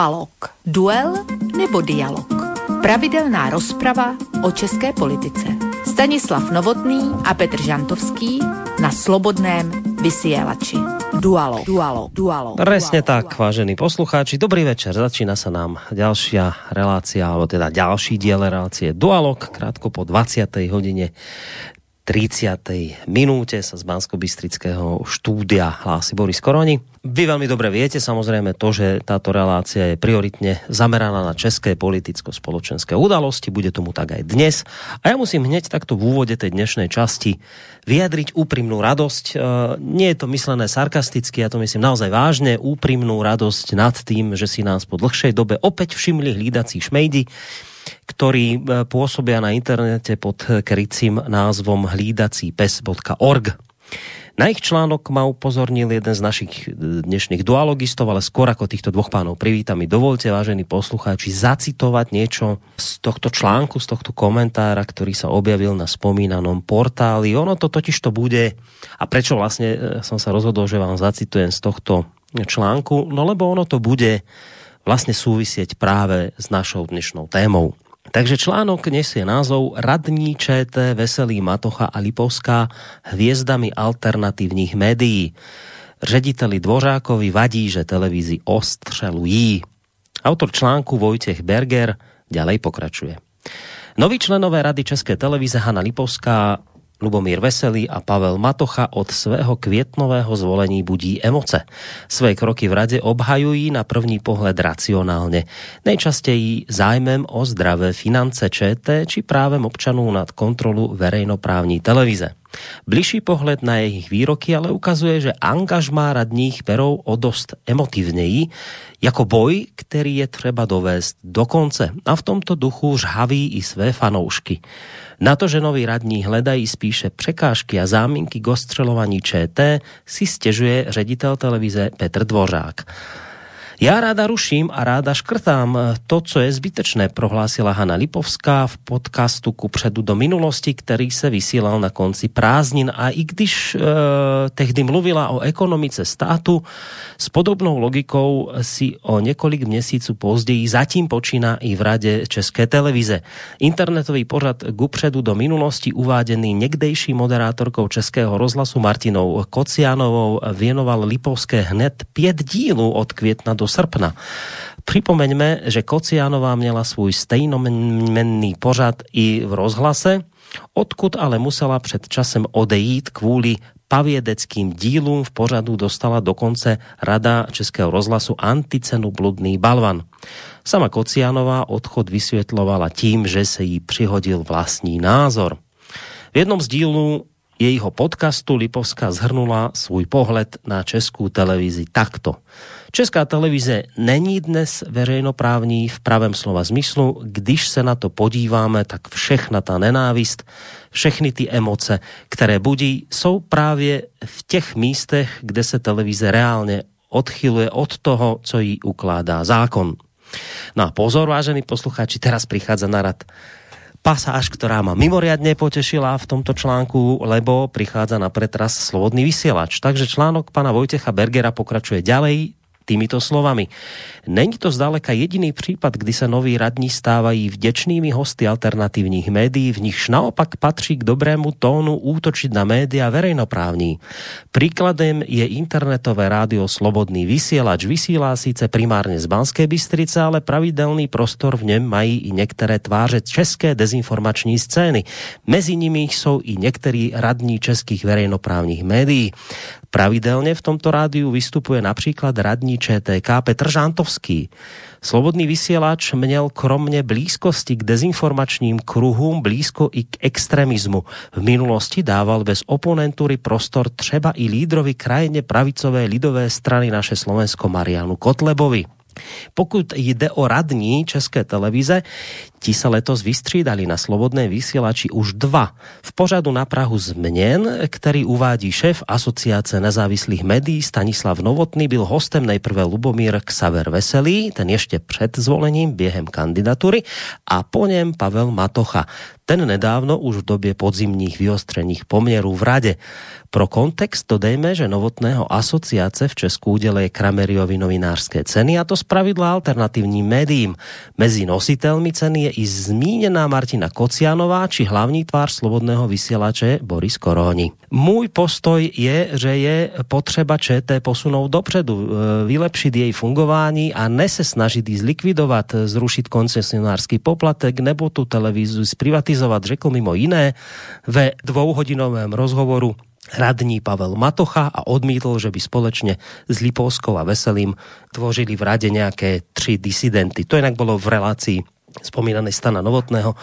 Dualog. Duel nebo dialog. Pravidelná rozprava o české politice. Stanislav Novotný a Petr Žantovský na Slobodném vysielači. Dualo, dualo, dualo. Presne dualo, tak, dualo. vážení poslucháči. Dobrý večer, začína sa nám ďalšia relácia, alebo teda ďalší diel relácie Dualog, krátko po 20. hodine 30. minúte sa z bansko štúdia hlási Boris Koroni. Vy veľmi dobre viete samozrejme to, že táto relácia je prioritne zameraná na české politicko-spoločenské udalosti, bude tomu tak aj dnes. A ja musím hneď takto v úvode tej dnešnej časti vyjadriť úprimnú radosť. E, nie je to myslené sarkasticky, ja to myslím naozaj vážne, úprimnú radosť nad tým, že si nás po dlhšej dobe opäť všimli hlídací šmejdy, ktorí e, pôsobia na internete pod krycím názvom hlídacípes.org. Na ich článok ma upozornil jeden z našich e, dnešných dualogistov, ale skôr ako týchto dvoch pánov privítam mi dovolte, vážení poslucháči, zacitovať niečo z tohto článku, z tohto komentára, ktorý sa objavil na spomínanom portáli. Ono to totiž to bude, a prečo vlastne som sa rozhodol, že vám zacitujem z tohto článku, no lebo ono to bude vlastne súvisieť práve s našou dnešnou témou. Takže článok nesie názov Radní ČT Veselý Matocha a Lipovská hviezdami alternatívnych médií. Řediteli Dvořákovi vadí, že televízi ostřelují. Autor článku Vojtech Berger ďalej pokračuje. Noví členové Rady České televize Hanna Lipovská Lubomír Veselý a Pavel Matocha od svého květnového zvolení budí emoce. Své kroky v rade obhajují na první pohled racionálně. Nejčastěji zájmem o zdravé finance ČT či právem občanů nad kontrolu verejnoprávní televize. Bližší pohled na jejich výroky ale ukazuje, že angažmá radních berou o dost emotivněji, jako boj, který je třeba dovést do konce. A v tomto duchu žhaví i své fanoušky. Na to, že noví radní hledají spíše překážky a záminky k ostřelovaní ČT, si stěžuje ředitel televize Petr Dvořák. Já ráda ruším a ráda škrtám to, co je zbytečné, prohlásila Hanna Lipovská v podcastu ku předu do minulosti, který se vysílal na konci prázdnin a i když e, tehdy mluvila o ekonomice státu, s podobnou logikou si o několik měsíců později zatím počíná i v Rade České televize. Internetový pořad ku předu do minulosti uváděný někdejší moderátorkou Českého rozhlasu Martinou Kocianovou věnoval Lipovské hned pět dílů od května do srpna. Připomeňme, že Kocianová měla svůj stejnomenný pořad i v rozhlase, odkud ale musela před časem odejít kvůli paviedeckým dílům v pořadu dostala dokonce Rada Českého rozhlasu anticenu Bludný balvan. Sama Kocianová odchod vysvětlovala tím, že se jí přihodil vlastní názor. V jednom z dílů jejího podcastu Lipovská zhrnula svůj pohled na českou televizi takto. Česká televize není dnes veřejnoprávní v pravém slova zmyslu. Když se na to podíváme, tak všechna ta nenávist, všechny ty emoce, které budí, jsou právě v těch místech, kde se televize reálně odchyluje od toho, co jí ukládá zákon. No a pozor, vážení poslucháči, teraz prichádza na rad pasáž, ktorá ma mimoriadne potešila v tomto článku, lebo prichádza na pretras Slobodný vysielač. Takže článok pana Vojtecha Bergera pokračuje ďalej týmito slovami. Není to zdaleka jediný případ, kdy se noví radní stávají vděčnými hosty alternativních médií, v nichž naopak patří k dobrému tónu útočit na média verejnoprávní. Príkladem je internetové rádio Slobodný vysielač. Vysílá síce primárně z Banské Bystrice, ale pravidelný prostor v něm mají i některé tváře české dezinformační scény. Mezi nimi jsou i některý radní českých verejnoprávních médií. Pravidelně v tomto rádiu vystupuje například radní ČTK Petr Žántovský. Slobodný vysielač měl kromě blízkosti k dezinformačním kruhům blízko i k extremismu. V minulosti dával bez oponentury prostor třeba i lídrovi krajně pravicové lidové strany naše Slovensko Marianu Kotlebovi. Pokud jde o radní České televize, ti se letos vystřídali na slobodné vysílači už dva. V pořadu na Prahu změn, který uvádí šéf Asociace nezávislých médií Stanislav Novotný, byl hostem nejprve Lubomír Ksaver Veselý, ten ještě před zvolením během kandidatury, a po něm Pavel Matocha. Ten nedávno už v době podzimních vyostřených poměrů v rade. Pro kontext dodejme, že Novotného asociace v Česku uděluje Krameriovi novinářské ceny a to spravidla alternatívnym médiím. Mezi nositeľmi ceny je i zmínená Martina Kocianová či hlavní tvár slobodného vysielače Boris Koróni. Můj postoj je, že je potřeba ČT posunout dopředu, e, vylepšit jej fungování a ne se snažit ji zlikvidovat, zrušit koncesionářský poplatek nebo tu televízu zprivatizovat, řekl mimo jiné ve dvouhodinovém rozhovoru radní Pavel Matocha a odmítl, že by společně s Lipovskou a Veselým tvořili v rade nějaké tři disidenty. To jinak bylo v relácii spomínanej Stana Novotného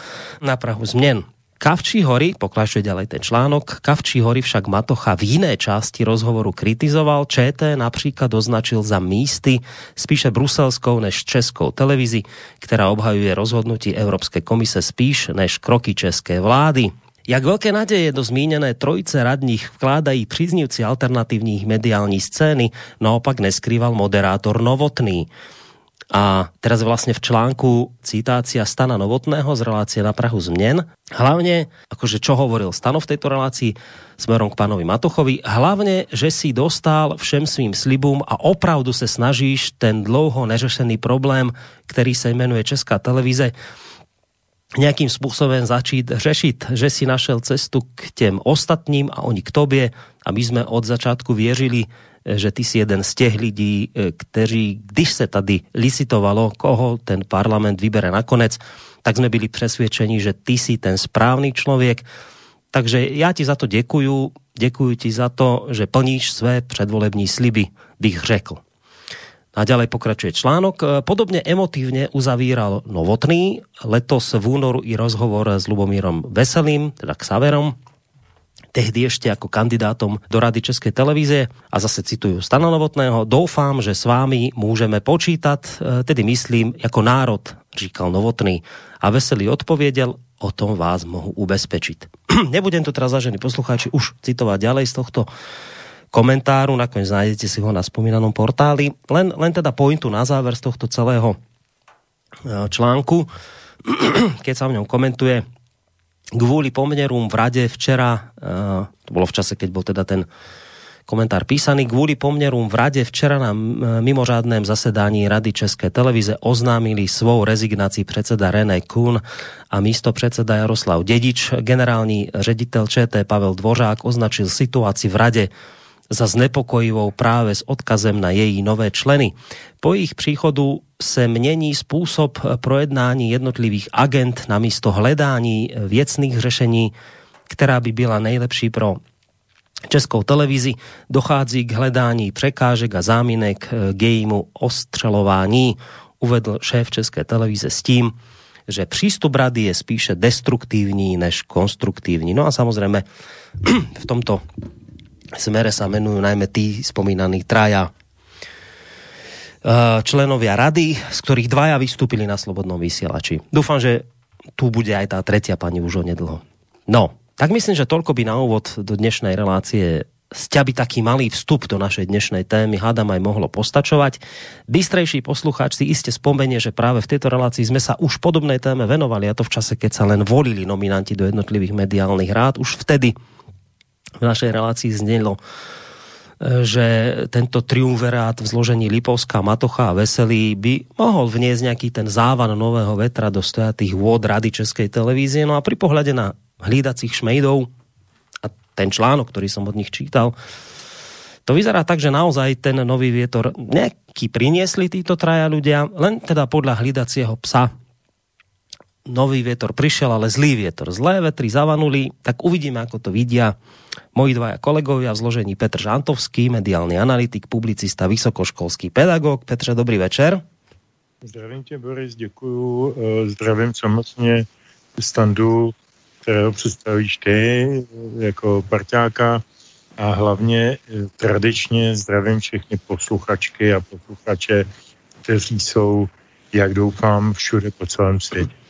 na Prahu změn. Kavčí hory, pokračuje ďalej ten článok, Kavčí hory však Matocha v jiné části rozhovoru kritizoval, ČT například označil za místy spíše bruselskou než českou televizi, která obhajuje rozhodnutí Evropské komise spíš než kroky české vlády. Jak velké naděje do zmíněné trojice radních vkládají příznivci alternativních mediální scény, naopak neskrýval moderátor Novotný. A teraz vlastně v článku citácia Stana Novotného z relácie na Prahu změn. Hlavně, akože čo hovoril Stano v tejto relácii smerom k pánovi Matochovi, hlavně, že si dostal všem svým slibům a opravdu se snažíš ten dlouho neřešený problém, který se jmenuje Česká televize, nejakým způsobem začít řešit, že si našel cestu k těm ostatním a oni k tobě a my jsme od začátku věřili, že ty si jeden z těch lidí, kteří, když se tady licitovalo, koho ten parlament vybere nakonec, tak jsme byli přesvědčeni, že ty si ten správný člověk. Takže já ti za to děkuju, děkuju ti za to, že plníš své předvolební sliby, bych řekl. A ďalej pokračuje článok. E, podobně emotívne uzavíral Novotný letos v únoru i rozhovor s Lubomírom Veselým, teda Xaverom, tehdy ešte ako kandidátom do Rady Českej televízie a zase citujú Stana Novotného, doufám, že s vámi můžeme počítat, e, tedy myslím, jako národ, říkal Novotný. A Veselý odpověděl, o tom vás mohu ubezpečiť. Nebudem to teraz, vážení poslucháči, už citovať ďalej z tohto komentáru, nakoniec nájdete si ho na spomínanom portáli. Len, len teda pointu na záver z tohto celého e, článku, keď sa v ňom komentuje, kvůli poměrům v rade včera, e, to bylo v čase, keď bol teda ten komentár písaný, kvůli poměrům v rade včera na mimořádném zasedání Rady České televize oznámili svou rezignaci předseda René Kuhn a místo předseda Jaroslav Dedič. Generální ředitel ČT Pavel Dvořák označil situaci v rade za znepokojivou právě s odkazem na její nové členy. Po jejich příchodu se mění způsob projednání jednotlivých agent na místo hledání věcných řešení, která by byla nejlepší pro Českou televizi dochází k hledání překážek a záminek k jejímu ostřelování, uvedl šéf České televize s tím, že přístup rady je spíše destruktivní než konstruktivní. No a samozřejmě v tomto smere sa menujú najmä tí spomínaní traja eh, členovia rady, z ktorých dvaja vystúpili na Slobodnom vysielači. Dúfam, že tu bude aj tá tretia pani už onedlho. No, tak myslím, že toľko by na úvod do dnešnej relácie z by taký malý vstup do našej dnešnej témy hádam aj mohlo postačovať. Bystrejší poslucháč si iste spomenie, že práve v tejto relácii sme sa už podobnej téme venovali a to v čase, keď sa len volili nominanti do jednotlivých mediálnych rád. Už vtedy v našej relácii znelo, e, že tento triumverát v zložení Lipovská, Matocha a Veselý by mohol vniesť nejaký ten závan nového vetra do stojatých vôd Rady Českej televízie. No a pri pohľade na hlídacích šmejdov a ten článok, ktorý som od nich čítal, to vyzerá tak, že naozaj ten nový vietor nejaký priniesli títo traja ľudia, len teda podľa hlídacieho psa nový vietor prišiel, ale zlý vietor. Zlé vetry zavanuli, tak uvidíme, ako to vidia moji dvaja kolegovia v zložení Petr Žantovský, mediálny analytik, publicista, vysokoškolský pedagog. Petře, dobrý večer. Zdravím tě, Boris, děkuju. Eh, zdravím samozřejmě standu, kterého představíš ty jako parťáka a hlavně eh, tradičně zdravím všechny posluchačky a posluchače, kteří jsou, jak doufám, všude po celém světě.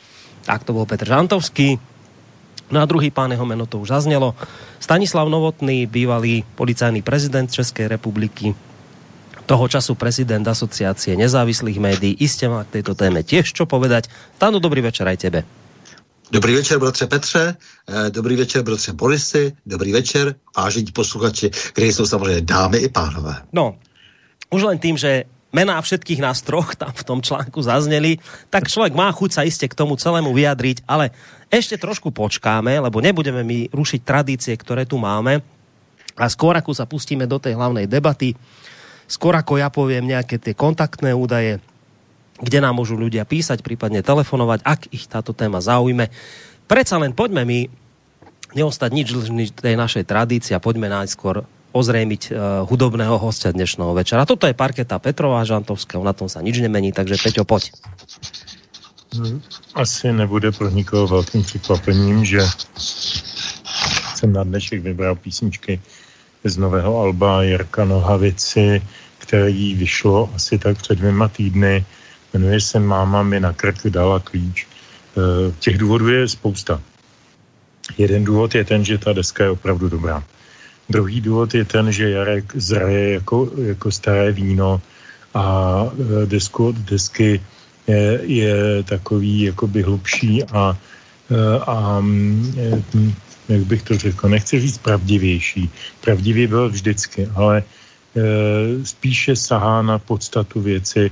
Tak to byl Petr Žantovský. No a druhý pán, jeho meno to už zaznělo. Stanislav Novotný, bývalý policajný prezident České republiky, toho času prezident asociácie nezávislých médií. Iste má k tejto téme tiež čo povedať. Stanu, dobrý večer aj tebe. Dobrý večer, bratře Petře, eh, dobrý večer, bratře Borisy, dobrý večer, vážení posluchači, kde jsou samozřejmě dámy i pánové. No, už len tým, že mená všetkých nás troch tam v tom článku zazneli, tak človek má chuť sa iste k tomu celému vyjadriť, ale ešte trošku počkáme, lebo nebudeme my rušiť tradície, ktoré tu máme. A skôr ako sa pustíme do tej hlavnej debaty, skôr ako ja poviem nejaké tie kontaktné údaje, kde nám môžu ľudia písať, prípadne telefonovať, ak ich táto téma zaujme. Predsa len poďme my neostať nič dlžný tej našej tradícii a poďme najskôr ozrejmiť uh, hudobného hostia dnešného večera. Toto je parketa Petrova Žantovského, na tom sa nič nemení, takže Peťo, poď. Asi nebude pro nikoho velkým překvapením, že jsem na dnešek vybral písničky z nového alba Jirka Nohavici, který vyšlo asi tak před dvěma týdny. Jmenuje se Máma mi na krk dala klíč. E, těch důvodů je spousta. Jeden důvod je ten, že ta deska je opravdu dobrá. Druhý důvod je ten, že Jarek zraje jako, jako staré víno a e, desku od desky je, je takový jakoby hlubší a, e, a je, jak bych to řekl, nechci říct pravdivější. Pravdivý byl vždycky, ale e, spíše sahá na podstatu věci e,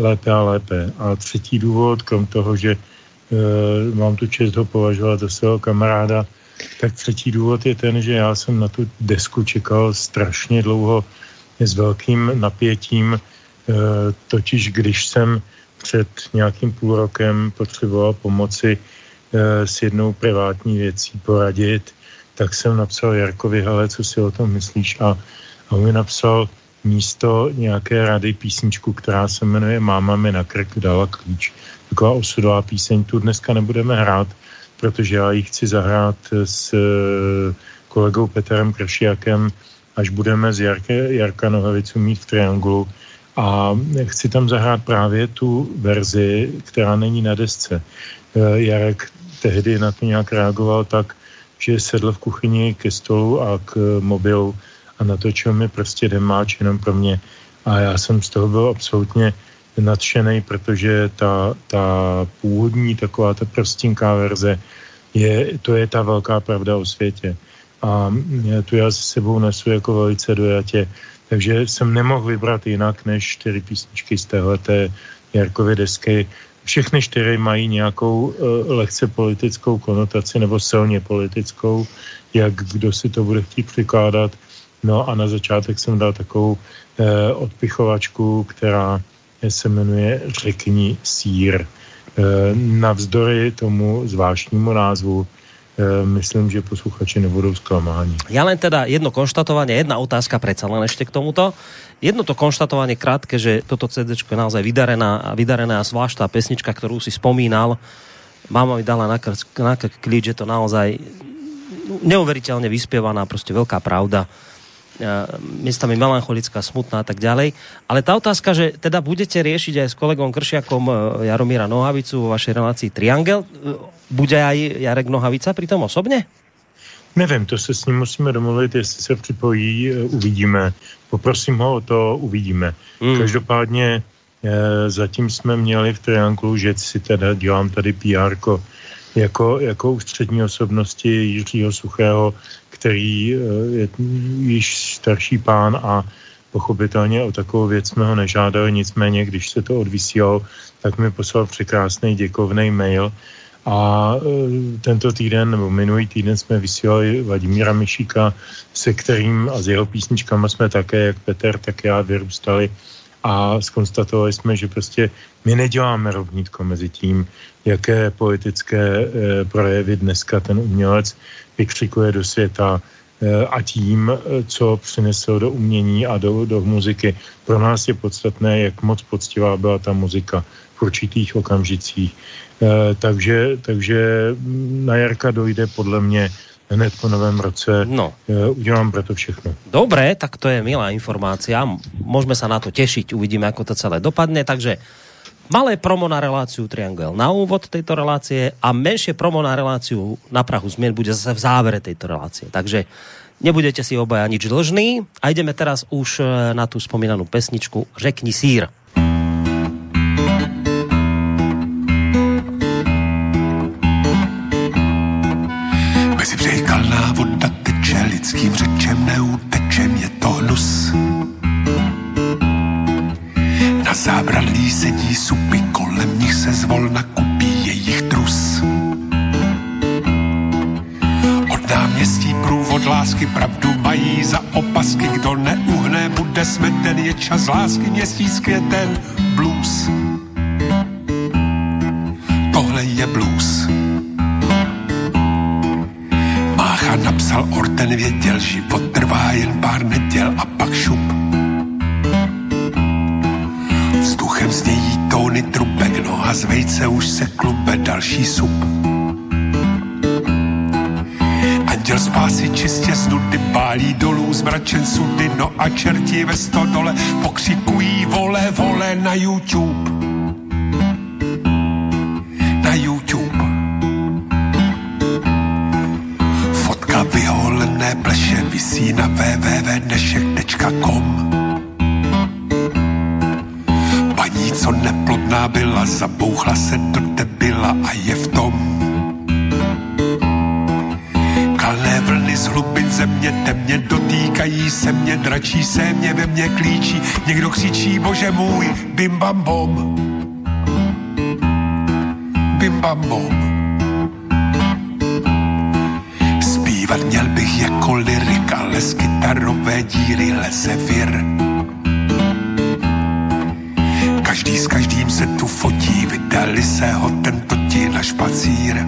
lépe a lépe. A třetí důvod, krom toho, že e, mám tu čest ho považovat za svého kamaráda, tak třetí důvod je ten, že já jsem na tu desku čekal strašně dlouho s velkým napětím, e, totiž když jsem před nějakým půl rokem potřeboval pomoci e, s jednou privátní věcí poradit, tak jsem napsal Jarkovi, hele, co si o tom myslíš? A, a on mi napsal místo nějaké rady písničku, která se jmenuje Máma mi na krk dala klíč. Taková osudová píseň, tu dneska nebudeme hrát, protože já ji chci zahrát s eh, kolegou Petrem Kršiakem, až budeme z Jarka, Jarka Nohavicu mít v Triangulu. A chci tam zahrát právě tu verzi, která není na desce. Eh, Jarek tehdy na to nějak reagoval tak, že sedl v kuchyni ke stolu a k mobilu a natočil mi prostě demáč jenom pro mě. A já jsem z toho byl absolutně nadšený, protože ta, ta původní taková ta prostinká verze, je, to je ta velká pravda o světě. A tu já se sebou nesu jako velice dojatě. Takže jsem nemohl vybrat jinak než čtyři písničky z téhleté Jarkovy desky. Všechny čtyři mají nějakou uh, lehce politickou konotaci nebo silně politickou, jak kdo si to bude chtít přikládat. No a na začátek jsem dal takovou uh, odpichovačku, která se jmenuje Řekni sír. E, navzdory tomu zvláštnímu názvu e, myslím, že posluchači nebudou zklamáni. Ja len teda jedno konštatovanie, jedna otázka predsa len ešte k tomuto. Jedno to konštatovanie krátke, že toto CD je naozaj vydarená, vydarená a zvláštna pesnička, ktorú si spomínal. Máma mi dala na krk, na to naozaj neuveriteľne vyspievaná, prostě veľká pravda miestami melancholická, smutná a tak ďalej. Ale tá otázka, že teda budete riešiť aj s kolegom Kršiakom e, Jaromíra Nohavicu vo vašej relácii Triangel, e, bude aj Jarek Nohavica pri tom osobně? Nevím, to se s ním musíme domluvit, jestli se připojí, e, uvidíme. Poprosím ho o to, uvidíme. Mm. Každopádně zatím jsme měli v Trianglu, že si teda dělám tady PR jako, jako ústřední osobnosti Jiřího Suchého, který eh, je již starší pán a pochopitelně o takovou věc jsme ho nežádali, nicméně když se to odvysílal, tak mi poslal překrásný děkovný mail. A eh, tento týden nebo minulý týden jsme vysílali Vladimíra Mišíka, se kterým a s jeho písničkami jsme také, jak Petr, tak já vyrůstali. A skonstatovali jsme, že prostě my neděláme rovnítko mezi tím, jaké politické e, projevy dneska ten umělec vykřikuje do světa e, a tím, e, co přinesl do umění a do, do muziky. Pro nás je podstatné, jak moc poctivá byla ta muzika v určitých okamžicích. E, takže, takže na Jarka dojde podle mě hned po novém roce. No. Udělám pro to všechno. Dobré, tak to je milá informácia. Môžeme sa na to tešiť, uvidíme, ako to celé dopadne. Takže malé promo na reláciu Triangel na úvod tejto relácie a menšie promo na reláciu na Prahu zmien bude zase v závere tejto relácie. Takže nebudete si obaja nič dlžní a ideme teraz už e, na tú spomínanú pesničku Řekni sír. zábradlí sedí supy, kolem nich se zvolna kupí jejich trus. Od náměstí průvod lásky pravdu mají za opasky, kdo neuhne, bude smeten, je čas lásky, měsíc květen, blues. Tohle je blues. Mácha napsal Orten, věděl, život trvá jen pár neděl a pak šup Vzduchem znějí tóny trubek, noha z vejce už se klube, další sup. Anděl spásy čistě z nudy pálí dolů zmračen sudy, no a čerti ve stodole pokřikují vole, vole na YouTube. Na YouTube. Fotka vyholené pleše visí na www.dnešek.com co neplodná byla, zabouchla se do debila a je v tom Kalné vlny z hlubin země temně dotýkají se mě, dračí se mě, ve mně klíčí. Někdo křičí, bože můj, bim bam bom. Bim bam bom. Zpívat měl bych jako lyrik, ale z kytarové díry leze vir. Každý s každým se tu fotí, vydali se ho tento ti na špacír.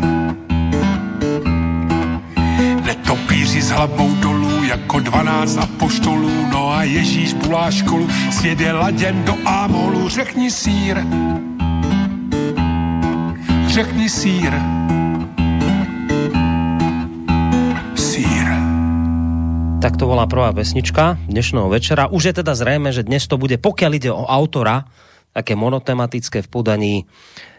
Netopíři s hlavou dolů jako dvanáct apoštolů, no a Ježíš bulá školu, svět je laděn do Ámolu, řekni sír. Řekni sír. Tak to bola prvá pesnička dnešného večera. Už je teda zrejme, že dnes to bude, pokiaľ ide o autora, také monotematické v podaní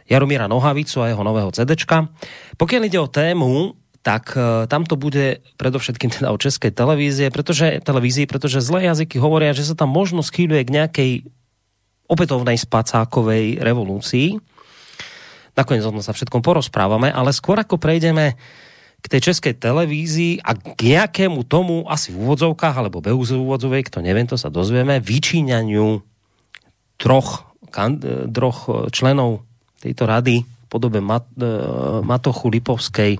Jaromíra Nohavicu a jeho nového CDčka. Pokiaľ ide o tému, tak uh, tam to bude predovšetkým teda o českej televízie, pretože, televízii, pretože zlé jazyky hovoria, že sa tam možno skýľuje k nejakej opätovnej spacákovej revolúcii. Nakoniec o tom sa všetkom porozprávame, ale skôr ako prejdeme k tej českej televízii a k nejakému tomu, asi v úvodzovkách, alebo bez úvodzovej, kto neviem, to sa dozvieme, vyčíňaniu troch, troch členov tejto rady v podobe Mat, Matochu Lipovskej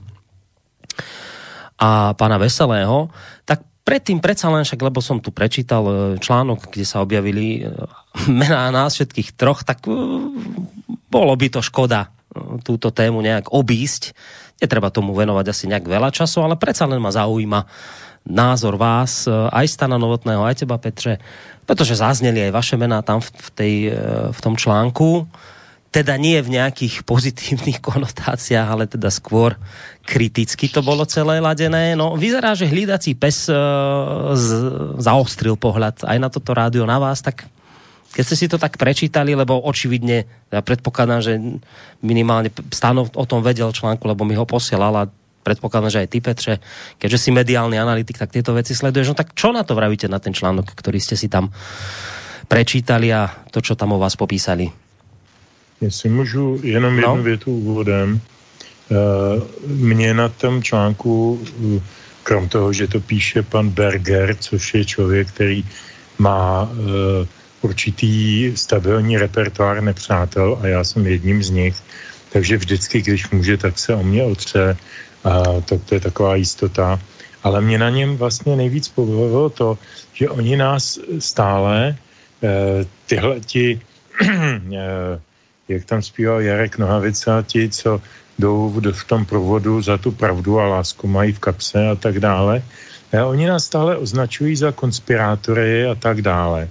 a pána Veselého, tak predtým predsa len však, lebo som tu prečítal článok, kde sa objavili mená nás všetkých troch, tak bolo by to škoda túto tému nejak obísť. Netreba tomu venovať asi nejak veľa času, ale predsa len ma zaujíma názor vás, aj Stana Novotného, aj teba Petře, pretože zazneli aj vaše mená tam v, v, tej, v tom článku teda nie v nejakých pozitívnych konotáciách, ale teda skôr kriticky to bolo celé ladené. No, vyzerá, že hlídací pes uh, z, zaostril pohľad aj na toto rádio, na vás, tak keď ste si to tak prečítali, lebo očividne, ja predpokladám, že minimálne Stanov o tom vedel článku, lebo mi ho posielal a predpokladám, že aj ty, Petře, keďže si mediálny analytik, tak tieto veci sleduješ. No tak čo na to vravíte na ten článok, ktorý ste si tam prečítali a to, čo tam o vás popísali? Jestli můžu jenom jednu no. větu úvodem. Mně na tom článku, krom toho, že to píše pan Berger, což je člověk, který má určitý stabilní repertoár nepřátel a já jsem jedním z nich, takže vždycky, když může, tak se o mě otře, a tak to je taková jistota. Ale mě na něm vlastně nejvíc pobavilo to, že oni nás stále tyhle ti jak tam zpíval Jarek Nohavica, ti, co jdou v tom provodu za tu pravdu a lásku mají v kapse a tak dále. A oni nás stále označují za konspirátory a tak dále.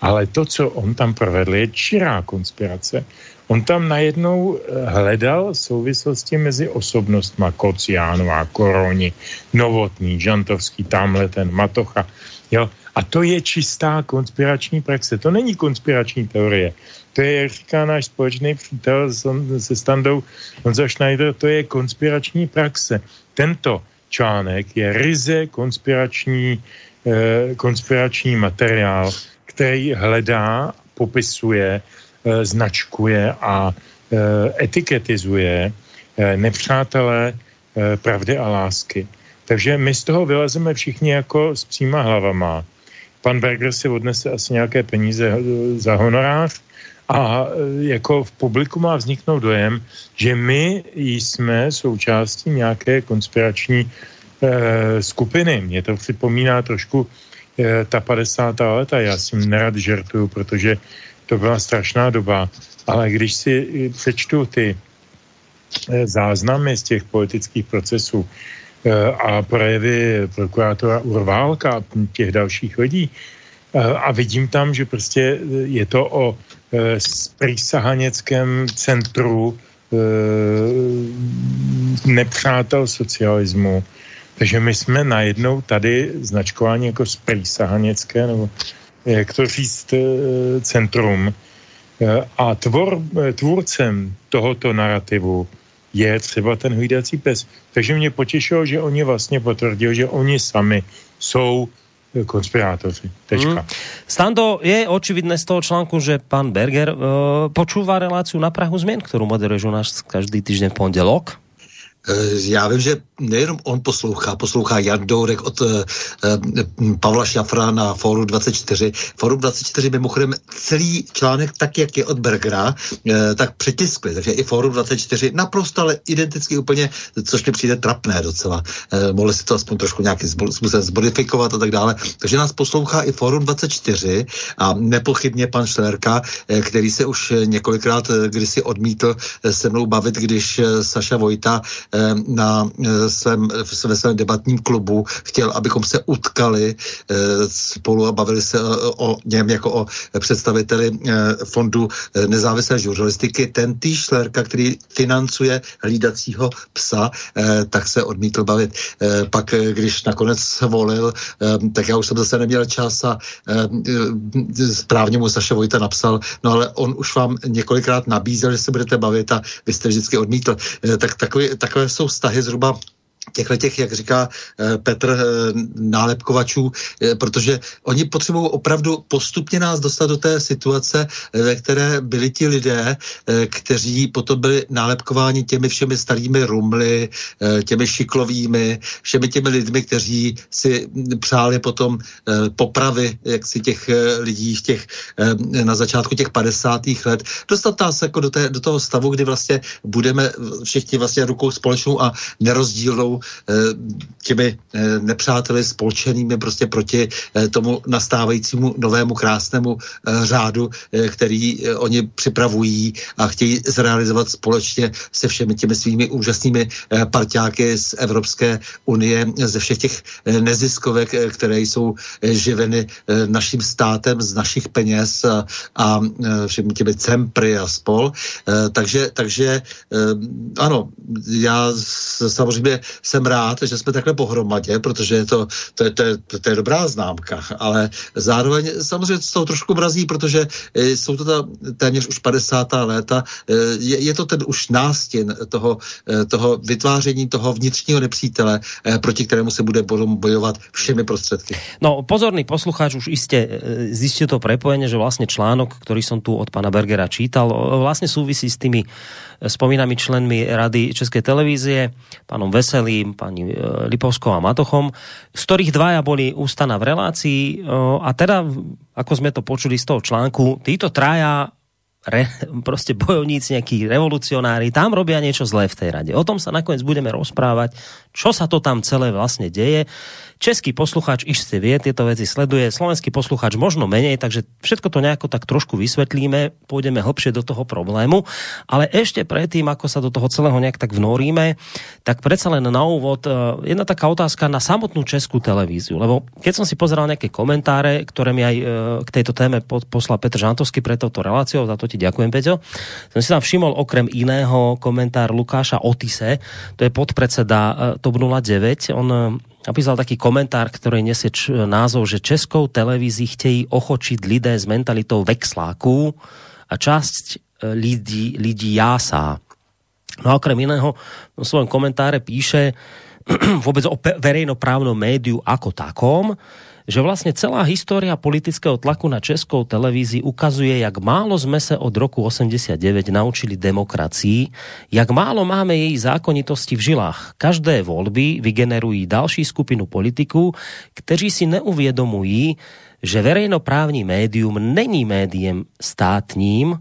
Ale to, co on tam provedl, je čirá konspirace. On tam najednou eh, hledal souvislosti mezi osobnostma Kociánová, Koroni, Novotný, Žantovský, tamhle ten Matocha. Jo? A to je čistá konspirační praxe. To není konspirační teorie to je, jak říká náš společný přítel se standou Honza Schneider, to je konspirační praxe. Tento článek je ryze konspirační, eh, konspirační materiál, který hledá, popisuje, značkuje a eh, etiketizuje eh, nepřátelé eh, pravdy a lásky. Takže my z toho vylezeme všichni jako s příma hlavama. Pan Berger si odnese asi nějaké peníze eh, za honorář, a jako v publiku má vzniknout dojem, že my jsme součástí nějaké konspirační skupiny. Mě to připomíná trošku ta 50. leta. Já s tím nerad žertuju, protože to byla strašná doba. Ale když si přečtu ty záznamy z těch politických procesů a projevy prokurátora Urválka a těch dalších lidí, a vidím tam, že prostě je to o prísahaneckém centru nepřátel socialismu. Takže my jsme najednou tady značkováni jako sprísahanecké, nebo jak to říct, centrum. A tvor, tvůrcem tohoto narrativu je třeba ten hlídací pes. Takže mě potěšilo, že oni vlastně potvrdili, že oni sami jsou konspirátoři. Tečka. Mm. Stando, je očividné z toho článku, že pan Berger uh, počúva reláciu na Prahu změn, kterou moderuješ u nás každý týždeň v pondelok. Eh, já vím, že nejenom on poslouchá, poslouchá Jan Dourek od uh, Pavla Šafra na Fóru 24. Fórum 24 mimochodem celý článek, tak jak je od Bergera, tak přetiskli. Takže i Fórum 24 naprosto, ale identicky úplně, což mi přijde trapné docela. Mohli si to aspoň trošku nějakým způsobem zmodifikovat a tak dále. Takže nás poslouchá i Fórum 24 a nepochybně pan Šlerka, který se už několikrát kdysi odmítl se mnou bavit, když Saša Vojta na svém, ve svém debatním klubu chtěl, abychom se utkali eh, spolu a bavili se eh, o něm jako o představiteli eh, fondu nezávislé žurnalistiky. Ten tý Šlerka, který financuje hlídacího psa, tak se odmítl bavit. Pak, když nakonec volil, tak já už jsem zase neměl čas a správně mu Saša Vojta napsal, no ale on už vám několikrát nabízel, že se budete bavit a vy jste vždycky odmítl. Tak takové, takové jsou vztahy zhruba těchto těch, jak říká eh, Petr, eh, nálepkovačů, eh, protože oni potřebují opravdu postupně nás dostat do té situace, ve které byli ti lidé, kteří potom byli nálepkováni těmi všemi starými rumly, těmi šiklovými, všemi těmi lidmi, kteří si přáli potom popravy, jak si těch lidí v těch, na začátku těch 50. let, dostat nás jako do, té, do toho stavu, kdy vlastně budeme všichni vlastně rukou společnou a nerozdílnou Eh, těmi eh, nepřáteli spolčenými prostě proti eh, tomu nastávajícímu novému krásnému řádu, který oni připravují a chtějí zrealizovat společně se všemi těmi svými úžasnými parťáky z Evropské unie, ze všech těch neziskovek, které jsou živeny naším státem z našich peněz a, a všemi těmi cempry a spol. Takže, takže ano, já samozřejmě jsem rád, že jsme takhle pohromadě, protože je to, to, je, to, je, to je dobrá známka, ale zároveň samozřejmě to toho trošku mrazí, protože e, jsou to ta téměř už 50. léta, e, je, je to ten už nástěn toho, e, toho vytváření toho vnitřního nepřítele, proti kterému se bude bojovat všemi prostředky. No, pozorný posluchač už jistě zjistil to prepojenie, že vlastně článok, který jsem tu od pana Bergera čítal, vlastně souvisí s tými spomínami členmi Rady Českej televízie, pánom Veselým, pani e, Lipovskou a Matochom, z ktorých dvaja boli ústana v relácii e, a teda, ako sme to počuli z toho článku, títo traja re, prostě bojovníci, nejakí revolucionári, tam robia niečo zlé v tej rade. O tom sa nakoniec budeme rozprávať, čo sa to tam celé vlastne deje. Český posluchač iste vie, tieto veci sleduje, slovenský posluchač možno menej, takže všetko to nejako tak trošku vysvetlíme, pôjdeme hlbšie do toho problému, ale ešte predtým, ako sa do toho celého nejak tak vnoríme, tak predsa len na úvod e, jedna taká otázka na samotnú českú televíziu, lebo keď som si pozeral nejaké komentáre, ktoré mi aj e, k tejto téme poslal Petr Žantovský pre touto reláciou, za to ti ďakujem, Peťo, som si tam všimol okrem iného komentár Lukáša Otise, to je podpredseda e, TOP 09, on napísal taký komentár, ktorý nesie názov, že českou televízii chtějí ochočiť lidé s mentalitou vexláků a časť e, lidí, lidí jásá. No a okrem iného v svojom komentáre píše vôbec o verejnoprávnom médiu ako takom, že vlastně celá história politického tlaku na českou televízii ukazuje, jak málo jsme se od roku 89 naučili demokracii, jak málo máme její zákonitosti v žilách. Každé volby vygenerují další skupinu politiků, kteří si neuvědomují, že verejnoprávní médium není médiem státním,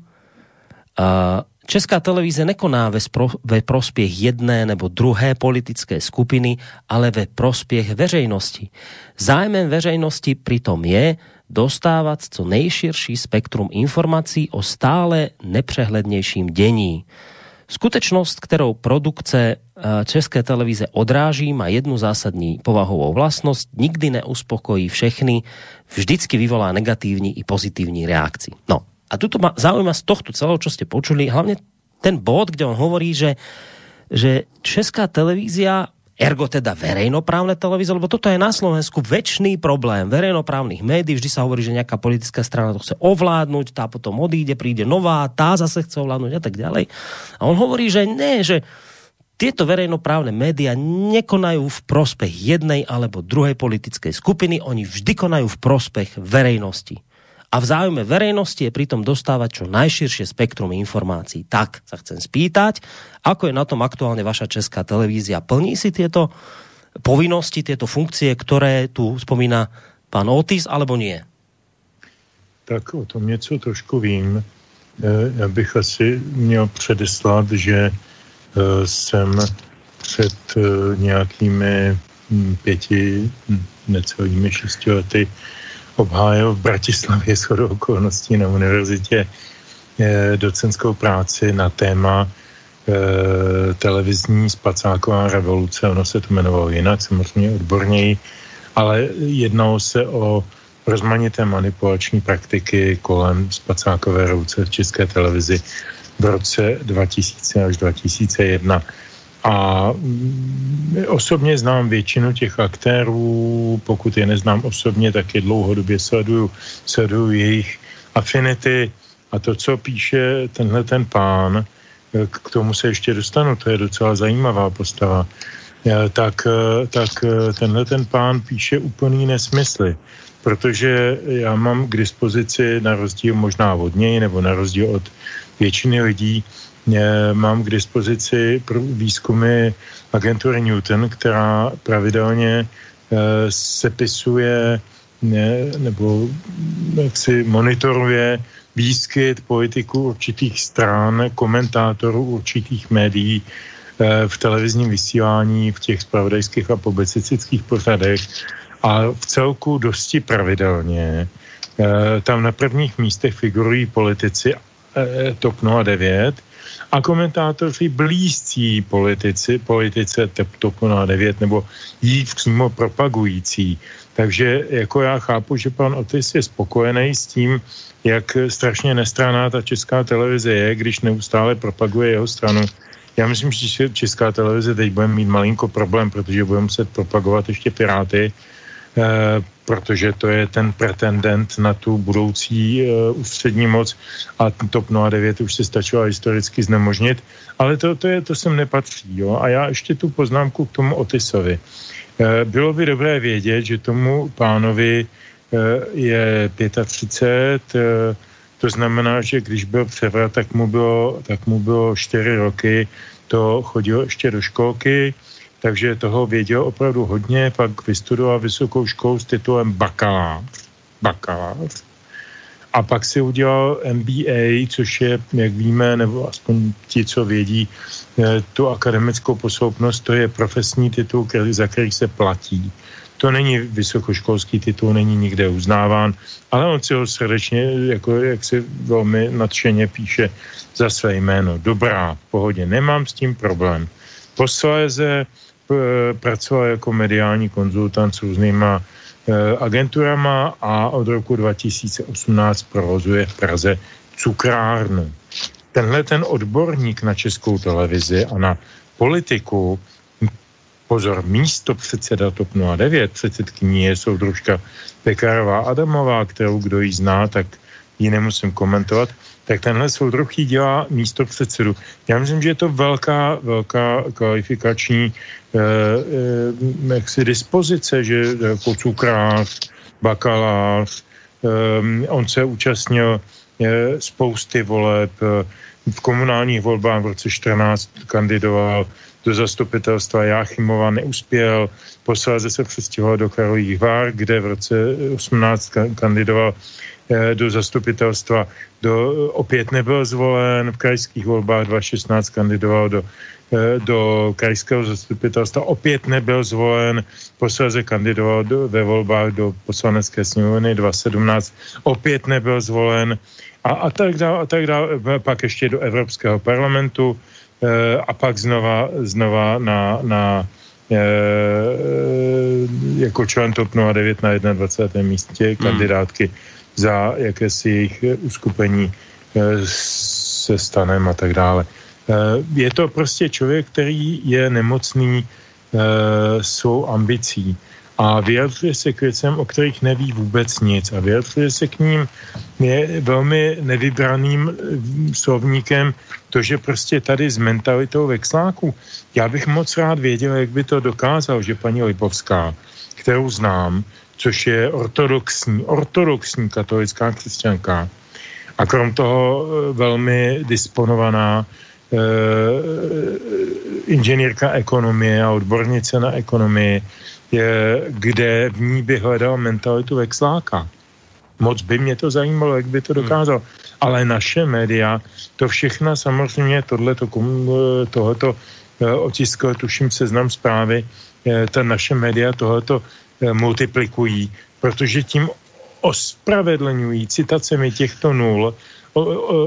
Česká televíze nekoná ve, spro, ve prospěch jedné nebo druhé politické skupiny, ale ve prospěch veřejnosti. Zájmem veřejnosti pritom je dostávat co nejširší spektrum informací o stále nepřehlednějším dění. Skutečnost, kterou produkce eh, České televize odráží, má jednu zásadní povahovou vlastnost, nikdy neuspokojí všechny, vždycky vyvolá negativní i pozitivní reakci. No a tuto ma zaujíma z tohto celého, čo ste počuli, hlavne ten bod, kde on hovorí, že, že Česká televízia ergo teda verejnoprávne televízie, lebo toto je na Slovensku väčší problém verejnoprávnych médií. Vždy sa hovorí, že nejaká politická strana to chce ovládnuť, tá potom odíde, príde nová, tá zase chce ovládnuť a tak ďalej. A on hovorí, že ne, že tieto verejnoprávne média nekonajú v prospech jednej alebo druhej politickej skupiny, oni vždy konajú v prospech verejnosti a v záujme verejnosti je pritom dostávať čo najširšie spektrum informácií. Tak sa chcem spýtať, ako je na tom aktuálne vaša česká televízia? Plní si tieto povinnosti, tieto funkcie, které tu spomíná pan Otis, alebo nie? Tak o tom něco trošku vím. E, já bych asi měl předeslat, že e, jsem před e, nějakými hm, pěti, hm, necelými šesti lety obhájil v Bratislavě s okolností na univerzitě eh, docenskou práci na téma eh, televizní spacáková revoluce. Ono se to jmenovalo jinak, samozřejmě odborněji, ale jednalo se o rozmanité manipulační praktiky kolem spacákové revoluce v české televizi v roce 2000 až 2001. A mm, osobně znám většinu těch aktérů, pokud je neznám osobně, tak je dlouhodobě sleduju, sleduju jejich afinity a to, co píše tenhle ten pán, k tomu se ještě dostanu, to je docela zajímavá postava, tak, tak tenhle ten pán píše úplný nesmysly, protože já mám k dispozici na rozdíl možná od něj nebo na rozdíl od většiny lidí mám k dispozici výzkumy agentury Newton, která pravidelně eh, sepisuje nebo si monitoruje výskyt politiků určitých stran, komentátorů určitých médií eh, v televizním vysílání, v těch spravodajských a publicistických pořadech a v celku dosti pravidelně eh, tam na prvních místech figurují politici TOP 09, a komentátoři blízcí politici, politice TOP 09 nebo jí přímo propagující. Takže jako já chápu, že pan Otis je spokojený s tím, jak strašně nestraná ta česká televize je, když neustále propaguje jeho stranu. Já myslím, že česká televize teď bude mít malinko problém, protože bude muset propagovat ještě Piráty, protože to je ten pretendent na tu budoucí uh, ústřední moc a TOP 09 už se stačilo historicky znemožnit, ale to, to, je, to sem nepatří. Jo? A já ještě tu poznámku k tomu Otisovi. Uh, bylo by dobré vědět, že tomu pánovi je 35, uh, to znamená, že když byl převrat, tak mu bylo, tak mu bylo 4 roky, to chodilo ještě do školky, takže toho věděl opravdu hodně, pak vystudoval vysokou školu s titulem bakalář, bakalář a pak si udělal MBA, což je, jak víme, nebo aspoň ti, co vědí, eh, tu akademickou posloupnost, to je profesní titul, který, za který se platí. To není vysokoškolský titul, není nikde uznáván, ale on si ho srdečně, jako, jak si velmi nadšeně píše za své jméno. Dobrá, v pohodě, nemám s tím problém. Posléze pracoval jako mediální konzultant s různýma eh, agenturama a od roku 2018 provozuje v Praze cukrárnu. Tenhle ten odborník na českou televizi a na politiku, pozor, místo předseda TOP 09, předsedkyní je soudružka Pekarová Adamová, kterou kdo jí zná, tak ji nemusím komentovat, tak tenhle soudruh jí dělá místo předsedu. Já myslím, že je to velká, velká kvalifikační eh, eh, jaksi dispozice, že jako cukrář, bakalář, eh, on se účastnil eh, spousty voleb, eh, v komunálních volbách v roce 14 kandidoval do zastupitelstva Jáchymova, neuspěl, posléze se přestěhoval do Karlových Vár, kde v roce 18 kandidoval do zastupitelstva. Do, opět nebyl zvolen, v krajských volbách 2016 kandidoval do, do krajského zastupitelstva, opět nebyl zvolen, posledně kandidoval do, ve volbách do poslanecké sněmovny 2017, opět nebyl zvolen a, a tak dále, a tak dále, pak ještě do Evropského parlamentu a pak znova, znova na, na jako člen TOP 09 na 21. místě hmm. kandidátky za jakési jejich uskupení se stanem a tak dále. Je to prostě člověk, který je nemocný svou ambicí a vyjadřuje se k věcem, o kterých neví vůbec nic a vyjadřuje se k ním je velmi nevybraným slovníkem to, že prostě tady s mentalitou vexláku. Já bych moc rád věděl, jak by to dokázal, že paní Lipovská, kterou znám, což je ortodoxní, ortodoxní katolická křesťanka, a krom toho e, velmi disponovaná e, inženýrka ekonomie a odbornice na ekonomii, je, kde v ní by hledal mentalitu vexláka. Moc by mě to zajímalo, jak by to hmm. dokázal. Hmm. Ale naše média, to všechno samozřejmě, tohleto, tohleto eh, otiskové, tuším seznam zprávy, eh, ta naše média tohleto eh, multiplikují, protože tím ospravedlňují citacemi těchto nul,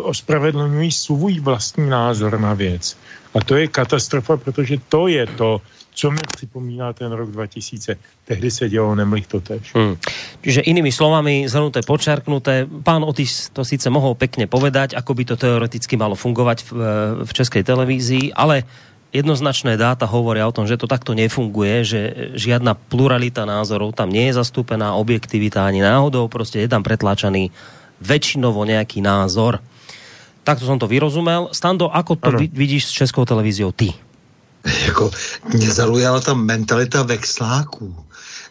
ospravedlňují svůj vlastní názor na věc. A to je katastrofa, protože to je to, co mi připomíná ten rok 2000. Tehdy se dělo nemlich to tež. Hmm. Čiže inými slovami, zhrnuté, počarknuté, pán Otis to síce mohol pekne povedať, ako by to teoreticky malo fungovať v, v českej televízii, ale jednoznačné dáta hovoria o tom, že to takto nefunguje, že žiadna pluralita názorov tam nie je zastúpená, objektivita ani náhodou, prostě je tam pretláčaný väčšinovo nejaký názor. Takto som to vyrozumel. Stando, ako to ano. vidíš s českou televíziou ty? jako mě zaujala ta mentalita vexláků.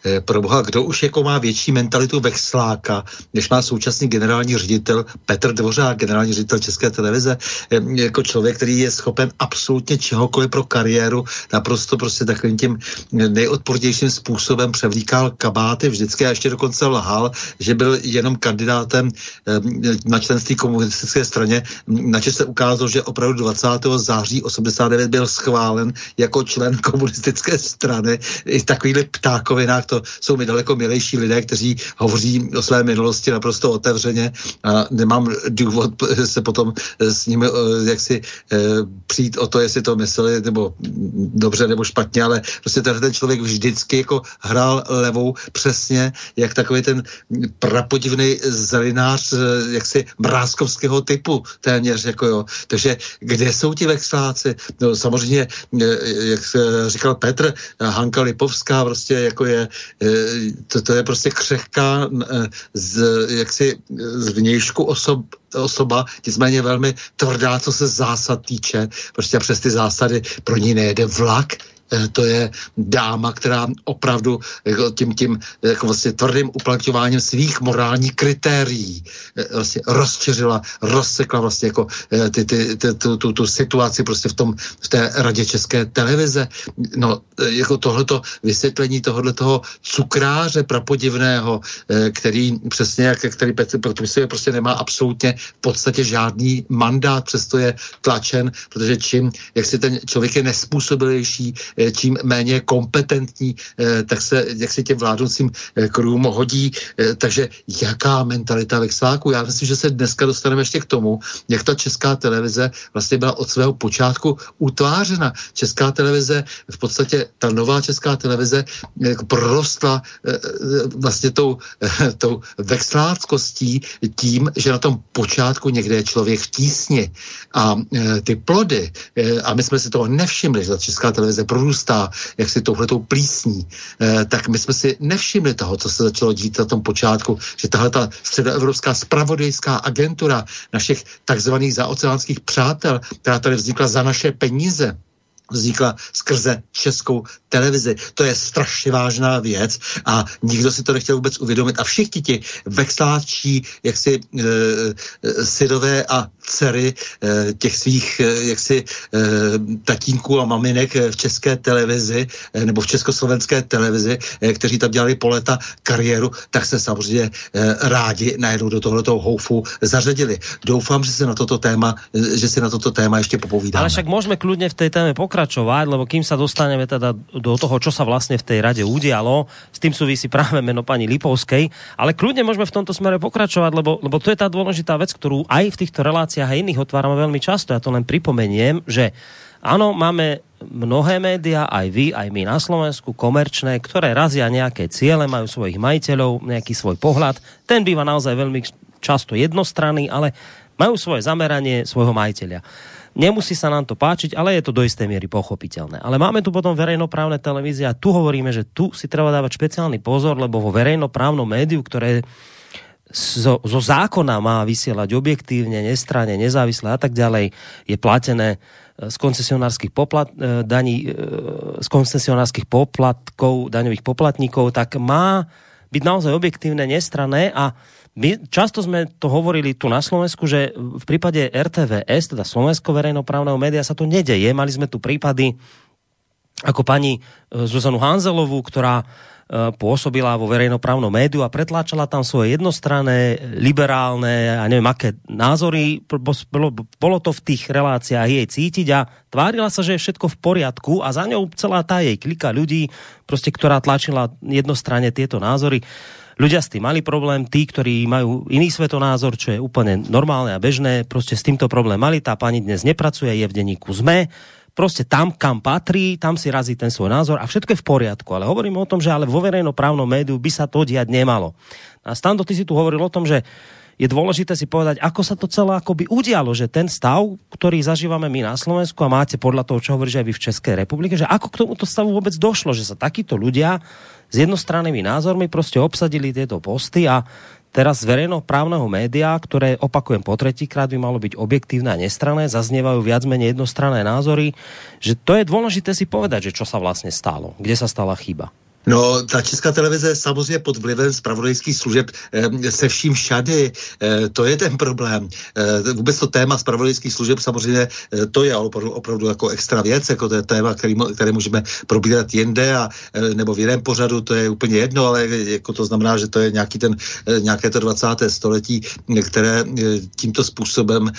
Eh, pro boha, kdo už jako má větší mentalitu vexláka, než má současný generální ředitel Petr Dvořák, generální ředitel České televize, eh, jako člověk, který je schopen absolutně čehokoliv pro kariéru, naprosto prostě takovým tím nejodpornějším způsobem převlíkal kabáty vždycky a ještě dokonce lhal, že byl jenom kandidátem eh, na členství komunistické straně, na se ukázalo, že opravdu 20. září 89 byl schválen jako člen komunistické strany. I takovýhle ptákovinách to to jsou mi daleko milejší lidé, kteří hovoří o své minulosti naprosto otevřeně a nemám důvod se potom s nimi eh, jak si eh, přijít o to, jestli to mysleli nebo dobře nebo špatně, ale prostě ten, ten člověk vždycky jako hrál levou přesně, jak takový ten prapodivný zelinář eh, jaksi mrázkovského typu téměř, jako jo. Takže kde jsou ti vexláci? No samozřejmě, jak říkal Petr, Hanka Lipovská prostě jako je to, to je prostě křehká eh, z, jaksi z vnějšku osob, osoba, nicméně velmi tvrdá, co se zásad týče. Prostě přes ty zásady pro ní nejede vlak, Eh, to je dáma, která opravdu jako tím, tím jako vlastně tvrdým uplatňováním svých morálních kritérií eh, vlastně rozčeřila, rozsekla vlastně jako eh, ty, ty, ty, tu, tu, tu situaci prostě v, tom, v té radě české televize. No, jako tohleto vysvětlení tohoto cukráře prapodivného, který přesně jak který Petr prostě nemá absolutně v podstatě žádný mandát, přesto je tlačen, protože čím, jak si ten člověk je nespůsobilější, Eh, čím méně kompetentní, eh, tak se jak se těm vládnoucím eh, kruhům hodí. Takže jaká mentalita vexláku? Já myslím, že se dneska dostaneme ještě k tomu, jak ta česká televize vlastně byla od svého počátku utvářena. Česká televize, v podstatě ta nová česká televize prorostla vlastně tou, tou vexláckostí tím, že na tom počátku někde je člověk v tísni a ty plody, a my jsme si toho nevšimli, že ta česká televize prorůstá jak si touhletou plísní, eh, tak my jsme si nevšimli toho, co se začalo dít na tom počátku, že tahle ta středoevropská spravodajská agentura našich takzvaných zaoceánských přátel, která tady vznikla za naše peníze, vznikla skrze českou televizi. To je strašně vážná věc a nikdo si to nechtěl vůbec uvědomit. A všichni ti vexláčí, jaksi e, e, a dcery těch svých jaksi tatínků a maminek v české televizi nebo v československé televizi, kteří tam dělali po léta kariéru, tak se samozřejmě rádi najednou do tohoto houfu zařadili. Doufám, že se na toto téma, že si na toto téma ještě popovídáme. Ale však můžeme kludně v té téme pokračovat, lebo kým sa dostaneme teda do toho, čo sa vlastne v tej rade udialo, s tým súvisí práve meno pani Lipovskej, ale kľudne môžeme v tomto smere pokračovať, lebo, lebo to je tá dôležitá vec, ktorú aj v týchto reláciách a iných otvárame veľmi často. Ja to len pripomeniem, že áno, máme mnohé média, aj vy, aj my na Slovensku, komerčné, ktoré razia nejaké ciele, majú svojich majiteľov, nejaký svoj pohľad. Ten býva naozaj veľmi často jednostranný, ale majú svoje zameranie svojho majiteľa. Nemusí sa nám to páčiť, ale je to do istej miery pochopiteľné. Ale máme tu potom verejnoprávne televízie a tu hovoríme, že tu si treba dávať špeciálny pozor, lebo vo verejnoprávnom médiu, ktoré zo, zo zákona má vysielať objektívne, nestranne, nezávisle a tak ďalej, je platené e, z koncesionárskych poplat, e, daní, e, z koncesionárskych poplatkov daňových poplatníkov, tak má byť naozaj objektívne, nestrané a my často sme to hovorili tu na Slovensku, že v prípade RTVS, teda Slovensko verejnoprávneho média, sa to nedeje. Mali sme tu prípady ako pani Zuzanu Hanzelovú, ktorá pôsobila vo verejnoprávnom médiu a pretláčala tam svoje jednostranné, liberálne a neviem aké názory. Bolo, to v tých reláciách jej cítiť a tvárila sa, že je všetko v poriadku a za ňou celá tá jej klika ľudí, proste, ktorá tlačila jednostranne tieto názory. Ľudia s tým mali problém, tí, ktorí majú iný svetonázor, čo je úplne normálne a bežné, prostě s týmto problém mali, tá pani dnes nepracuje, je v denníku ZME, prostě tam, kam patrí, tam si razí ten svoj názor a všetko je v poriadku. Ale hovorím o tom, že ale vo verejnoprávnom médiu by sa to diať nemalo. A Stando, ty si tu hovoril o tom, že je dôležité si povedať, ako sa to celé akoby udialo, že ten stav, ktorý zažívame my na Slovensku a máte podľa toho, čo hovoríš aj vy v Českej republike, že ako k tomuto stavu vôbec došlo, že sa takíto ľudia s jednostrannými názormi prostě obsadili tieto posty a teraz z verejnoprávneho média, ktoré opakujem po tretíkrát by malo byť objektívne a nestrané, zaznievajú viac menej jednostranné názory, že to je dôležité si povedať, že čo sa vlastne stalo, kde sa stala chyba. No, ta česká televize je samozřejmě pod vlivem spravodajských služeb eh, se vším všady. Eh, to je ten problém. Eh, vůbec to téma spravodajských služeb samozřejmě to je opravdu, opravdu jako extra věc, jako to je téma, který, které můžeme probírat jinde a, nebo v jiném pořadu, to je úplně jedno, ale jako to znamená, že to je nějaký ten, nějaké to 20. století, které tímto způsobem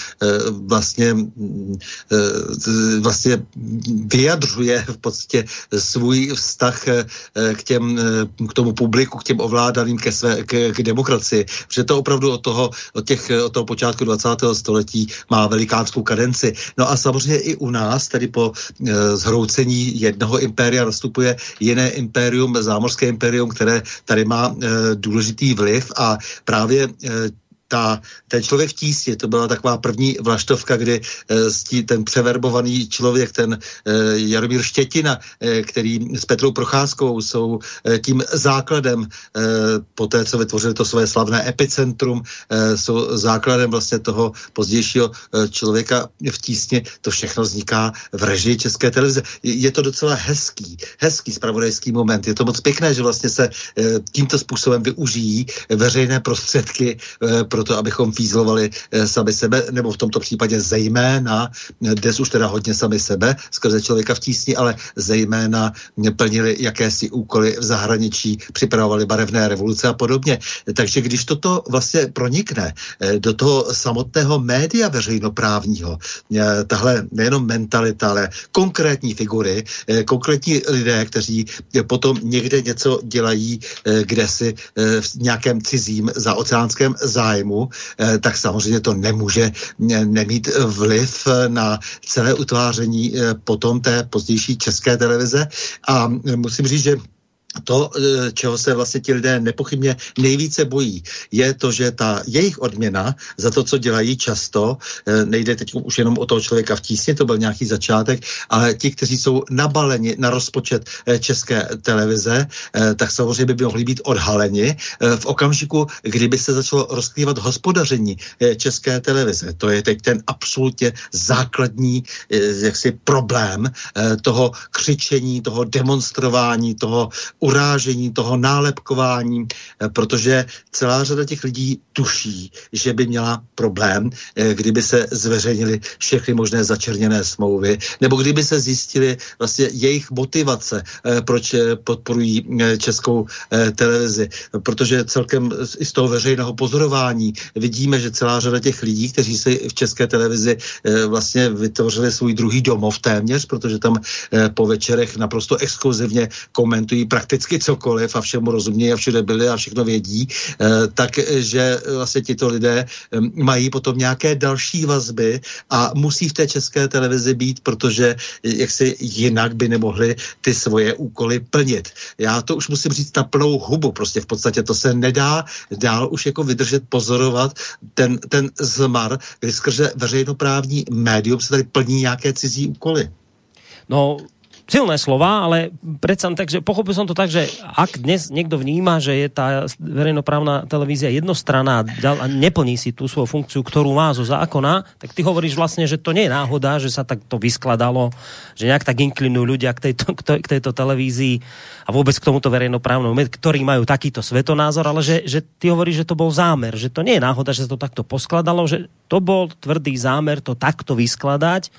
vlastně, vlastně vyjadřuje v podstatě svůj vztah k, těm, eh, k tomu publiku, k těm ovládaným, ke své, k, k demokracii. Protože to opravdu od toho, od, těch, od toho počátku 20. století má velikánskou kadenci. No a samozřejmě i u nás, tedy po e, zhroucení jednoho impéria nastupuje jiné impérium, zámořské impérium, které tady má e, důležitý vliv a právě e, ta, ten člověk v tísni, to byla taková první vlaštovka, kdy e, ten převerbovaný člověk, ten e, Jaromír Štětina, e, který s Petrou Procházkou jsou e, tím základem, e, po té, co vytvořili to své slavné epicentrum, e, jsou základem vlastně toho pozdějšího e, člověka v tísni. To všechno vzniká v režii České televize. Je, je to docela hezký, hezký spravodajský moment. Je to moc pěkné, že vlastně se e, tímto způsobem využijí veřejné prostředky e, proto, abychom fízlovali eh, sami sebe, nebo v tomto případě zejména, dnes už teda hodně sami sebe, skrze člověka v tísni, ale zejména plnili jakési úkoly v zahraničí, připravovali barevné revoluce a podobně. Takže když toto vlastně pronikne eh, do toho samotného média veřejnoprávního, eh, tahle nejenom mentalita, ale konkrétní figury, konkrétní lidé, kteří potom někde něco dělají, kde si v nějakém cizím zaoceánském zájmu, zájmu, eh, tak samozřejmě to nemůže eh, nemít vliv na celé utváření eh, potom té pozdější české televize. A musím říct, že to, eh, čeho se vlastně ti lidé nepochybně nejvíce bojí, je to, že ta jejich odměna za to, co dělají často, eh, nejde teď už jenom o toho člověka v tísně, to byl nějaký začátek, ale ti, kteří jsou nabaleni na rozpočet eh, české televize, tak samozřejmě by mohli být odhaleni v okamžiku, kdyby se začalo rozkrývat hospodaření české televize. To je teď ten absolutně základní jaksi problém toho křičení, toho demonstrování, toho urážení, toho nálepkování, protože celá řada těch lidí tuší, že by měla problém, kdyby se zveřejnili všechny možné začerněné smlouvy, nebo kdyby se zjistili vlastně jejich motivace, proč podporují českou televizi. Protože celkem i z toho veřejného pozorování vidíme, že celá řada těch lidí, kteří si v české televizi vlastně vytvořili svůj druhý domov téměř, protože tam po večerech naprosto exkluzivně komentují prakticky cokoliv a všemu rozumějí a všude byli a všechno vědí, eh, takže vlastně tito lidé eh, mají potom nějaké další vazby a musí v té české televizi být, protože jak si jinak by nemohli ty svoje úkoly plnit. Já to už musím říct na plnou hubu, prostě v podstatě to se nedá dál už jako vydržet pozorovat ten, ten zmar, kdy skrze veřejnoprávní médium se tady plní nějaké cizí úkoly. No, silné slova, ale predsa tak, že pochopil som to tak, že ak dnes niekto vníma, že je tá verejnoprávna televízia jednostranná a neplní si tú svoju funkciu, ktorú má zo zákona, tak ty hovoríš vlastne, že to nie je náhoda, že sa tak to vyskladalo, že nejak tak inklinujú ľudia k tejto, k tejto televízii a vôbec k tomuto verejnoprávnom, ktorí majú takýto svetonázor, ale že, že ty hovoríš, že to bol zámer, že to nie je náhoda, že sa to takto poskladalo, že to bol tvrdý zámer to takto vyskladať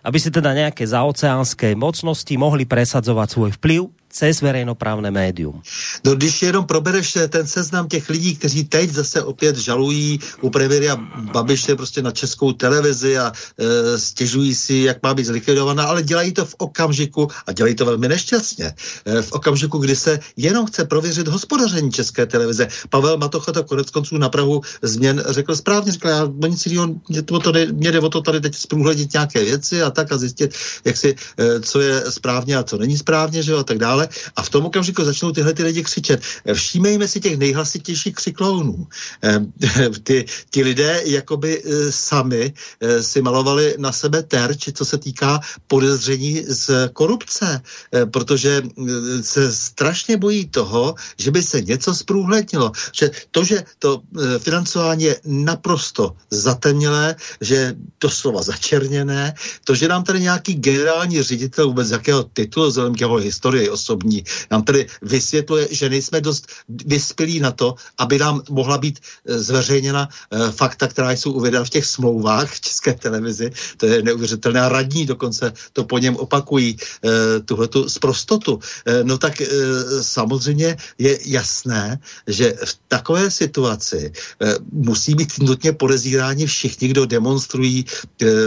aby si teda nejaké zaoceánské mocnosti mohli presadzovať svoj vplyv cez verejnoprávné médium. No když jenom probereš ten seznam těch lidí, kteří teď zase opět žalují u premiéra Babiše prostě na českou televizi a e, stěžují si, jak má být zlikvidovaná, ale dělají to v okamžiku a dělají to velmi nešťastně. E, v okamžiku, kdy se jenom chce prověřit hospodaření české televize. Pavel Matocha to konec konců na Prahu změn řekl správně, řekl, já o nic jiného, mě, to ne, mě jde o to tady teď zprůhledit nějaké věci a tak a zjistit, jak si, e, co je správně a co není správně, že jo, a tak dále dále. A v tom okamžiku začnou tyhle ty lidi křičet. Všímejme si těch nejhlasitějších křiklounů. Ehm, ty, ty lidé jakoby e, sami si malovali na sebe terč, co se týká podezření z korupce, protože se strašně bojí toho, že by se něco zprůhlednilo. Že to, že to financování je naprosto zatemnělé, že doslova začerněné, to, že nám tady nějaký generální ředitel vůbec jakého titulu, vzhledem k jeho historii osobní. Nám tedy vysvětluje, že nejsme dost vyspělí na to, aby nám mohla být eh, zveřejněna eh, fakta, která jsou uvedena v těch smlouvách v České televizi. To je neuvěřitelné. A radní dokonce to po něm opakují, eh, tuhletu zprostotu. No tak samozřejmě je jasné, že v takové situaci musí být nutně podezíráni všichni, kdo demonstrují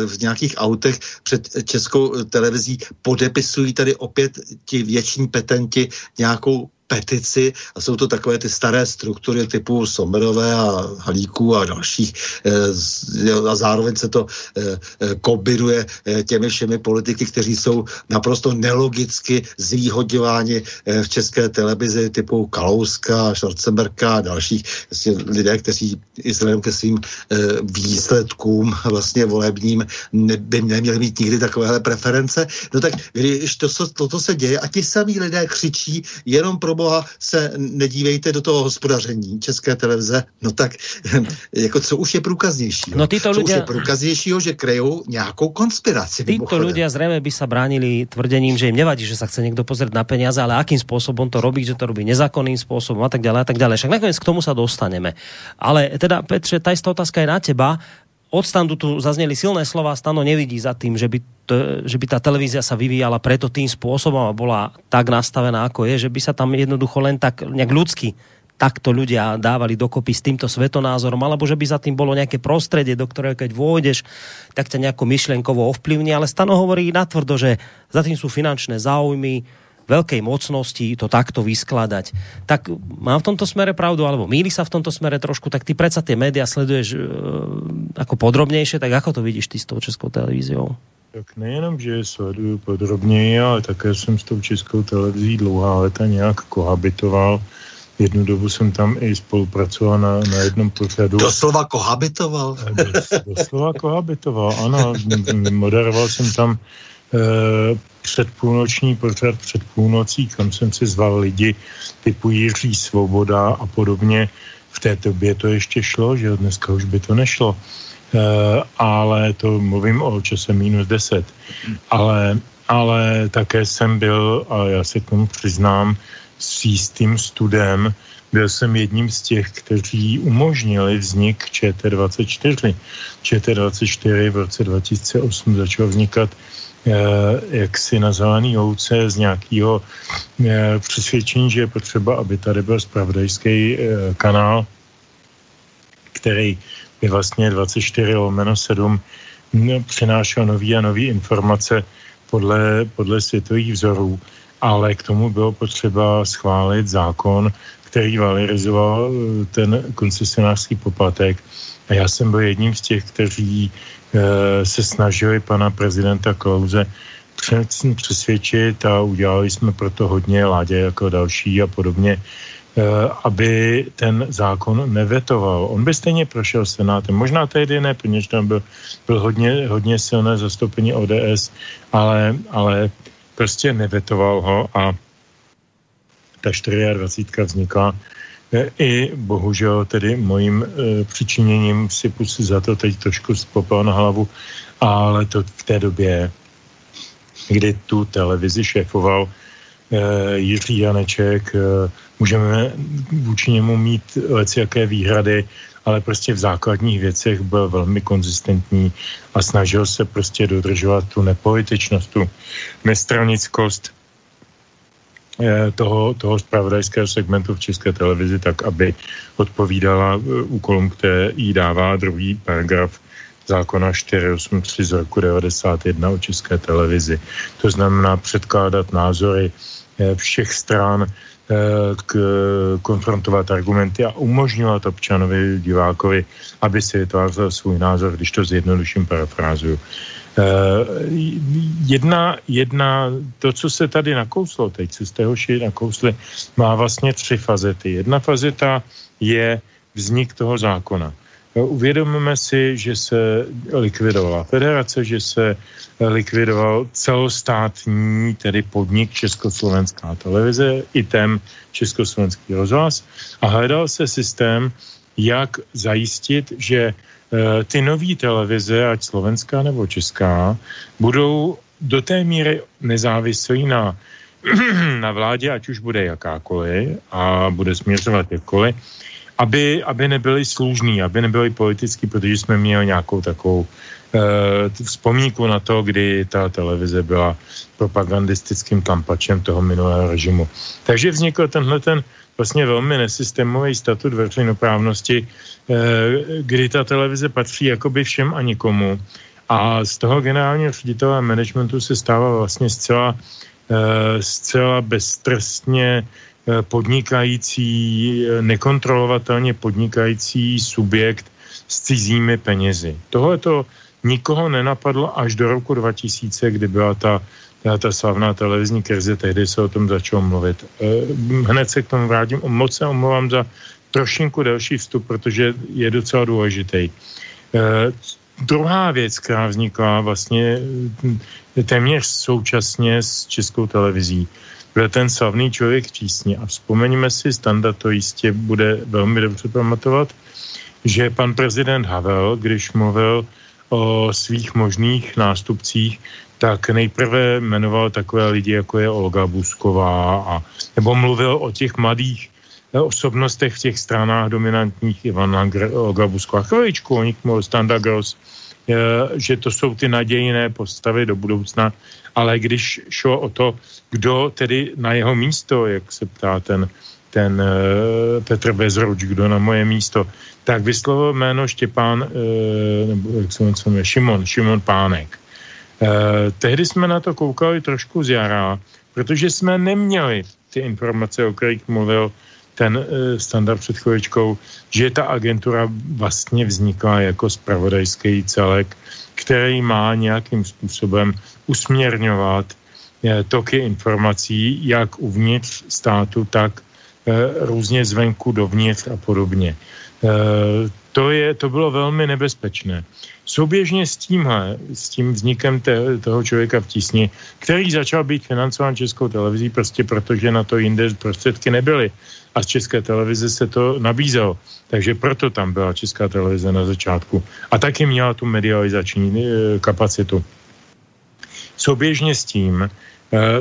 v nějakých autech před českou televizí, podepisují tady opět ti věční petenti nějakou petici a jsou to takové ty staré struktury typu Somerové a Halíků a dalších e, a zároveň se to e, kombinuje e, těmi všemi politiky, kteří jsou naprosto nelogicky zvýhodňováni v české televizi typu Kalouska, Schwarzenberka a dalších vlastně lidé, kteří vzhledem ke svým výsledkům vlastně volebním by neměli mít nikdy takovéhle preference. No tak když to, toto se děje a ti samí lidé křičí jenom pro boha se nedívejte do toho hospodaření České televize, no tak jako co už je průkaznější? No tyto co ľudia... už je průkaznějšího, že krejou nějakou konspiraci. Títo ľudia zřejmě by sa bránili tvrdením, že im nevadí, že sa chce někdo pozrieť na peniaze, ale akým spôsobom to robí, že to robí nezákonným spôsobom a tak ďalej a tak ďalej. Však nakoniec k tomu sa dostaneme. Ale teda, Petře, istá otázka je na teba od standu tu zazneli silné slova, Stano nevidí za tým, že by, to, že by tá televízia sa vyvíjala preto tým spôsobom a bola tak nastavená, ako je, že by sa tam jednoducho len tak nejak ľudsky takto ľudia dávali dokopy s týmto svetonázorom, alebo že by za tým bolo nejaké prostredie, do ktorého keď vôjdeš, tak ťa nejako myšlienkovo ovplyvní, ale Stano hovorí natvrdo, že za tým sú finančné záujmy, veľkej mocnosti to takto vyskladať. Tak mám v tomto smere pravdu, alebo míli sa v tomto smere trošku, tak ty predsa tie média sleduješ e, ako podrobnějšie, tak ako to vidíš ty s tou českou televíziou? Tak nejenom, že je sleduju podrobněji, ale také jsem s tou českou televizí dlouhá léta nějak kohabitoval. Jednu dobu jsem tam i spolupracoval na, na jednom pořadu. Doslova kohabitoval? Doslova kohabitoval, ano. Moderoval jsem tam Eh, předpůlnoční pořad před půlnocí, kam jsem si zval lidi typu Jiří Svoboda a podobně. V té době to ještě šlo, že dneska už by to nešlo. E, ale to mluvím o čase minus 10. Ale, ale také jsem byl, a já se k tomu přiznám, s jistým studem. Byl jsem jedním z těch, kteří umožnili vznik ČT24. ČT24 v roce 2008 začal vznikat eh, jaksi na zelený ouce z nějakého eh, přesvědčení, že je potřeba, aby tady byl spravodajský eh, kanál, který je vlastně 24 lomeno 7 přinášel nový a nový informace podle, podle světových vzorů, ale k tomu bylo potřeba schválit zákon, který valorizoval eh, ten koncesionářský poplatek. A já jsem byl jedním z těch, kteří e, se snažili pana prezidenta Klauze přesvědčit a udělali jsme proto hodně ládě jako další a podobně aby ten zákon nevetoval. On by stejně prošel senátem. Možná tehdy ne, protože tam byl, byl hodně, hodně silné zastoupení ODS, ale, ale prostě nevetoval ho a ta 24 vznikla eh, i bohužel tedy mojím e, přičiněním si pusy za to teď trošku spopel na hlavu, ale to v té době, kdy tu televizi šéfoval Jiří Janeček, e, můžeme vůči němu mít jaké výhrady, ale prostě v základních věcech byl velmi konzistentní a snažil se prostě dodržovat tu nepolitičnost, tu nestranickost eh, toho, toho spravodajského segmentu v České televizi tak, aby odpovídala eh, úkolům, které jí dává druhý paragraf zákona 483 z roku 91 o České televizi. To znamená předkládat názory eh, všech stran, Eh, k, konfrontovat argumenty a umožňovat občanovi, divákovi, aby si vytvářel svůj názor, když to zjednoduším parafrázuju. Eh, jedna, jedna, to, co se tady nakouslo teď, co jste hoši nakousli, má vlastně tři fazety. Jedna fazeta je vznik toho zákona. Uvědomíme si, že se likvidovala federace, že se likvidoval celostátní, tedy podnik Československá televize, i ten Československý rozhlas. A hledal se systém, jak zajistit, že eh, ty nové televize, ať slovenská nebo česká, budou do té míry nezávislí na, na vládě, ať už bude jakákoliv a bude směřovat jakkoliv, aby, aby nebyli služní, aby nebyli politický, protože jsme měli nějakou takovou e, vzpomínku na to, kdy ta televize byla propagandistickým kampačem toho minulého režimu. Takže vznikl tenhle ten vlastně velmi nesystémový statut veřejnoprávnosti, e, kdy ta televize patří jakoby všem a nikomu. A z toho generálního ředitele managementu se stává vlastně zcela, e, zcela beztrestně Eh, podnikající, eh, nekontrolovatelně podnikající subjekt s cizími penězi. Tohle to nikoho nenapadlo až do roku 2000, kdy byla ta, ta, ta slavná televizní krize, tehdy se o tom začalo mluvit. Eh, hned se k tomu vrátím, moc se omlouvám za trošinku delší vstup, protože je docela důležitý. Druhá věc, která vznikla vlastně téměř současně s českou televizí, byl ten slavný člověk tísně. A vzpomeňme si, Standa to jistě bude velmi dobře pamatovat, že pan prezident Havel, když mluvil o svých možných nástupcích, tak nejprve jmenoval takové lidi, jako je Olga Busková, a, nebo mluvil o těch mladých osobnostech v těch stranách dominantních, Ivan Langer, Olga Busková, chviličku, o nich mluvil Standa Gross, že to jsou ty nadějné postavy do budoucna, ale když šlo o to, kdo tedy na jeho místo, jak se ptá ten, ten uh, Petr Bezruč, kdo na moje místo, tak vyslovil jméno Štěpán, uh, nebo jak se jmenuje, Šimon, Šimon Pánek. Uh, tehdy jsme na to koukali trošku z jara, protože jsme neměli ty informace, o kterých mluvil ten uh, standard před chvíličkou, že ta agentura vlastně vznikla jako spravodajský celek, který má nějakým způsobem usměrňovat eh, toky informací, jak uvnitř státu, tak eh, různě zvenku dovnitř a podobně. Eh, to, je, to bylo velmi nebezpečné. Souběžně s tímhle, s tím vznikem te, toho člověka v tísni, který začal být financován českou televizí prostě protože na to jinde prostředky nebyly. A z české televize se to nabízelo. Takže proto tam byla česká televize na začátku. A taky měla tu medializační kapacitu. Souběžně s tím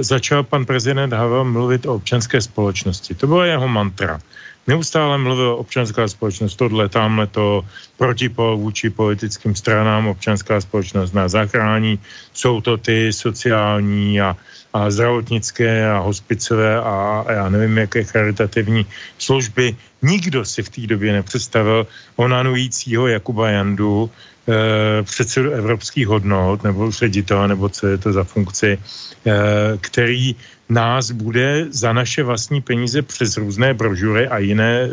začal pan prezident Havel mluvit o občanské společnosti. To byla jeho mantra. Neustále mluvil občanská společnost, tohle, tamhle to, protipol vůči politickým stranám, občanská společnost nás zachrání, jsou to ty sociální a, a zdravotnické a hospicové a, a já nevím, jaké charitativní služby. Nikdo si v té době nepředstavil onanujícího Jakuba Jandu, předsedu evropských hodnot, nebo ředitele, nebo co je to za funkci, e, který nás bude za naše vlastní peníze přes různé brožury a jiné e,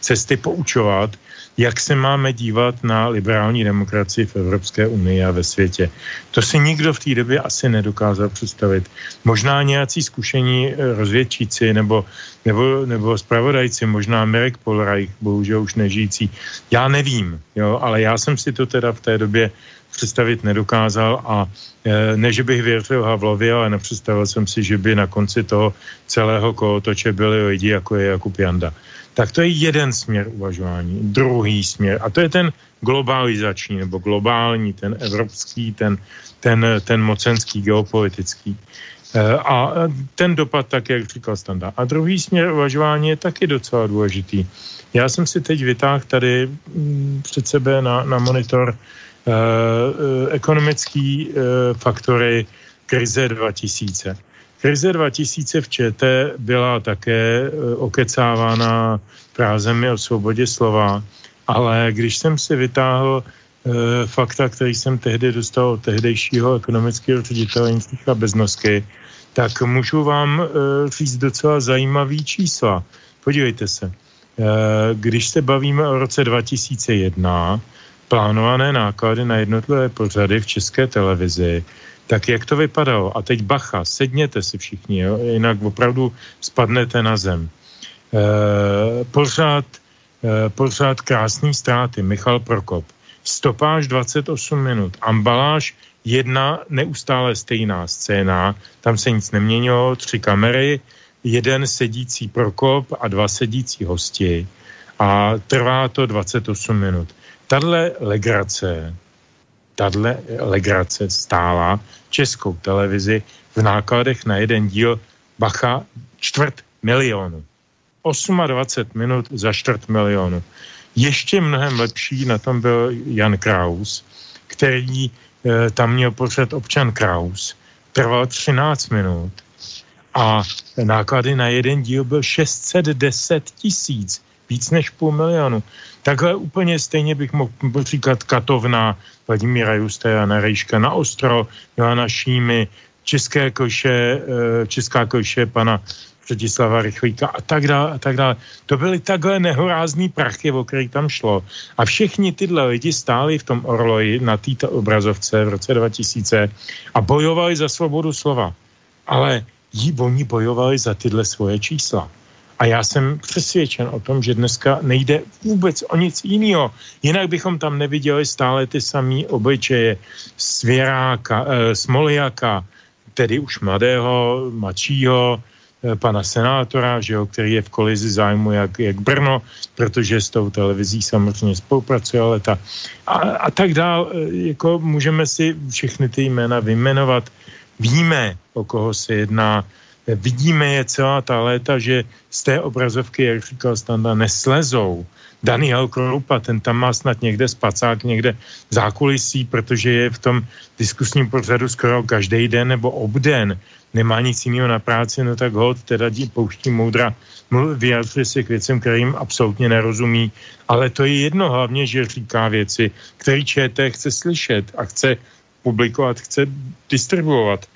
cesty poučovat, jak se máme dívat na liberální demokracii v Evropské unii a ve světě. To si nikdo v té době asi nedokázal představit. Možná nějací zkušení e, rozvědčíci nebo, nebo, nebo spravodajci, možná Mirek Polreich, bohužel už nežijící. Já nevím, jo, ale já jsem si to teda v té době představit nedokázal a e, ne, že bych věřil Havlovi, ale nepředstavil jsem si, že by na konci toho celého kolotoče byli lidi, jako je Jakub Janda. Tak to je jeden směr uvažování. Druhý směr, a to je ten globalizační nebo globální, ten evropský, ten, ten, ten mocenský, geopolitický. E, a ten dopad, tak jak říkal Standa. A druhý směr uvažování je taky docela důležitý. Já jsem si teď vytáhl tady mm, před sebe na, na monitor Eh, ekonomický eh, faktory krize 2000. Krize 2000 v ČT byla také okecávána frázemi o svobodě slova, ale když jsem si vytáhl fakta, který jsem tehdy dostal od tehdejšího ekonomického ředitele Jindřicha Beznosky, tak můžu vám říct docela zajímavý čísla. Podívejte se. Když se bavíme o roce 2001, plánované náklady na jednotlivé pořady v české televizi, tak jak to vypadalo? A teď bacha, sedněte si všichni, jo? jinak opravdu spadnete na zem. E, pořád, e, pořád krásný ztráty, Michal Prokop. Stopáž 28 minut, ambaláž jedna neustále stejná scéna, tam se nic neměnilo, tři kamery, jeden sedící Prokop a dva sedící hosti a trvá to 28 minut. Tadle legrace, tadle legrace stála českou televizi v nákladech na jeden díl Bacha čtvrt milionu. 28 minut za čtvrt milionu. Ještě mnohem lepší na tom byl Jan Kraus, který e, tam měl pořád občan Kraus. Trval 13 minut a náklady na jeden díl byl 610 tisíc víc než půl milionu. Takhle úplně stejně bych mohl říkat Katovna, Vladimíra Justajana Rejška na Ostro, Joana Šímy, České koše, eh, Česká koše pana Přetislava Rychlíka a tak dále a tak dále. To byly takhle nehorázný prachy, o který tam šlo. A všichni tyhle lidi stáli v tom Orloji na této obrazovce v roce 2000 a bojovali za svobodu slova. Ale jí oni bojovali za tyhle svoje čísla. A já jsem přesvědčen o tom, že dneska nejde vůbec o nic jiného. Jinak bychom tam neviděli stále ty samé obličeje Svěráka, eh, Smoliaka, tedy už mladého, mladšího, eh, pana senátora, že jo, který je v kolizi zájmu jak, jak Brno, protože s tou televizí samozřejmě spolupracuje leta a, a tak dál. Eh, jako můžeme si všechny ty jména vyjmenovat. Víme, o koho se jedná, vidíme je celá ta léta, že z té obrazovky, jak říkal Standa, neslezou. Daniel Krupa, ten tam má snad někde spacák, někde zákulisí, protože je v tom diskusním pořadu skoro každý den nebo obden. Nemá nic jiného na práci, no tak hod teda dí, pouští moudra, vyjadřuje se k věcem, kterým absolutně nerozumí, ale to je jedno hlavně, že říká věci, které ČT chce slyšet a chce publikovat, chce distribuovat.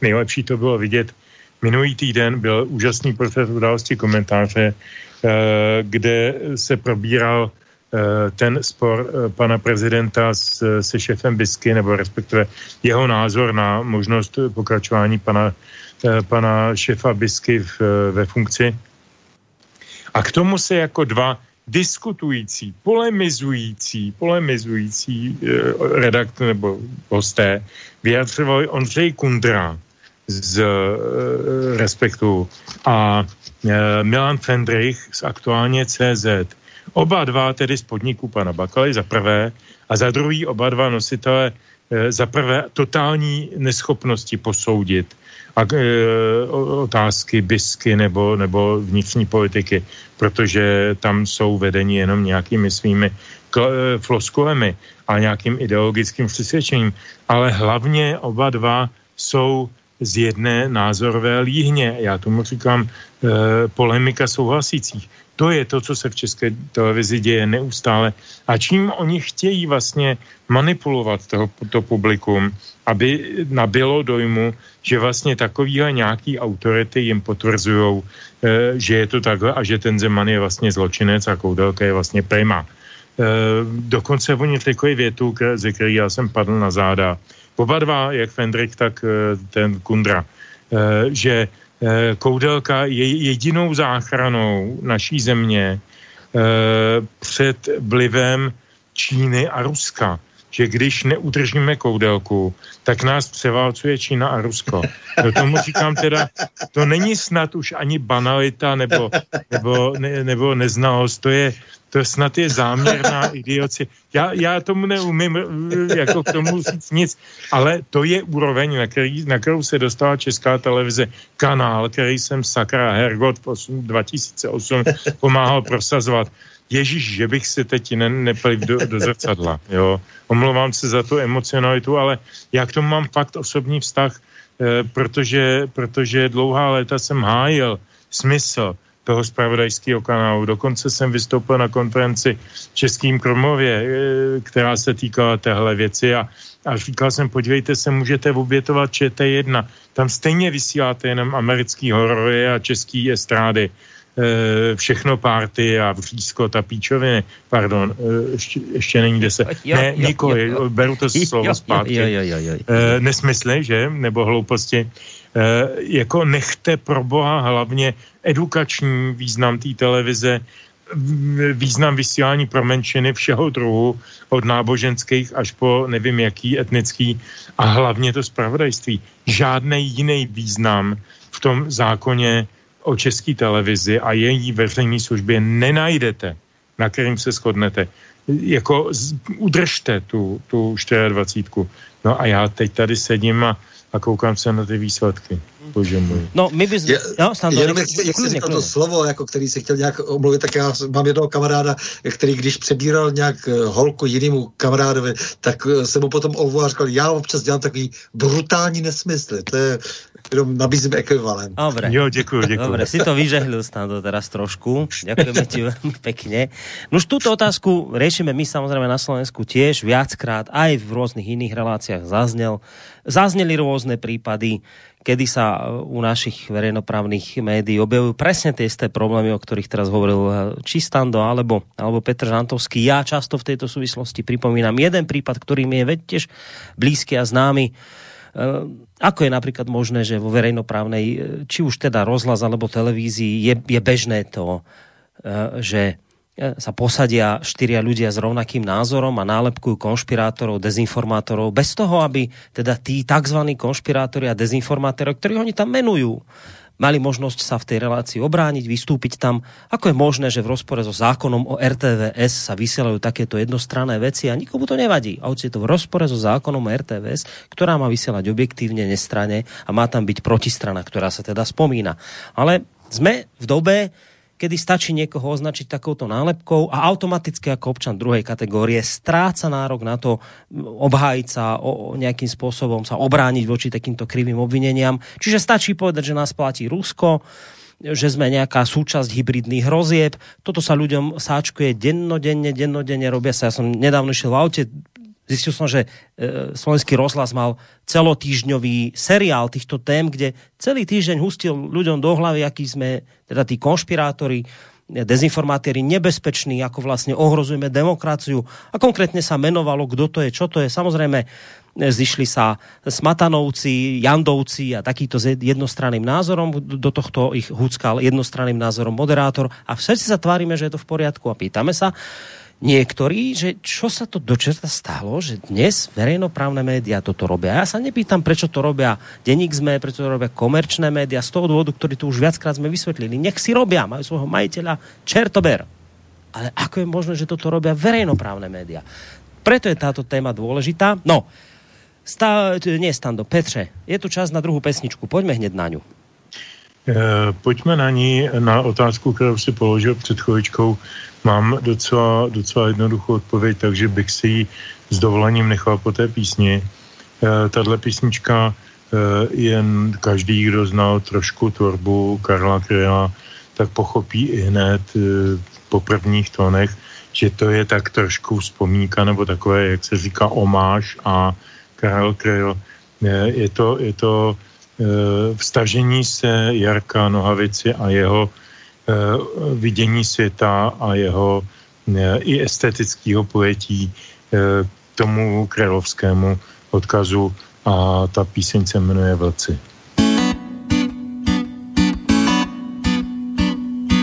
Nejlepší to bylo vidět Minulý týden byl úžasný proces události komentáře, eh, kde se probíral eh, ten spor eh, pana prezidenta se šefem Bisky, nebo respektive jeho názor na možnost pokračování pana, pana šefa Bisky v, ve funkci. A k tomu se jako dva diskutující, polemizující, polemizující redaktor nebo hosté vyjadřovali Ondřej Kundra, z e, Respektu a e, Milan Fendrich z aktuálně CZ. Oba dva tedy z podniku pana Bakaly za prvé a za druhý oba dva nositele za prvé totální neschopnosti posoudit a, e, otázky bisky nebo, nebo vnitřní politiky, protože tam jsou vedeni jenom nějakými svými kl- floskulemi a nějakým ideologickým přesvědčením. Ale hlavně oba dva jsou z jedné názorové líhně. Já tomu říkám e, polemika souhlasících. To je to, co se v české televizi děje neustále. A čím oni chtějí vlastně manipulovat toho, to publikum, aby nabilo dojmu, že vlastně takovýhle nějaký autority jim potvrzují, e, že je to takhle a že ten Zeman je vlastně zločinec a Koudelka je vlastně prima. E, dokonce oni řekli větu, ze které já jsem padl na záda. Oba dva, jak Fendrik, tak e, ten Kundra, že Koudelka je jedinou záchranou naší země před vlivem Číny a Ruska. Že když neudržíme koudelku, tak nás převálcuje Čína a Rusko. No tomu říkám teda, to není snad už ani banalita nebo, nebo, ne, nebo neznalost, to je, to snad je záměrná idioci. Já, já tomu neumím jako k tomu říct nic, ale to je úroveň, na, který, na kterou se dostala Česká televize, kanál, který jsem sakra Hergot v 2008 pomáhal prosazovat. Ježíš, že bych se teď ne, neplil do, do zrcadla, jo. Omlouvám se za tu emocionalitu, ale já k tomu mám fakt osobní vztah, eh, protože, protože dlouhá léta jsem hájil smysl toho spravodajského kanálu. Dokonce jsem vystoupil na konferenci v Českým Kromově, eh, která se týkala téhle věci a, a říkal jsem, podívejte se, můžete obětovat ČT1. Tam stejně vysíláte jenom americký horory a český estrády. Eh, všechno párty a vřízko, ta píčoviny, pardon, eh, ještě, ještě není deset. Jo, ne, jo, nikoli, jo, jo. beru to slovo jo, zpátky. Jo, jo, jo, jo, jo. E, nesmysly, že? Nebo hlouposti. E, jako nechte pro boha hlavně edukační význam té televize, význam vysílání pro menšiny všeho druhu, od náboženských až po nevím jaký etnický a hlavně to spravodajství. Žádný jiný význam v tom zákoně o české televizi a její veřejné službě nenajdete, na kterým se shodnete. Jako z, udržte tu, tu 24. No a já teď tady sedím a, a koukám se na ty výsledky. Bože můj. No, my bys... Je, no, Stando, jenom jak, jak jsi říkal to slovo, jako který se chtěl nějak omluvit, tak já mám jednoho kamaráda, který když přebíral nějak eh, holku jinému kamarádovi, tak eh, se mu potom omluval a říkal, já občas dělám takový brutální nesmysly. To je jenom nabízím ekvivalent. Dobre. Jo, děkuji, děkuji. Dobre, si to vyžehlil Stando teraz trošku. Ďakujeme ti veľmi pekne. No už túto otázku riešime my samozrejme na Slovensku tiež viackrát, aj v rôznych iných reláciách zaznel. Zazneli rôzne prípady, kedy sa e, u našich verejnoprávnych médií objavujú presne tie isté problémy, o ktorých teraz hovoril e, či Stando alebo, alebo Petr Žantovský. Ja často v tejto súvislosti pripomínam jeden prípad, ktorý mi je tiež blízky a známy. Uh, ako je napríklad možné, že vo verejnoprávnej, či už teda rozhlas alebo televízii, je, je bežné to, že E, sa posadia štyria ľudia s rovnakým názorom a nálepkujú konšpirátorov, dezinformátorov, bez toho, aby teda tí tzv. konšpirátori a dezinformátori, ktorých oni tam menujú, mali možnosť sa v tej relácii obrániť, vystúpiť tam. Ako je možné, že v rozpore so zákonom o RTVS sa vysielajú takéto jednostranné veci a nikomu to nevadí. A je to v rozpore so zákonom o RTVS, ktorá má vysielať objektívne, nestrane a má tam byť protistrana, ktorá sa teda spomína. Ale sme v dobe, kedy stačí niekoho označiť takouto nálepkou a automaticky ako občan druhej kategórie stráca nárok na to obhájiť sa o, o nejakým spôsobom sa obrániť voči takýmto krivým obvineniam. Čiže stačí povedať, že nás platí Rusko, že sme nejaká súčasť hybridných hrozieb. Toto sa ľuďom sáčkuje dennodenne, dennodenne robia sa. Ja som nedávno šiel v aute, Zistil som, že e, slovenský rozhlas mal celotýždňový seriál týchto tém, kde celý týždeň hustil ľuďom do hlavy, akí sme teda tí konšpirátori, dezinformátori nebezpeční, ako vlastne ohrozujeme demokraciu. A konkrétne sa menovalo, kdo to je, čo to je. Samozrejme, zišli sa Smatanovci, Jandovci a takýto s jednostranným názorom. Do tohto ich húckal jednostranným názorom moderátor. A všetci sa tvárime, že je to v poriadku. A pýtame sa, niektorí, že čo sa to dočerta stalo, že dnes verejnoprávne médiá toto robia. Ja sa nepýtam, prečo to robia denník sme, prečo to robia komerčné médiá, z toho dôvodu, ktorý tu už viackrát sme vysvetlili. Nech si robia, majú svojho majiteľa čertober. Ale ako je možné, že toto robia verejnoprávne médiá? Preto je táto téma dôležitá. No, Sta, nie Stando, Petře, je tu čas na druhou pesničku, pojďme hned na ňu. E, pojďme na ní, na otázku, kterou si položil před chvíličkou. Mám docela, docela jednoduchou odpověď, takže bych si ji s dovolením nechal po té písni. E, tahle písnička e, jen každý, kdo znal trošku tvorbu Karla Kryla, tak pochopí i hned e, po prvních tónech, že to je tak trošku vzpomínka nebo takové, jak se říká, omáž a Karel Kryl. Je to, je to vstažení se Jarka Nohavici a jeho vidění světa a jeho i estetického pojetí tomu královskému odkazu a ta píseň se jmenuje Vlci.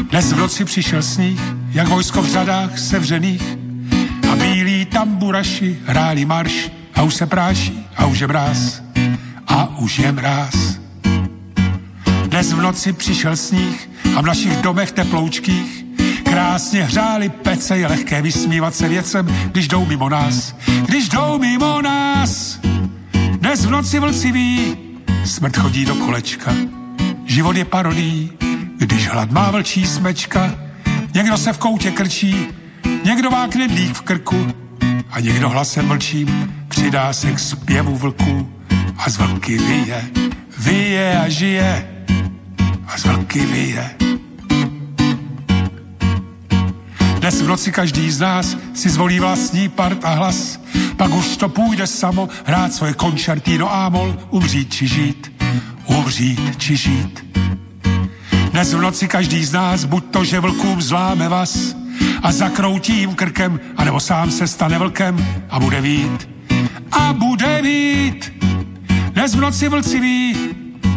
Dnes v noci přišel sníh, jak vojsko v řadách sevřených a bílí tamburaši hráli marš a už se práší a už je mráz a už je mráz. Dnes v noci přišel sníh a v našich domech teploučkých krásně hřáli pece, je lehké vysmívat se věcem, když jdou mimo nás. Když jdou mimo nás, dnes v noci vlci ví, smrt chodí do kolečka. Život je parodí, když hlad má vlčí smečka. Někdo se v koutě krčí, někdo má knedlík v krku a někdo hlasem vlčím přidá se k zpěvu vlků a z vlky vyje, vyje a žije a z vlky vyje. Dnes v noci každý z nás si zvolí vlastní part a hlas, pak už to půjde samo hrát svoje koncertino ámol, umřít či žít, umřít či žít. Dnes v noci každý z nás, buď to, že vlkům zláme vás a zakroutí jim krkem, anebo sám se stane vlkem a bude vít. A bude vít. Dnes v noci vlci ví,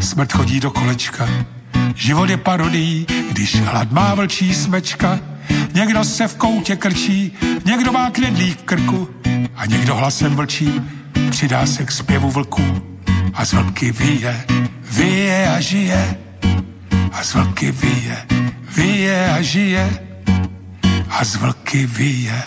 smrt chodí do kolečka. Život je parodí, když hlad má vlčí smečka. Někdo se v koutě krčí, někdo má knedlík v krku a někdo hlasem vlčí přidá se k zpěvu vlků a z vlky vyje, vyje a žije a z vlky vyje, vyje a žije a z vlky vyje.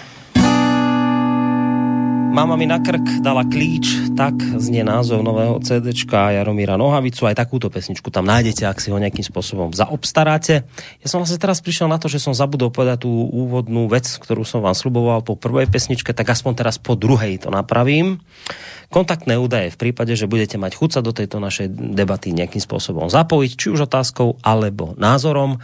Mama mi na krk dala klíč, tak znie názov nového CDčka Jaromíra Nohavicu. Aj takúto pesničku tam nájdete, ak si ho nejakým spôsobom zaobstaráte. Ja som vlastne teraz prišiel na to, že som zabudol povedať tú úvodnú vec, ktorú som vám sluboval po prvej pesničke, tak aspoň teraz po druhej to napravím. Kontaktné údaje v prípade, že budete mať chuť sa do tejto našej debaty nejakým spôsobom zapojiť, či už otázkou alebo názorom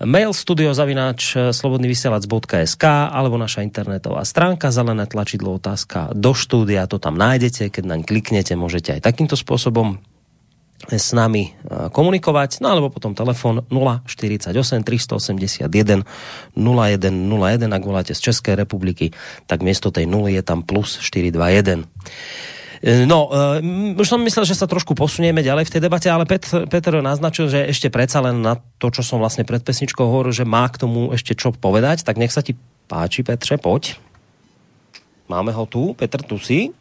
mail studiozavináč slobodnyvysielac.sk alebo naša internetová stránka zelené tlačidlo otázka do štúdia, to tam nájdete, keď naň kliknete, môžete aj takýmto spôsobom s nami komunikovať, no alebo potom telefon 048 381 0101, ak voláte z Českej republiky, tak miesto tej 0 je tam plus 421. E, no, uh, už som myslel, že sa trošku posunieme ďalej v tej debate, ale Pet, Petr naznačil, že ešte predsa len na to, čo som vlastne pred pesničkou hovoril, že má k tomu ešte čo povedať, tak nech sa ti páči, Petře, poď. Máme ho tu, Petr, tu si.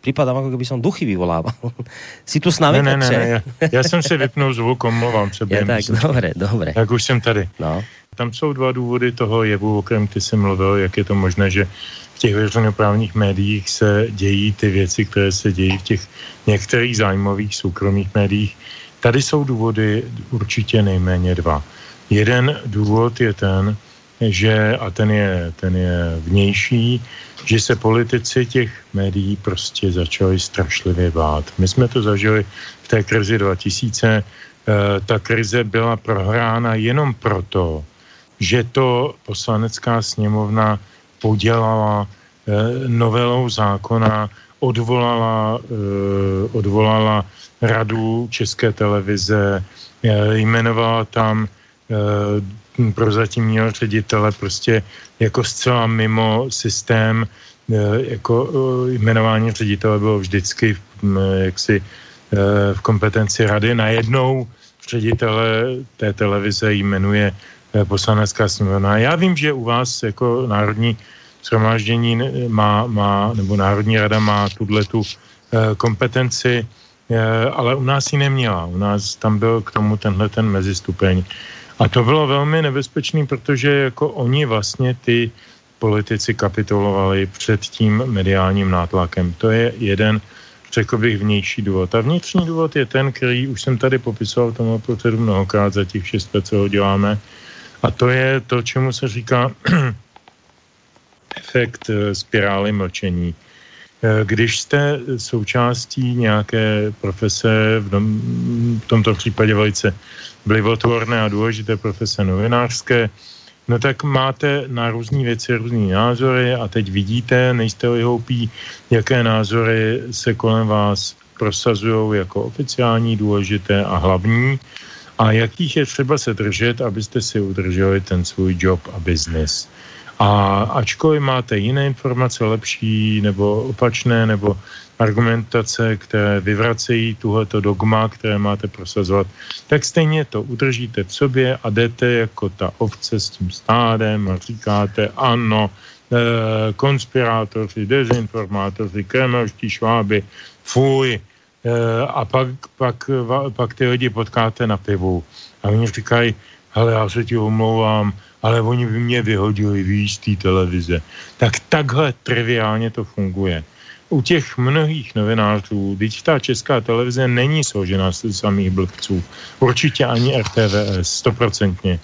Připadám, jako kdyby som duchy vyvolával. si tu s námi, ne, ne, ne, ne, já, já jsem si vypnul zvuk, omlouvám se. Je tak, dobré, dobré. Tak už jsem tady. No. Tam jsou dva důvody toho jevu, o kterém ty jsi mluvil, jak je to možné, že v těch veřejnoprávních médiích se dějí ty věci, které se dějí v těch některých zájmových soukromých médiích. Tady jsou důvody určitě nejméně dva. Jeden důvod je ten, že, a ten je, ten je vnější, že se politici těch médií prostě začali strašlivě bát. My jsme to zažili v té krizi 2000. E, eh, ta krize byla prohrána jenom proto, že to poslanecká sněmovna podělala eh, novelou zákona, odvolala, eh, odvolala radu České televize, eh, jmenovala tam prozatímního ředitele prostě jako zcela mimo systém, jako jmenování ředitele bylo vždycky hm, jaksi v kompetenci rady. Najednou ředitele té televize jmenuje poslanecká sněmovna. Já vím, že u vás jako národní shromáždění má, má, nebo Národní rada má tuhle tu eh, kompetenci, eh, ale u nás ji neměla. U nás tam byl k tomu tenhle ten mezistupeň. A to bylo velmi nebezpečný, protože jako oni vlastně ty politici kapitulovali před tím mediálním nátlakem. To je jeden, řekl bych, vnější důvod. A vnitřní důvod je ten, který už jsem tady popisoval tomu procedu mnohokrát za těch šest let, co ho děláme. A to je to, čemu se říká efekt eh, spirály mlčení. Eh, když jste součástí nějaké profese, v, tom, v tomto případě velice vlivotvorné a důležité profese novinářské, no tak máte na různé věci různé názory a teď vidíte, nejste hloupí, jaké názory se kolem vás prosazují jako oficiální, důležité a hlavní a jakých je třeba se držet, abyste si udrželi ten svůj job a business. A ačkoliv máte jiné informace, lepší nebo opačné, nebo argumentace, které vyvracejí tuhleto dogma, které máte prosazovat, tak stejně to udržíte v sobě a jdete jako ta ovce s tím stádem a říkáte ano, e, konspirátoři, dezinformátoři, kremelští šváby, fuj. E, a pak, pak, pak ty lidi potkáte na pivu a oni říkají, hele, já se ti omlouvám, ale oni by mě vyhodili, víc z té televize. Tak takhle triviálně to funguje. U těch mnohých novinářů, teď ta česká televize není složená z samých blbců. Určitě ani RTVS, stoprocentně.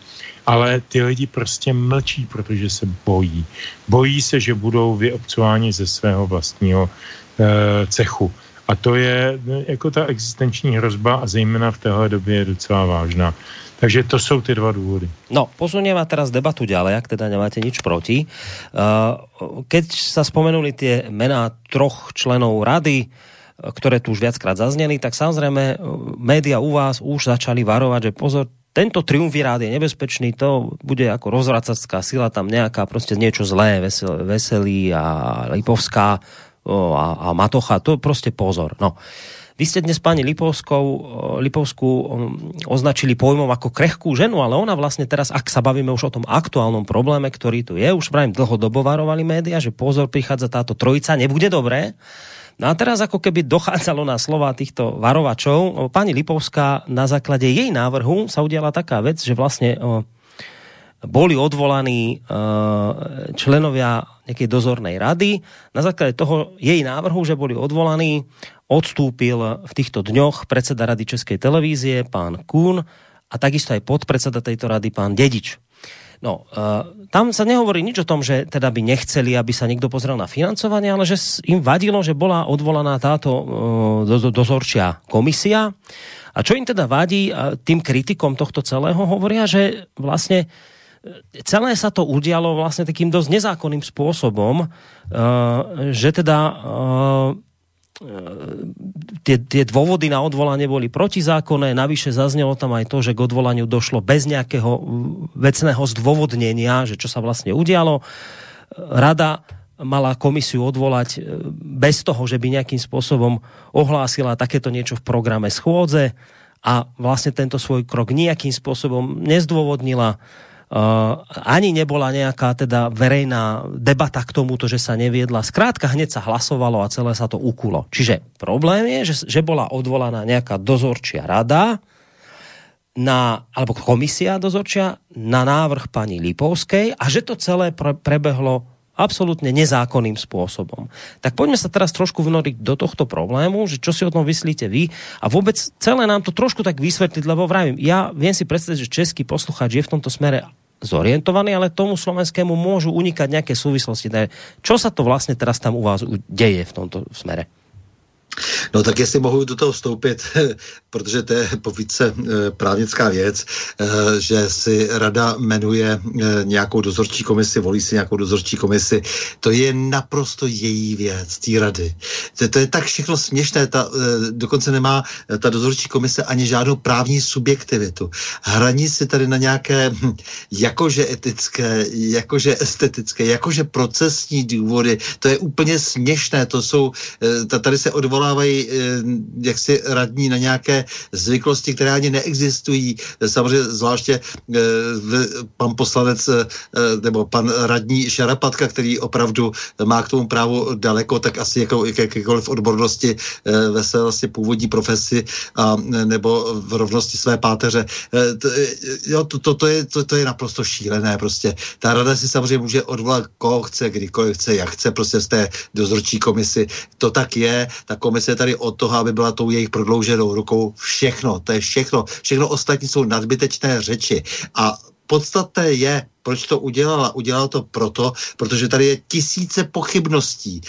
Ale ty lidi prostě mlčí, protože se bojí. Bojí se, že budou vyobcováni ze svého vlastního e, cechu. A to je jako ta existenční hrozba a zejména v téhle době je docela vážná. Takže to jsou ty dva důvody. No, posunieme teraz debatu ďalej, ak teda nemáte nič proti. Uh, keď sa spomenuli tie mená troch členov rady, uh, ktoré tu už viackrát zazneli, tak samozrejme uh, média u vás už začali varovať, že pozor, tento triumvirát je nebezpečný, to bude ako rozvracacká sila, tam nejaká prostě niečo zlé, vesel, Veselý a Lipovská a, a Matocha, to prostě pozor. No. Vy ste dnes pani Lipovskou, Lipovskú označili pojmom ako krehkú ženu, ale ona vlastne teraz, ak sa bavíme už o tom aktuálnom probléme, ktorý tu je, už pravím dlhodobo varovali média, že pozor, prichádza táto trojica, nebude dobré. No a teraz ako keby dochádzalo na slova týchto varovačov, pani Lipovská na základe jej návrhu sa udiala taká vec, že vlastne boli odvolaní členovia nejakej dozornej rady. Na základe toho jej návrhu, že boli odvolaní, odstúpil v týchto dňoch predseda Rady Českej televízie, pán Kuhn, a takisto aj podpredseda tejto rady, pán Dedič. No, uh, tam sa nehovorí nič o tom, že teda by nechceli, aby sa niekto pozrel na financovanie, ale že im vadilo, že bola odvolaná táto uh, do, dozorčia komisia. A čo im teda vadí, uh, tým kritikom tohto celého hovoria, že vlastne celé sa to udialo vlastne takým dosť nezákonným spôsobom, že teda tie, tie dôvody na odvolanie boli protizákonné, navyše zaznelo tam aj to, že k odvolaniu došlo bez nejakého vecného zdôvodnenia, že čo sa vlastne udialo. Rada mala komisiu odvolať bez toho, že by nejakým spôsobom ohlásila takéto niečo v programe schôdze a vlastne tento svoj krok nejakým spôsobom nezdôvodnila ani nebola nejaká teda verejná debata k tomuto, že sa neviedla. Skrátka hneď sa hlasovalo a celé sa to ukulo. Čiže problém je, že, že bola odvolaná nejaká dozorčia rada, na, alebo komisia dozorčia na návrh pani Lipovskej a že to celé pre, prebehlo absolútne nezákonným spôsobom. Tak poďme sa teraz trošku vnoriť do tohto problému, že čo si o tom vyslíte vy a vôbec celé nám to trošku tak vysvetliť, lebo vravím, ja viem si predstaviť, že český poslucháč je v tomto smere zorientovaný, ale tomu slovenskému môžu unikať nejaké súvislosti. Čo sa to vlastne teraz tam u vás deje v tomto smere? No tak jestli mohu do toho vstoupit, protože to je povíce eh, právnická věc, eh, že si rada jmenuje eh, nějakou dozorčí komisi, volí si nějakou dozorčí komisi, to je naprosto její věc, té rady. To, to je tak všechno směšné, ta, dokonce nemá ta dozorčí komise ani žádnou právní subjektivitu. Hraní si tady na nějaké hm, jakože etické, jakože estetické, jakože procesní důvody, to je úplně směšné, to jsou, tady se odvolá odvolávají ti jaksi radní na nějaké zvyklosti, které ani neexistují. Samozřejmě zvláště pan poslanec nebo pan radní Šarapatka, který opravdu má k tomu právu daleko, tak asi jako jakékoliv odbornosti ve své vlastně původní profesi a, nebo v rovnosti své páteře. To, jo, to, to, to, je, to, to je naprosto šílené. Prostě ta rada si samozřejmě může odvolat koho chce, kdykoliv chce, jak chce, prostě z té dozorčí komisi. To tak je. Ta komise je tady od toho, aby byla tou jejich prodlouženou rukou. Všechno, to je všechno. Všechno ostatní jsou nadbytečné řeči. A podstatné je, proč to udělala? Udělala to proto, protože tady je tisíce pochybností.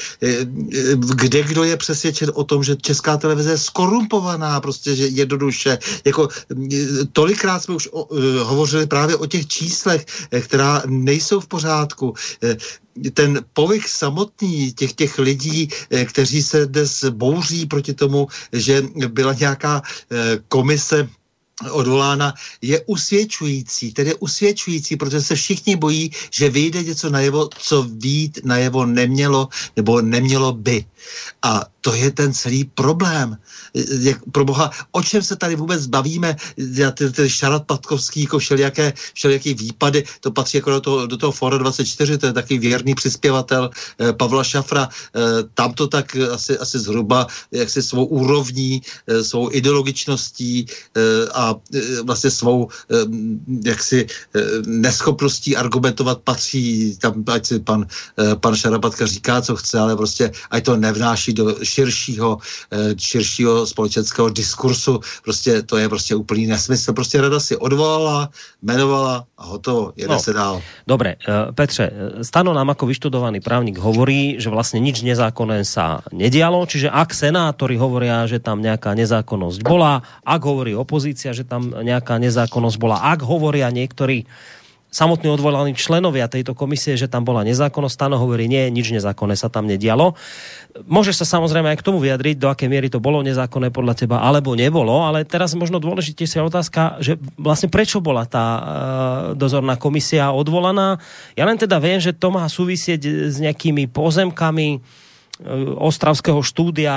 Kde kdo je přesvědčen o tom, že česká televize je skorumpovaná, prostě, že jednoduše. Jako, tolikrát jsme už o, hovořili právě o těch číslech, eh, která nejsou v pořádku eh, ten povih samotný těch, těch lidí, kteří se dnes bouří proti tomu, že byla nějaká komise odvolána, je usvědčující, tedy usvědčující, protože se všichni bojí, že vyjde něco najevo, co vít najevo nemělo nebo nemělo by. A to je ten celý problém. Jak, pro boha, o čem se tady vůbec bavíme? Ty, ty Šarat Patkovský, jako všelijaké, všelijaký výpady, to patří jako do toho, do toho Fora 24, to je taky věrný přispěvatel eh, Pavla Šafra. Eh, tam to tak asi, asi zhruba jak si svou úrovní, eh, svou ideologičností eh, a eh, vlastně svou eh, jaksi eh, neschopností argumentovat patří, tam ať si pan, eh, pan Šarapatka říká, co chce, ale prostě ať to nevnáší do širšího, eh, širšího společenského diskursu. Prostě to je prostě úplný nesmysl. Prostě rada si odvolala, jmenovala a hotovo, jede no, se dál. Dobre, eh, Petře, eh, Stano nám ako vyštudovaný právnik hovorí, že vlastně nič nezákonné sa nedialo, čiže ak senátori hovoria, že tam nejaká nezákonnosť bola, ak hovorí opozícia, že tam nejaká nezákonnosť bola, ak hovoria niektorí samotní odvolaní členovia tejto komisie, že tam bola nezákonnosť. Stano hovorí, nie, nič nezákonné sa tam nedialo. Môžeš sa samozrejme aj k tomu vyjadriť, do aké miery to bolo nezákonné podľa teba, alebo nebolo, ale teraz možno dôležitejšia otázka, že vlastne prečo bola tá uh, dozorná komisia odvolaná. Ja len teda viem, že to má súvisieť s nejakými pozemkami e, ostravského štúdia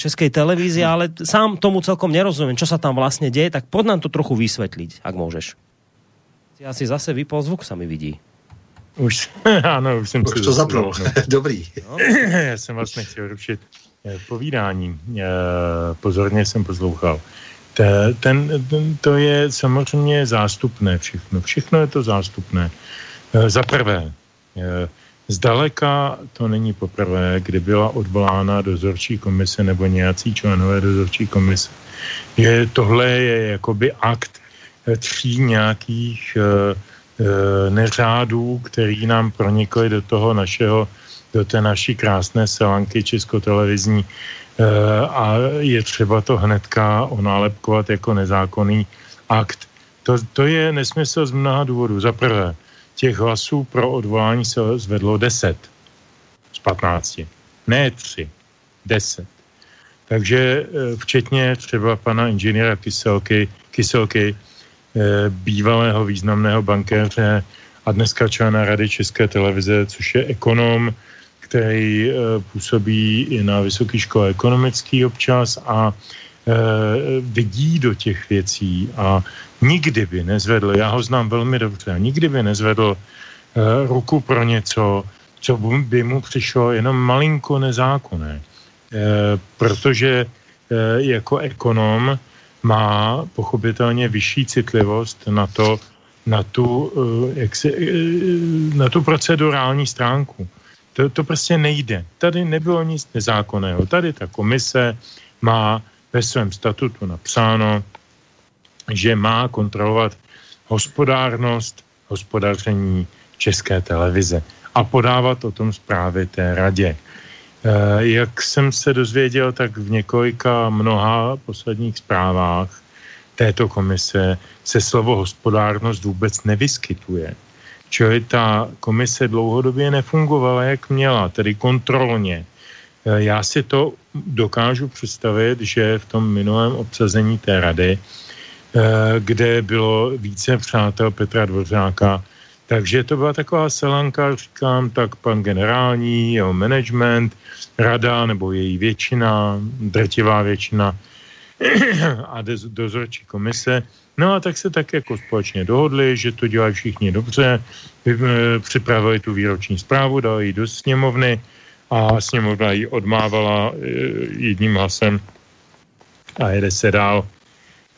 Českej televízie, ale sám tomu celkom nerozumiem, čo sa tam vlastne deje, tak pod nám to trochu vysvetliť, ak môžeš. Já si zase vypol zvuk, sa mi vidí. Už, ano, už jsem už to zapnul. No. Dobrý. No. Já jsem vás nechtěl rušit eh, povídání. Eh, pozorně jsem poslouchal. Ten, ten, to je samozřejmě zástupné všechno. Všechno je to zástupné. Eh, za prvé, zdaleka to není poprvé, kdy byla odvolána dozorčí komise nebo nějací členové dozorčí komise. Je, tohle je jakoby akt tří nějakých uh, neřádů, který nám pronikly do toho našeho, do té naší krásné selanky českotelevizní uh, a je třeba to hnedka onálepkovat jako nezákonný akt. To, to je nesmysl z mnoha důvodů. Za prvé, těch hlasů pro odvolání se zvedlo 10 z 15. Ne 3, 10. Takže včetně třeba pana inženýra Kyselky, Kyselky Eh, bývalého významného bankéře a dneska člena Rady České televize, což je ekonom, který eh, působí i na Vysoké škole ekonomický občas a eh, vidí do těch věcí a nikdy by nezvedl, já ho znám velmi dobře, a nikdy by nezvedl ruku pro něco, co by mu přišlo jenom malinko nezákonné. Protože jako ekonom má pochopitelně vyšší citlivost na to, na tu, eh, jak si, eh, na tu procedurální stránku. To, to prostě nejde. Tady nebylo nic nezákonného. Tady ta komise má ve svém statutu napsáno, že má kontrolovat hospodárnost, hospodaření České televize a podávat o tom zprávy té radě. Eh, jak jsem se dozvěděl, tak v několika mnoha posledních zprávách této komise se slovo hospodárnost vůbec nevyskytuje. Čili ta komise dlouhodobě nefungovala, jak měla, tedy kontrolně. Eh, já si to dokážu představit, že v tom minulém obsazení té rady, eh, kde bylo více přátel Petra Dvořáka, Takže to byla taková selanka, říkám, tak pan generální, jeho management, rada nebo její většina, drtivá většina a dozorčí komise. No a tak se tak jako společně dohodli, že to dělají všichni dobře, připravili tu výroční zprávu, dali ji do sněmovny a sněmovna ji odmávala e, jedním hlasem a jede se dál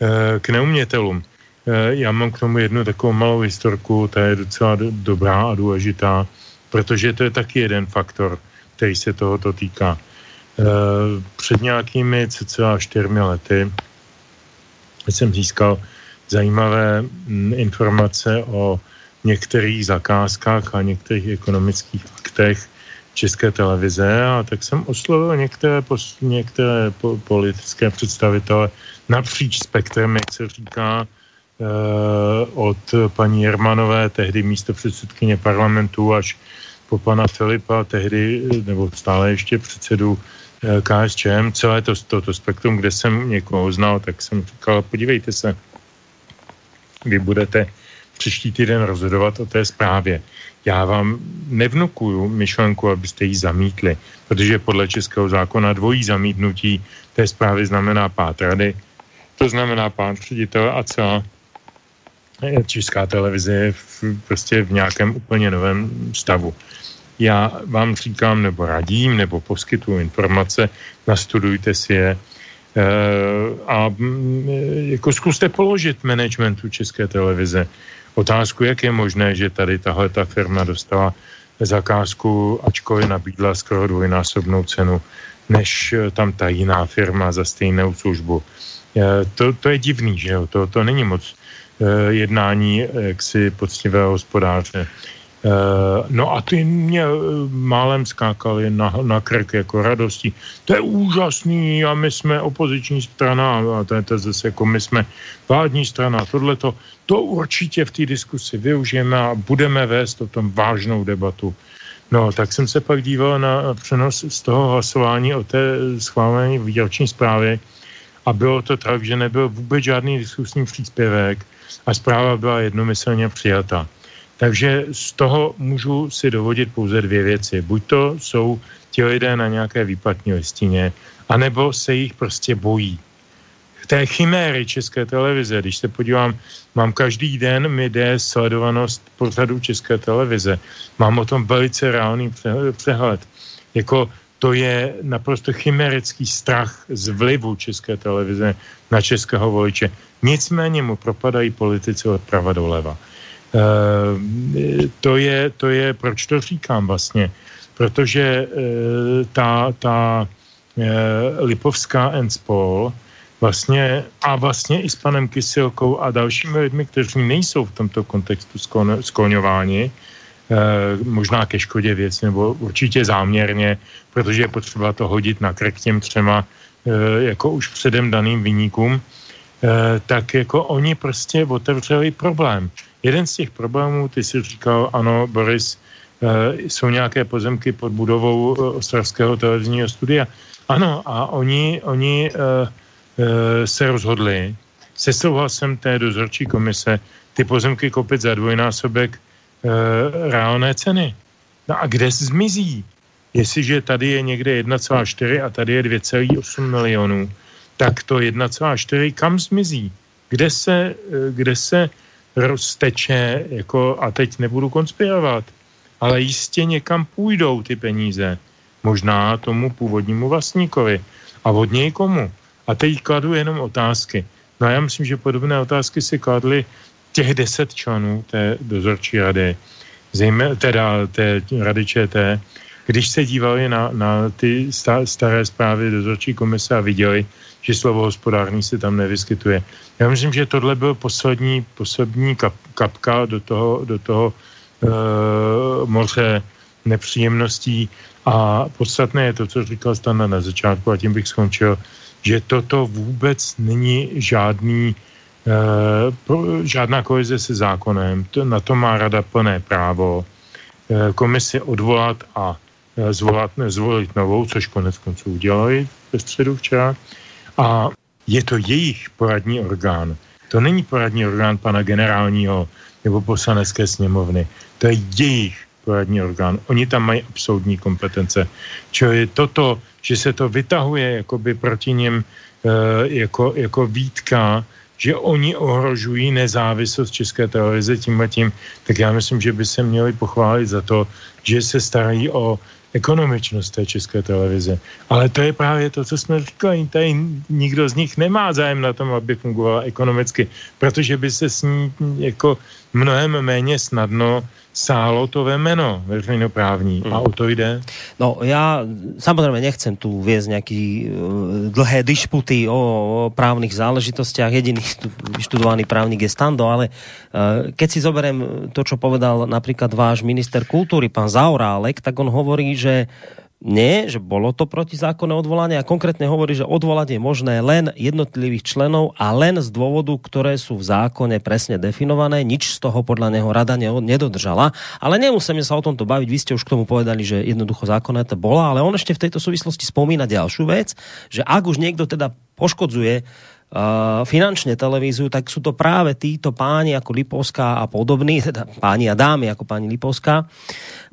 e, k neumětelům. E, já mám k tomu jednu takovou malou historku, ta je docela dobrá a důležitá, protože to je taky jeden faktor, který se tohoto týká. Před nějakými cca čtyřmi lety jsem získal zajímavé informace o některých zakázkách a některých ekonomických aktech České televize a tak jsem oslovil některé, pos, některé po, politické představitele napříč spektrem, jak se říká, eh, od paní Jermanové, tehdy místo předsedkyně parlamentu, až po pana Filipa, tehdy, nebo stále ještě předsedu eh, KSČM, celé to, toto spektrum, kde jsem někoho znal, tak jsem říkal, podívejte se, vy budete příští týden rozhodovat o té zprávě. Já vám nevnukuju myšlenku, abyste ji zamítli, protože podle českého zákona dvojí zamítnutí té zprávy znamená pát rady, to znamená pán ředitel a celá česká televize je v, prostě v nějakém úplně novém stavu. Já vám říkám, nebo radím, nebo poskytuju informace, nastudujte si je, Eh, a mm, jako zkuste položit managementu České televize otázku, jak je možné, že tady tahle ta firma dostala zakázku, ačkoliv nabídla skoro dvojnásobnou cenu, než eh, tam ta jiná firma za stejnou službu. Eh, to, to je divný, že jo? To, to není moc jednání jaksi poctivého hospodáře. Eh, no a ty mě eh, málem skákali na, na krk jako radosti. To je úžasný a my jsme opoziční strana a to je to zase jako my jsme vládní strana. Tohle to, to určitě v té diskusi využijeme a budeme vést o tom vážnou debatu. No, tak jsem se pak díval na přenos z toho hlasování o té schválení výroční zprávy a bylo to tak, že nebyl vůbec žádný diskusní příspěvek a zpráva byla jednomyslně přijata. Takže z toho můžu si dovodit pouze dvě věci. Buď to jsou ti lidé na nějaké výplatní listině, anebo se jich prostě bojí. Té chiméry České televize, když se podívám, mám každý den mi jde sledovanost pořadu České televize. Mám o tom velice reálný přehled. Jako to je naprosto chimerický strach z vlivu České televize na českého voliče. Nicméně mu propadají politici od prava doleva. Eh, to je, to je, proč to říkám vlastně, protože eh, ta, ta eh, Lipovská Enspol vlastně a vlastně i s panem Kysilkou a dalšími lidmi, kteří nejsou v tomto kontextu skloňováni, možná ke škodě věc, nebo určitě záměrně, protože je potřeba to hodit na krk těm třema jako už předem daným vyníkům, tak jako oni prostě otevřeli problém. Jeden z těch problémů, ty si říkal, ano, Boris, jsou nějaké pozemky pod budovou Ostravského televizního studia. Ano, a oni, oni se rozhodli se souhlasem té dozorčí komise ty pozemky koupit za dvojnásobek reálné ceny. No a kde zmizí? Jestliže tady je někde 1,4 a tady je 2,8 milionů, tak to 1,4 kam zmizí? Kde se, kde se rozteče, jako, a teď nebudu konspirovat, ale jistě někam půjdou ty peníze. Možná tomu původnímu vlastníkovi. A od něj komu? A teď kladu jenom otázky. No já myslím, že podobné otázky si kladly těch deset členů té dozorčí rady, zejména teda té rady ČT, když se dívali na, na ty staré zprávy dozorčí komise a viděli, že slovo hospodárný se tam nevyskytuje. Já myslím, že tohle byl poslední, poslední kap, kapka do toho, do toho e, moře nepříjemností a podstatné je to, co říkal Stana na začátku a tím bych skončil, že toto vůbec není žádný žádná koheze se zákonem, to, na to má rada plné právo e, komisi odvolat a zvolat, zvolit novou, což konec konců udělali ve středu včera. A je to jejich poradní orgán. To není poradní orgán pana generálního nebo poslanecké sněmovny. To je jejich poradní orgán. Oni tam mají absolutní kompetence. Čili toto, že se to vytahuje jakoby proti ním e, jako, jako výtka, že oni ohrožují nezávislost České televize tím a tím, tak já myslím, že by se měli pochválit za to, že se starají o ekonomičnost té české televize. Ale to je právě to, co jsme říkali. Tady nikdo z nich nemá zájem na tom, aby fungovala ekonomicky, protože by se s ní jako mnohem méně snadno sálo to vemeno veřejnoprávní mm. a o to jde. No já samozřejmě nechcem tu viesť nějaký uh, dlhé dišputy o, o právnych záležitostiach. Jediný vyštudovaný právnik je Stando, ale uh, keď si zoberiem to, čo povedal napríklad váš minister kultúry, pán Zaurálek, tak on hovorí, že nie, že bolo to protizákonné odvolanie a konkrétne hovorí, že odvolať je možné len jednotlivých členov a len z dôvodu, ktoré sú v zákone presne definované. Nič z toho podľa neho rada nedodržala. Ale nemusíme sa o tomto baviť. Vy ste už k tomu povedali, že jednoducho zákonné to bola, ale on ešte v tejto súvislosti spomína ďalšiu vec, že ak už niekto teda poškodzuje Uh, finančne televíziu, tak sú to práve títo páni ako Lipovská a podobní, teda páni a dámy ako pani Lipovská,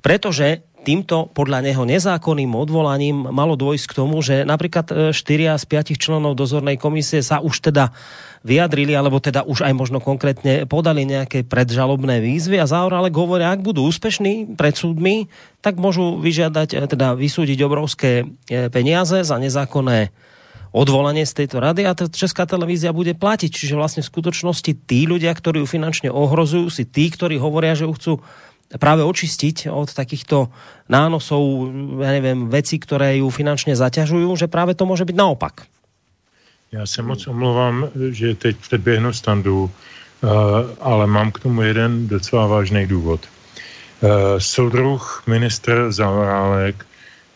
pretože týmto podľa neho nezákonným odvolaním malo dôjsť k tomu, že napríklad 4 e, z 5 členov dozornej komisie sa už teda vyjadrili, alebo teda už aj možno konkrétne podali nejaké predžalobné výzvy a zároveň ale hovoria, ak budú úspešní pred súdmi, tak môžu vyžiadať, e, teda vysúdiť obrovské e, peniaze za nezákonné odvolanie z tejto rady a Česká televízia bude platiť. Čiže vlastne v skutočnosti tí ľudia, ktorí ju finančne ohrozujú, si tí, ktorí hovoria, že ju chcú práve očistiť od takýchto nánosov, ja neviem, veci, které ju finančně zaťažují, že právě to může být naopak. Já se moc omlouvám, že teď předběhnu standu, eh, ale mám k tomu jeden docela vážný důvod. Eh, soudruh ministr Zavorálek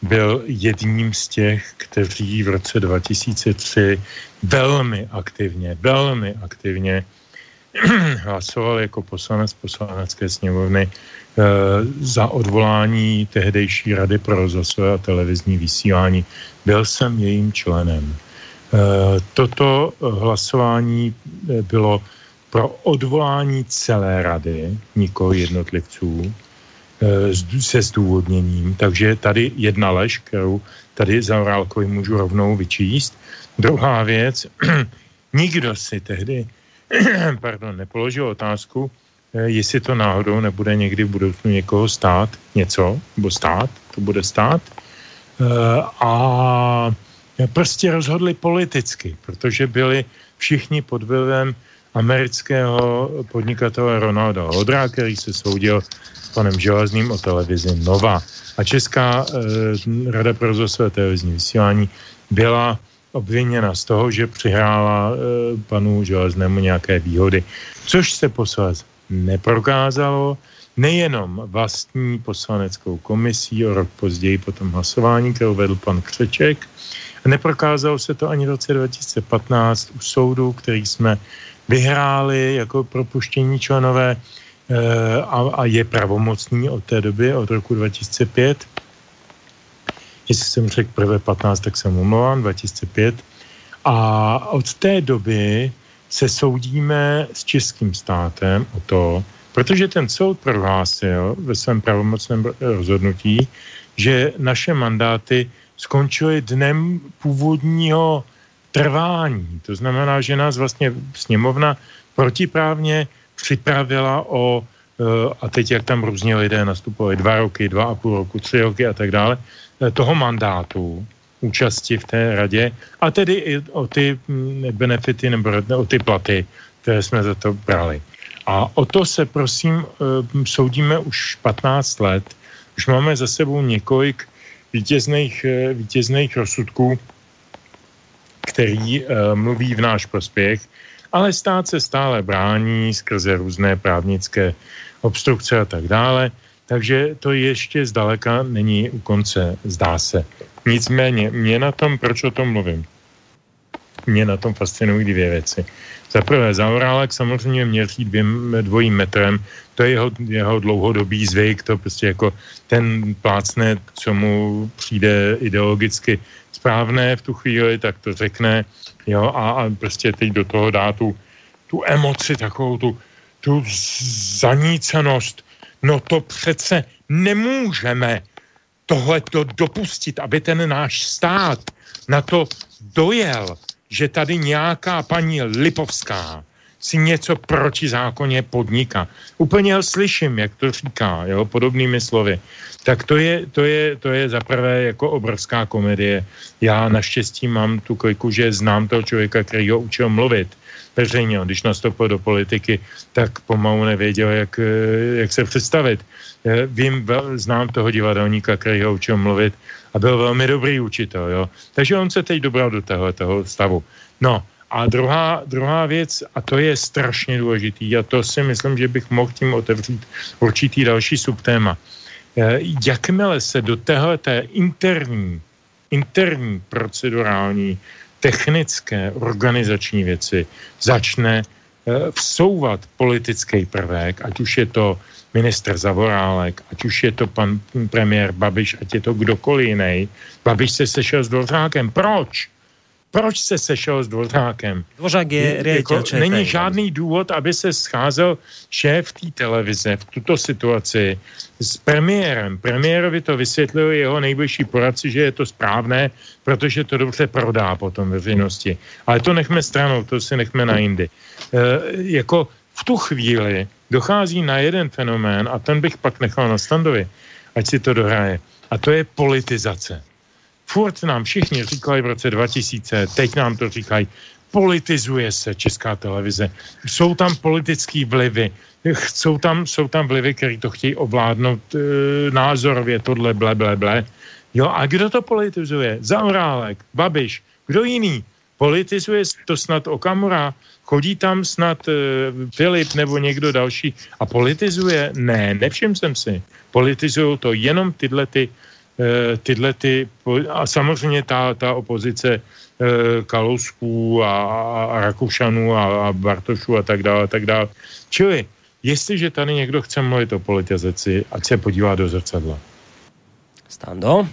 byl jedním z těch, kteří v roce 2003 velmi aktivně, velmi aktivně hlasoval jako poslanec poslanecké sněmovny za odvolání tehdejší Rady pro rozhlasové a televizní vysílání. Byl jsem jejím členem. Eh, toto hlasování eh, bylo pro odvolání celé rady, nikoho jednotlivců, se zdůvodněním. Takže tady jedna lež, kterou tady za Orálkovi můžu rovnou vyčíst. Druhá věc, nikdo si tehdy pardon, nepoložil otázku, Eh, jestli to náhodou nebude někdy v budoucnu někoho stát něco, nebo stát, to bude stát. Eh, a prostě rozhodli politicky, protože byli všichni pod vlivem amerického podnikatele Ronalda Hodra, který se soudil s panem Železným o televizi Nova. A Česká eh, rada pro rozhlasové televizní vysílání byla obviněna z toho, že přihrála panu Železnému nějaké výhody, což se posledně neprokázalo nejenom vlastní poslaneckou komisí o rok později po tom hlasování, kterou vedl pan Křeček, neprokázalo se to ani v roce 2015 u soudu, který jsme vyhráli jako propuštění členové eh, a, a je pravomocný od té doby, od roku 2005. Jestli jsem řekl prvé 15, tak jsem umlouvám, 2005. A od té doby se soudíme s českým státem o to, protože ten soud prohlásil ve svém pravomocném rozhodnutí, že naše mandáty skončily dnem původního trvání. To znamená, že nás vlastně sněmovna protiprávně připravila o, eh, a teď jak tam různě lidé nastupovali, dva roky, dva a půl roku, tři roky a tak dále, eh, toho mandátu, účasti v té radě a tedy i o ty mm, benefity nebo o ty platy, které jsme za to brali. A o to se prosím eh, soudíme už 15 let. Už máme za sebou několik vítězných, eh, vítězných rozsudků, který eh, mluví v náš prospěch, ale stát se stále brání skrze různé právnické obstrukce a tak dále. Takže to ještě zdaleka není u konce, zdá se. Nicméně, mě na tom, proč o tom mluvím? Mě na tom fascinují dvě věci. Za prvé, Zaurálek samozřejmě měří dvým, dvojím metrem, to je jeho, jeho dlouhodobý zvyk, to prostě jako ten plácne, co mu přijde ideologicky správné v tu chvíli, tak to řekne, jo, a, a prostě teď do toho dá tu, tu emoci, takovou tu, tu zanícenost. No to přece nemůžeme tohleto dopustit, aby ten náš stát na to dojel, že tady nějaká paní Lipovská si něco protizákonně podniká. Úplně slyším, jak to říká, jo, podobnými slovy. Tak to je, to je, to je zaprvé jako obrovská komedie. Já naštěstí mám tu kojku, že znám toho člověka, který ho učil mluvit veřejně. Když nastoupil do politiky, tak pomalu nevěděl, jak, jak se představit. Vím, znám toho divadelníka, který ho učil mluvit a byl velmi dobrý učitel. Jo? Takže on se teď dobral do toho, toho stavu. No, a druhá, druhá věc, a to je strašně důležitý, a to si myslím, že bych mohl tím otevřít určitý další subtéma. Eh, jakmile se do téhleté interní, interní procedurální, technické, organizační věci začne eh, vsouvat politický prvek, ať už je to minister Zavorálek, ať už je to pan premiér Babiš, ať je to kdokoliv jiný. Babiš se sešel s Dvořákem. Proč? Proč se sešel s Dvořákem? Dvořák je, je jako, Není žádný důvod, aby se scházel šéf té televize v tuto situaci s premiérem. Premiérovi to vysvětlil jeho nejbližší poradci, že je to správné, protože to dobře prodá potom veřejnosti. Ale to nechme stranou, to si nechme na jindy. E, jako v tu chvíli dochází na jeden fenomén a ten bych pak nechal na standovi, ať si to dohraje. A to je politizace furt nám všichni říkali v roce 2000, teď nám to říkají, politizuje se česká televize. Jsou tam politické vlivy, jsou tam, jsou tam vlivy, které to chtějí ovládnout e, názorově, tohle ble, ble, ble. Jo, a kdo to politizuje? Zaurálek, Babiš, kdo jiný? Politizuje to snad Okamura? Chodí tam snad e, Filip nebo někdo další a politizuje? Ne, nevšim jsem si. Politizují to jenom tyhle ty tyhle ty, a samozřejmě ta, ta opozice eh, Kalousků a, a Rakušanů a, a Bartošů a tak dále, a tak dále. Čili, jestliže tady někdo chce mluvit o politizaci, ať se podívá do zrcadla. Stando?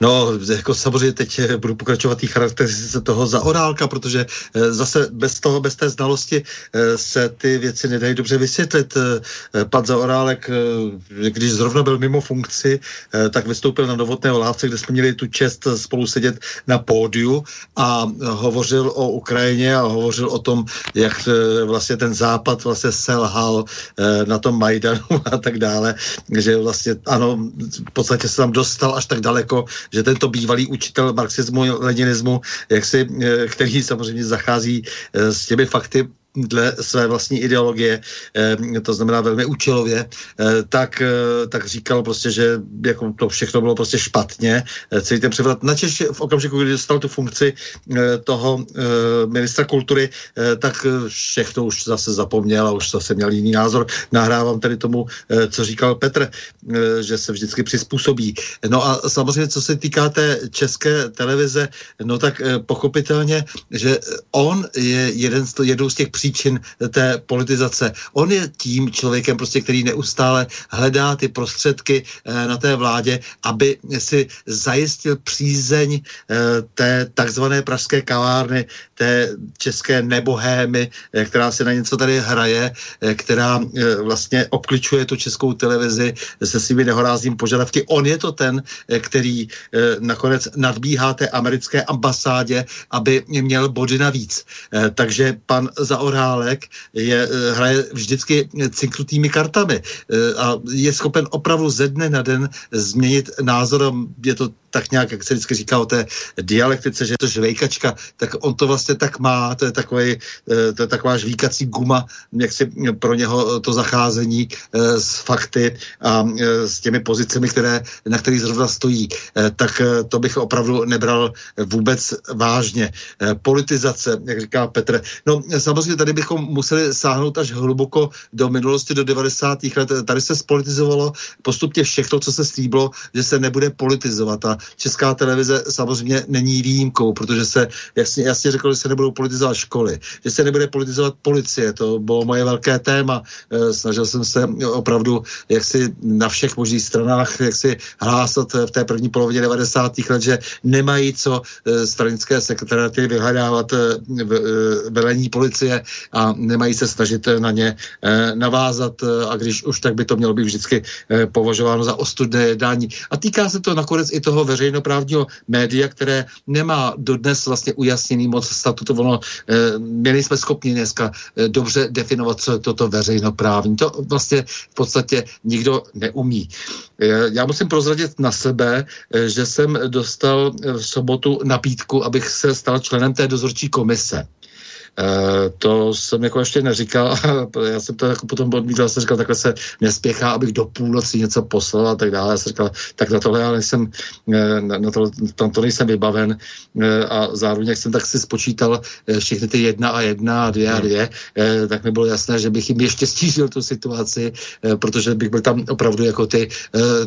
No, jako samozřejmě teď budu pokračovat té charakteristice toho za orálka, protože eh, zase bez toho, bez té znalosti eh, se ty věci nedají dobře vysvětlit. Eh, pan Zaorálek, když zrovna byl mimo funkci, tak vystoupil na Novotné lávce, kde jsme měli tu čest spolu sedět na pódiu a hovořil o Ukrajině a hovořil o tom, jak vlastně ten západ vlastně selhal na tom Majdanu a tak dále, že vlastně ano, v podstatě se tam dostal až tak daleko, že tento bývalý učitel marxismu, leninismu, jak si, eh, který samozřejmě zachází eh, s těmi fakty dle své vlastní ideologie, eh, to znamená velmi účelově, eh, tak, eh, tak říkal prostě, že jako to všechno bylo prostě špatně, celý ten převrat. Načež v okamžiku, kdy dostal tu funkci toho ministra kultury, tak všechno už zase zapomněl a už zase měl jiný názor. Nahrávám tedy tomu, co říkal Petr, že se vždycky přizpůsobí. No a samozřejmě, co se týká té české televize, no tak pochopitelně, že on je jeden z, jednou z těch příčin té politizace. On je tím člověkem, prostě, který neustále hledá ty prostředky eh, na té vládě, aby si zajistil přízeň eh, té takzvané pražské kavárny, té české nebohémy, eh, která se na něco tady hraje, která vlastně obkličuje tu českou televizi se svými nehoráznými požadavky. On je to ten, který nakonec nadbíhá té americké ambasádě, aby měl body navíc. Takže pan Zaor Orálek je, eh, hraje vždycky cinkrutými kartami eh, a je schopen opravdu ze dne na den změnit názor. Je to tak nějak, jak se vždycky říká o té dialektice, že je to žvejkačka, tak on to vlastně tak má, to je, takový, eh, to je taková žvíkací guma, jak si pro něho to zacházení s fakty a s těmi pozicemi, které, na kterých zrovna stojí, tak to bych opravdu nebral vůbec vážně. Politizace, jak říká Petr, no samozřejmě tady bychom museli sáhnout až hluboko do minulosti, do 90. let. Tady se spolitizovalo postupně všechno, co se slíbilo, že se nebude politizovat. A česká televize samozřejmě není výjimkou, protože se jasně, jasně řekl, že se nebudou politizovat školy, že se nebude politizovat policie, to bylo moje velké téma. E, snažil jsem se opravdu jaksi na všech možných stranách jaksi hlásat v té první polovině 90. let, že nemají co e, stranické sekretariaty vyhledávat velení policie a nemají se snažit na ně navázat a když už tak by to mělo být vždycky považováno za ostudné jednání. A týká se to nakonec i toho veřejnoprávního média, které nemá dodnes vlastně ujasněný moc statutu. Ono, my nejsme schopni dneska dobře definovat, co je toto veřejnoprávní. To vlastně v podstatě nikdo neumí. Já musím prozradit na sebe, že jsem dostal v sobotu nabídku, abych se stal členem té dozorčí komise. Eh, to jsem jako ještě neříkal, já jsem to jako potom odmítal, jsem říkal, takhle se nespěchá, abych do půlnoci něco poslal a tak dále. Já jsem říkal, tak na tohle já nejsem, eh, na to, tam to nejsem vybaven. Eh, a zároveň, jak jsem tak si spočítal všechny ty jedna a jedna a dvě a dvě, tak mi bylo jasné, že bych jim ještě stížil tu situaci, protože bych byl tam opravdu jako ty,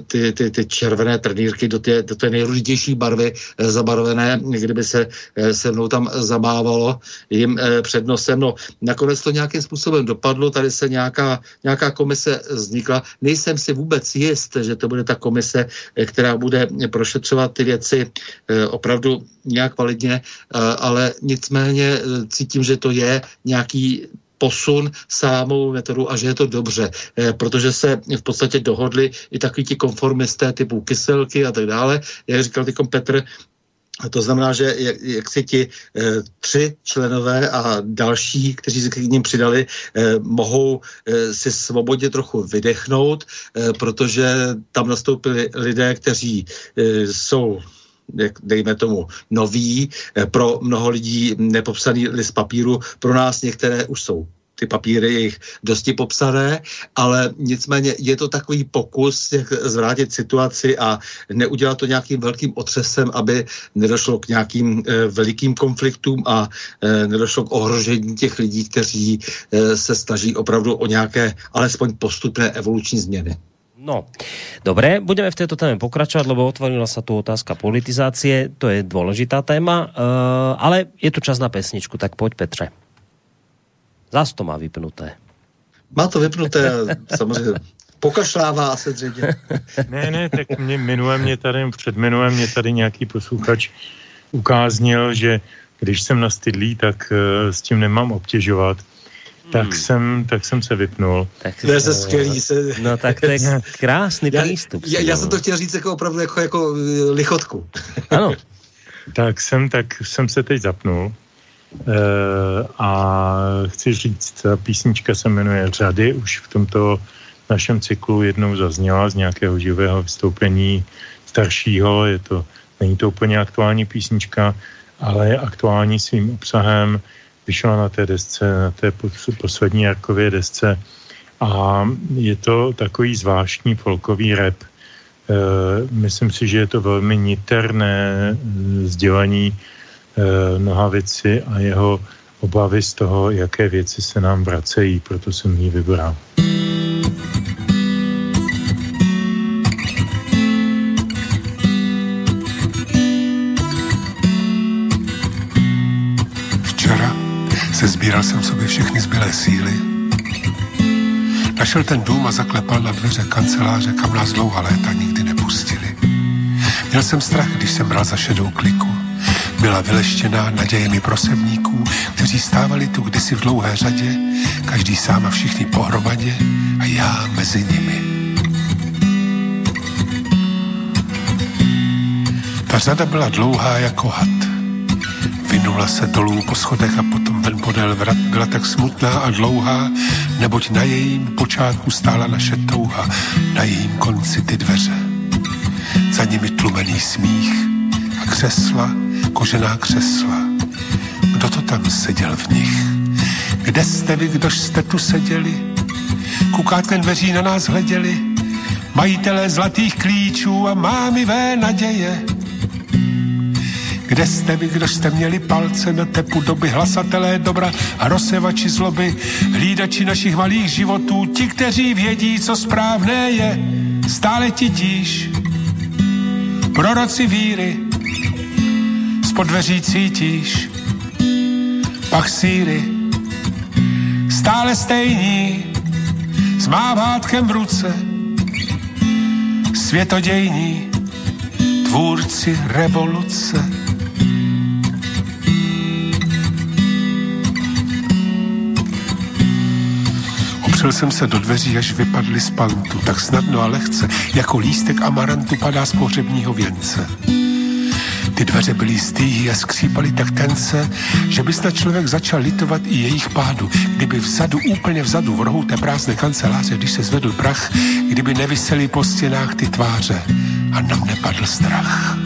ty, ty, ty červené trnírky do té, do té nejrůznější barvy zabarvené, kdyby se se mnou tam zamávalo jim před nosem. No, nakonec to nějakým způsobem dopadlo, tady se nějaká, nějaká komise vznikla. Nejsem si vůbec jist, že to bude ta komise, eh, která bude prošetřovat ty věci eh, opravdu nějak validně, eh, ale nicméně cítím, že to je nějaký posun sámou metodu a že je to dobře, protože se v podstatě dohodli i takový ti konformisté typu kyselky a tak dále. Jak říkal tykom Petr, to znamená, že jak, jak si ti e, tři členové a další, kteří se k ním přidali, e, mohou e, si svobodně trochu vydechnout, e, protože tam nastoupili lidé, kteří e, jsou dejme tomu, noví, pro mnoho lidí nepopsaný list papíru, pro nás některé už jsou ty papíry jejich dosti popsané, ale nicméně je to takový pokus, jak zvrátit situaci a neudělat to nějakým velkým otřesem, aby nedošlo k nějakým e, velikým konfliktům a e, nedošlo k ohrožení těch lidí, kteří e, se snaží opravdu o nějaké alespoň postupné evoluční změny. No, dobré, budeme v této téme pokračovat, lebo otvorila sa tu otázka politizácie, to je dôležitá téma, uh, ale je tu čas na pesničku, tak poď Petře. Zas to má vypnuté. Má to vypnuté, samozřejmě pokašlává se dředě. Ne, ne, tak mě minule mě tady, před minule mě tady nějaký posluchač ukáznil, že když jsem nastydlý, tak uh, s tím nemám obtěžovat. Hmm. Tak, jsem, tak jsem se vypnul. Tak to je se skvělý. Se... No tak to je krásný já, přístup. Já, já jsem to chtěl říct jako opravdu jako, jako eh, lichotku. Ano. tak jsem, tak jsem se teď zapnul Eh, a chci říct, ta písnička se jmenuje Řady, už v tomto našem cyklu jednou zazněla z nějakého živého vystoupení staršího, je to, není to úplně aktuální písnička, ale je aktuální svým obsahem, vyšla na té desce, na té poslední Jarkově desce. A je to takový zvláštní folkový rap. E, myslím si, že je to velmi niterné sdělení Eh, mnoha věci a jeho obavy z toho, jaké věci se nám vracejí, proto jsem ji vybral. Včera se sbíral jsem sobě všechny zbylé síly. Našel ten dům a zaklepal na dveře kanceláře, kam nás dlouhá léta nikdy nepustili. Měl jsem strach, když jsem bral za šedou kliku byla vyleštěná nadějemi prosebníků, kteří stávali tu kdysi v dlouhé řadě, každý sám a všichni pohromadě a já mezi nimi. Ta řada byla dlouhá jako had. Vynula se dolů po schodech a potom ven podél vrat byla tak smutná a dlouhá, neboť na jejím počátku stála naše touha, na jejím konci ty dveře. Za nimi tlumený smích a křesla, kožená křesla. Kdo to tam seděl v nich? Kde jste vy, kdož jste tu seděli? Kukátkem dveří na nás hleděli, majitelé zlatých klíčů a mámivé naděje. Kde jste vy, kdo jste měli palce na tepu doby, hlasatelé dobra a rozsevači zloby, hlídači našich malých životů, ti, kteří vědí, co správné je, stále titíž Proroci víry, spod dveří cítíš, pak síry, stále stejní, s mávátkem v ruce, světodějní, tvůrci revoluce. Opřel jsem se do dveří, až vypadly z pantu, tak snadno a lehce, jako lístek amarantu padá z pohřebního věnce. Ty dveře byly stýhy a skřípaly tak tence, že by snad člověk začal litovat i jejich pádu. Kdyby vzadu, úplně vzadu, v rohu té prázdné kanceláře, když se zvedl prach, kdyby nevysely po stěnách ty tváře a nám nepadl strach.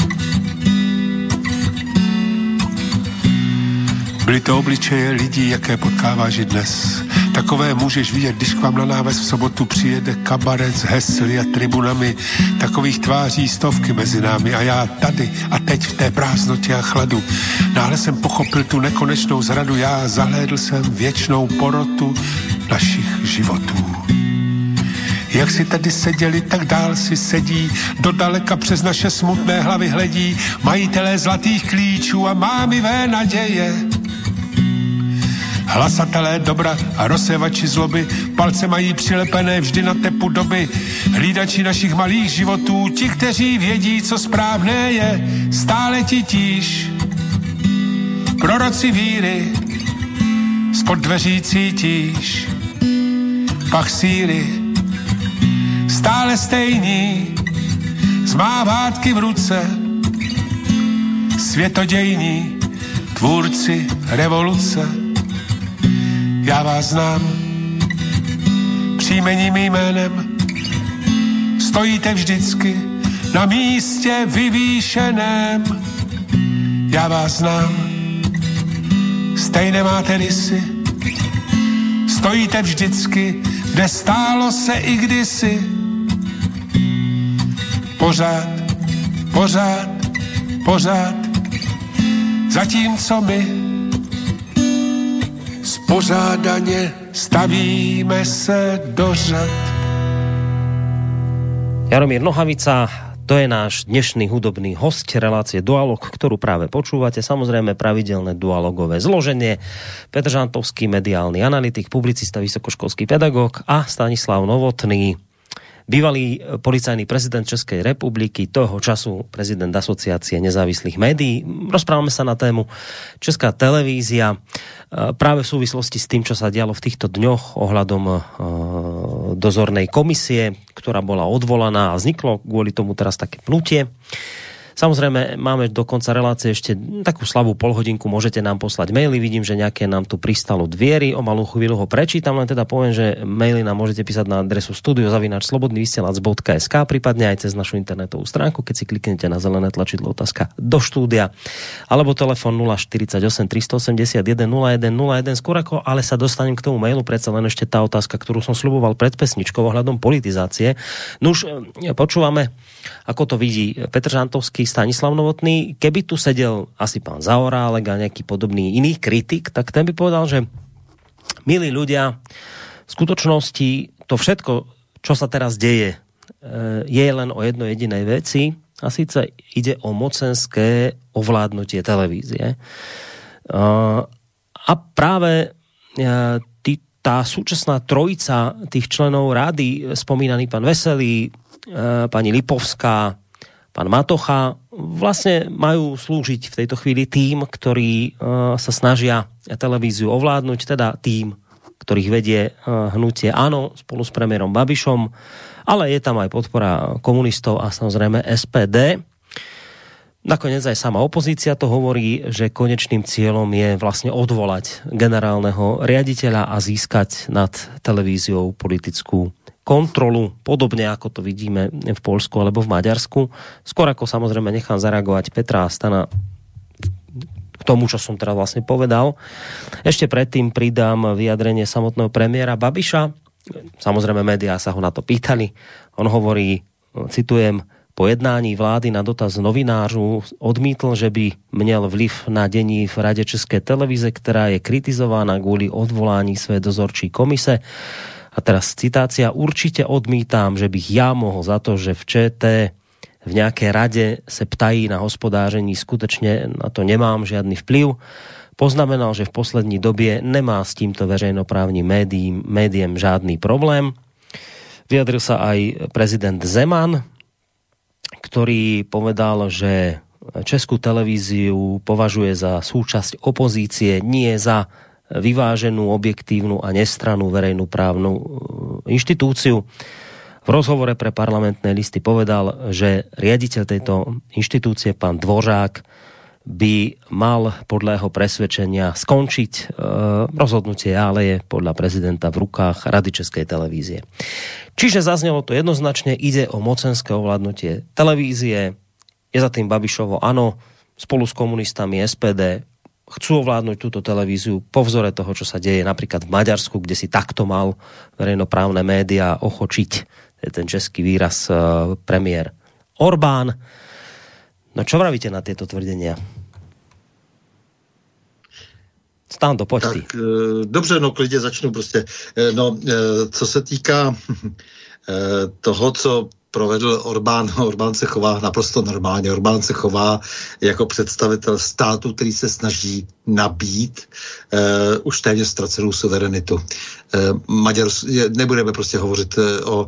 Byly to obličeje lidí, jaké potkáváš dnes. Takové můžeš vidět, když k vám na náves v sobotu přijede kabaret s hesly a tribunami. Takových tváří stovky mezi námi a já tady a teď v té prázdnotě a chladu. Náhle jsem pochopil tu nekonečnou zradu, já zahlédl jsem věčnou porotu našich životů. Jak si tady seděli, tak dál si sedí, do daleka přes naše smutné hlavy hledí, majitelé zlatých klíčů a mámivé naděje Hlasatelé dobra a rozsevači zloby, palce mají přilepené vždy na tepu doby. Hlídači našich malých životů, ti, kteří vědí, co správné je, stále titíž. Proroci víry, spod dveří cítíš, pach síry, stále stejný, zmávátky v ruce, světodějní, tvůrci revoluce já vás znám. Příjmením jménem stojíte vždycky na místě vyvýšeném. Já vás znám. Stejné máte rysy. Stojíte vždycky, kde stálo se i kdysi. Pořád, pořád, pořád. Zatímco my spořádaně stavíme se do řad. Jaromír Nohavica, to je náš dnešný hudobný host relácie Dualog, ktorú práve počúvate. Samozrejme pravidelné dualogové zloženie. Petr Žantovský, mediálny analytik, publicista, vysokoškolský pedagóg a Stanislav Novotný, bývalý policajný prezident Českej republiky, toho času prezident asociácie nezávislých médií. Rozprávame sa na tému Česká televízia práve v súvislosti s tým, čo sa dialo v týchto dňoch ohľadom dozornej komisie, ktorá bola odvolaná a vzniklo kvôli tomu teraz také pnutie. Samozrejme, máme do konca relácie ešte takú slabú polhodinku, môžete nám poslať maily, vidím, že nejaké nám tu pristalo dviery, o malú chvíľu ho prečítam, len teda poviem, že maily nám môžete písať na adresu studiozavinačslobodnyvysielac.sk, prípadne aj cez našu internetovú stránku, keď si kliknete na zelené tlačidlo otázka do štúdia, alebo telefon 048 381 0101, skôr ako ale sa dostanem k tomu mailu, predsa len ešte tá otázka, ktorú som sluboval pred pesničkou ohľadom politizácie. Nuž, počúvame, ako to vidí Petr Žantovský, Stanislav Novotný, keby tu sedel asi pán Zaorálek a nejaký podobný iný kritik, tak ten by povedal, že milí ľudia, v skutočnosti to všetko, čo sa teraz deje, eh, je len o jedno jedinej veci a síce ide o mocenské ovládnutie televízie. Eh, a práve eh, tá súčasná trojica tých členov rady, spomínaný pán Veselý, pani Lipovská, pán Matocha, vlastne majú slúžiť v tejto chvíli tým, ktorí uh, sa snažia televíziu ovládnuť, teda tým, ktorých vedie uh, hnutie ANO spolu s premiérom Babišom, ale je tam aj podpora komunistov a samozrejme SPD. Nakoniec aj sama opozícia to hovorí, že konečným cieľom je vlastne odvolať generálneho riaditeľa a získať nad televíziou politickú kontrolu, podobne ako to vidíme v Polsku alebo v Maďarsku. Skôr ako samozrejme nechám zareagovať Petra a Stana k tomu, čo som teraz vlastne povedal. Ešte predtým pridám vyjadrenie samotného premiéra Babiša. Samozrejme, médiá sa ho na to pýtali. On hovorí, citujem, po jednání vlády na dotaz novinářů odmítl, že by měl vliv na dění v Rade České televize, která je kritizována kvůli odvolání své dozorčí komise. A teraz citácia. Určite odmítám, že bych já mohl za to, že v ČT v nějaké radě se ptají na hospodáření, skutečně na to nemám žádný vplyv. Poznamenal, že v poslední době nemá s tímto veřejnoprávním médiím, médiem žádný problém. Vyjadril sa aj prezident Zeman, ktorý povedal, že Českú televíziu považuje za súčasť opozície, nie za vyváženú, objektívnu a nestranú verejnú právnu e, inštitúciu. V rozhovore pre parlamentné listy povedal, že riaditeľ tejto inštitúcie, pán Dvořák, by mal podľa jeho presvedčenia skončiť. E, rozhodnutie ale je podľa prezidenta v rukách Rady Českej televízie. Čiže zaznelo to jednoznačne, ide o mocenské ovládnutie televízie, je za tým Babišovo ano, spolu s komunistami SPD chcú ovládnuť túto televíziu po vzore toho, čo sa deje napríklad v Maďarsku, kde si takto mal verejnoprávne média ochočiť, je ten český výraz, e, premiér Orbán. No čo vravíte na tieto tvrdenia? Stando, pojď ty. Tak, e, dobře, no klidně začnu prostě. E, no, co se týká toho, co provedl Orbán. Orbán se chová naprosto normálně. Orbán se chová jako představitel státu, který se snaží nabít uh, už téměř ztracenou suverenitu. Uh, Maďar, nebudeme prostě hovořit uh, o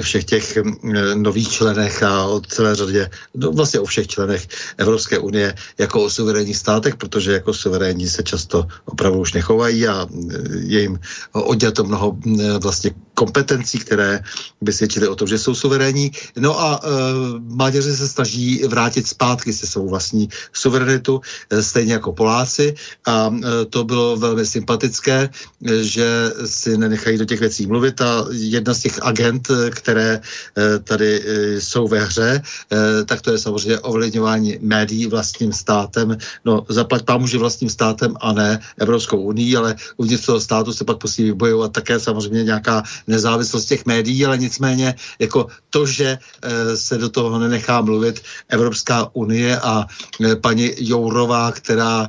všech těch uh, nových členech a o celé řadě, no vlastně o všech členech Evropské unie jako o suverénních státech, protože jako suverénní se často opravdu už nechovají a je jim odňato mnoho uh, vlastně kompetencí, které by svědčily o tom, že jsou suverénní. No a uh, Maďaři se snaží vrátit zpátky se svou vlastní suverenitu, stejně jako Poláci a e, to bylo velmi sympatické, e, že si nenechají do těch věcí mluvit a jedna z těch agent, e, které tady jsou ve hře, tak to je samozřejmě ovlivňování médií vlastním státem. No, zaplať pámu, že vlastním státem a ne Evropskou unii, ale uvnitř toho státu se pak musí vybojovat také samozřejmě nějaká nezávislost těch médií, ale nicméně jako to, že se do toho nenechá mluvit Evropská unie a paní Jourová, která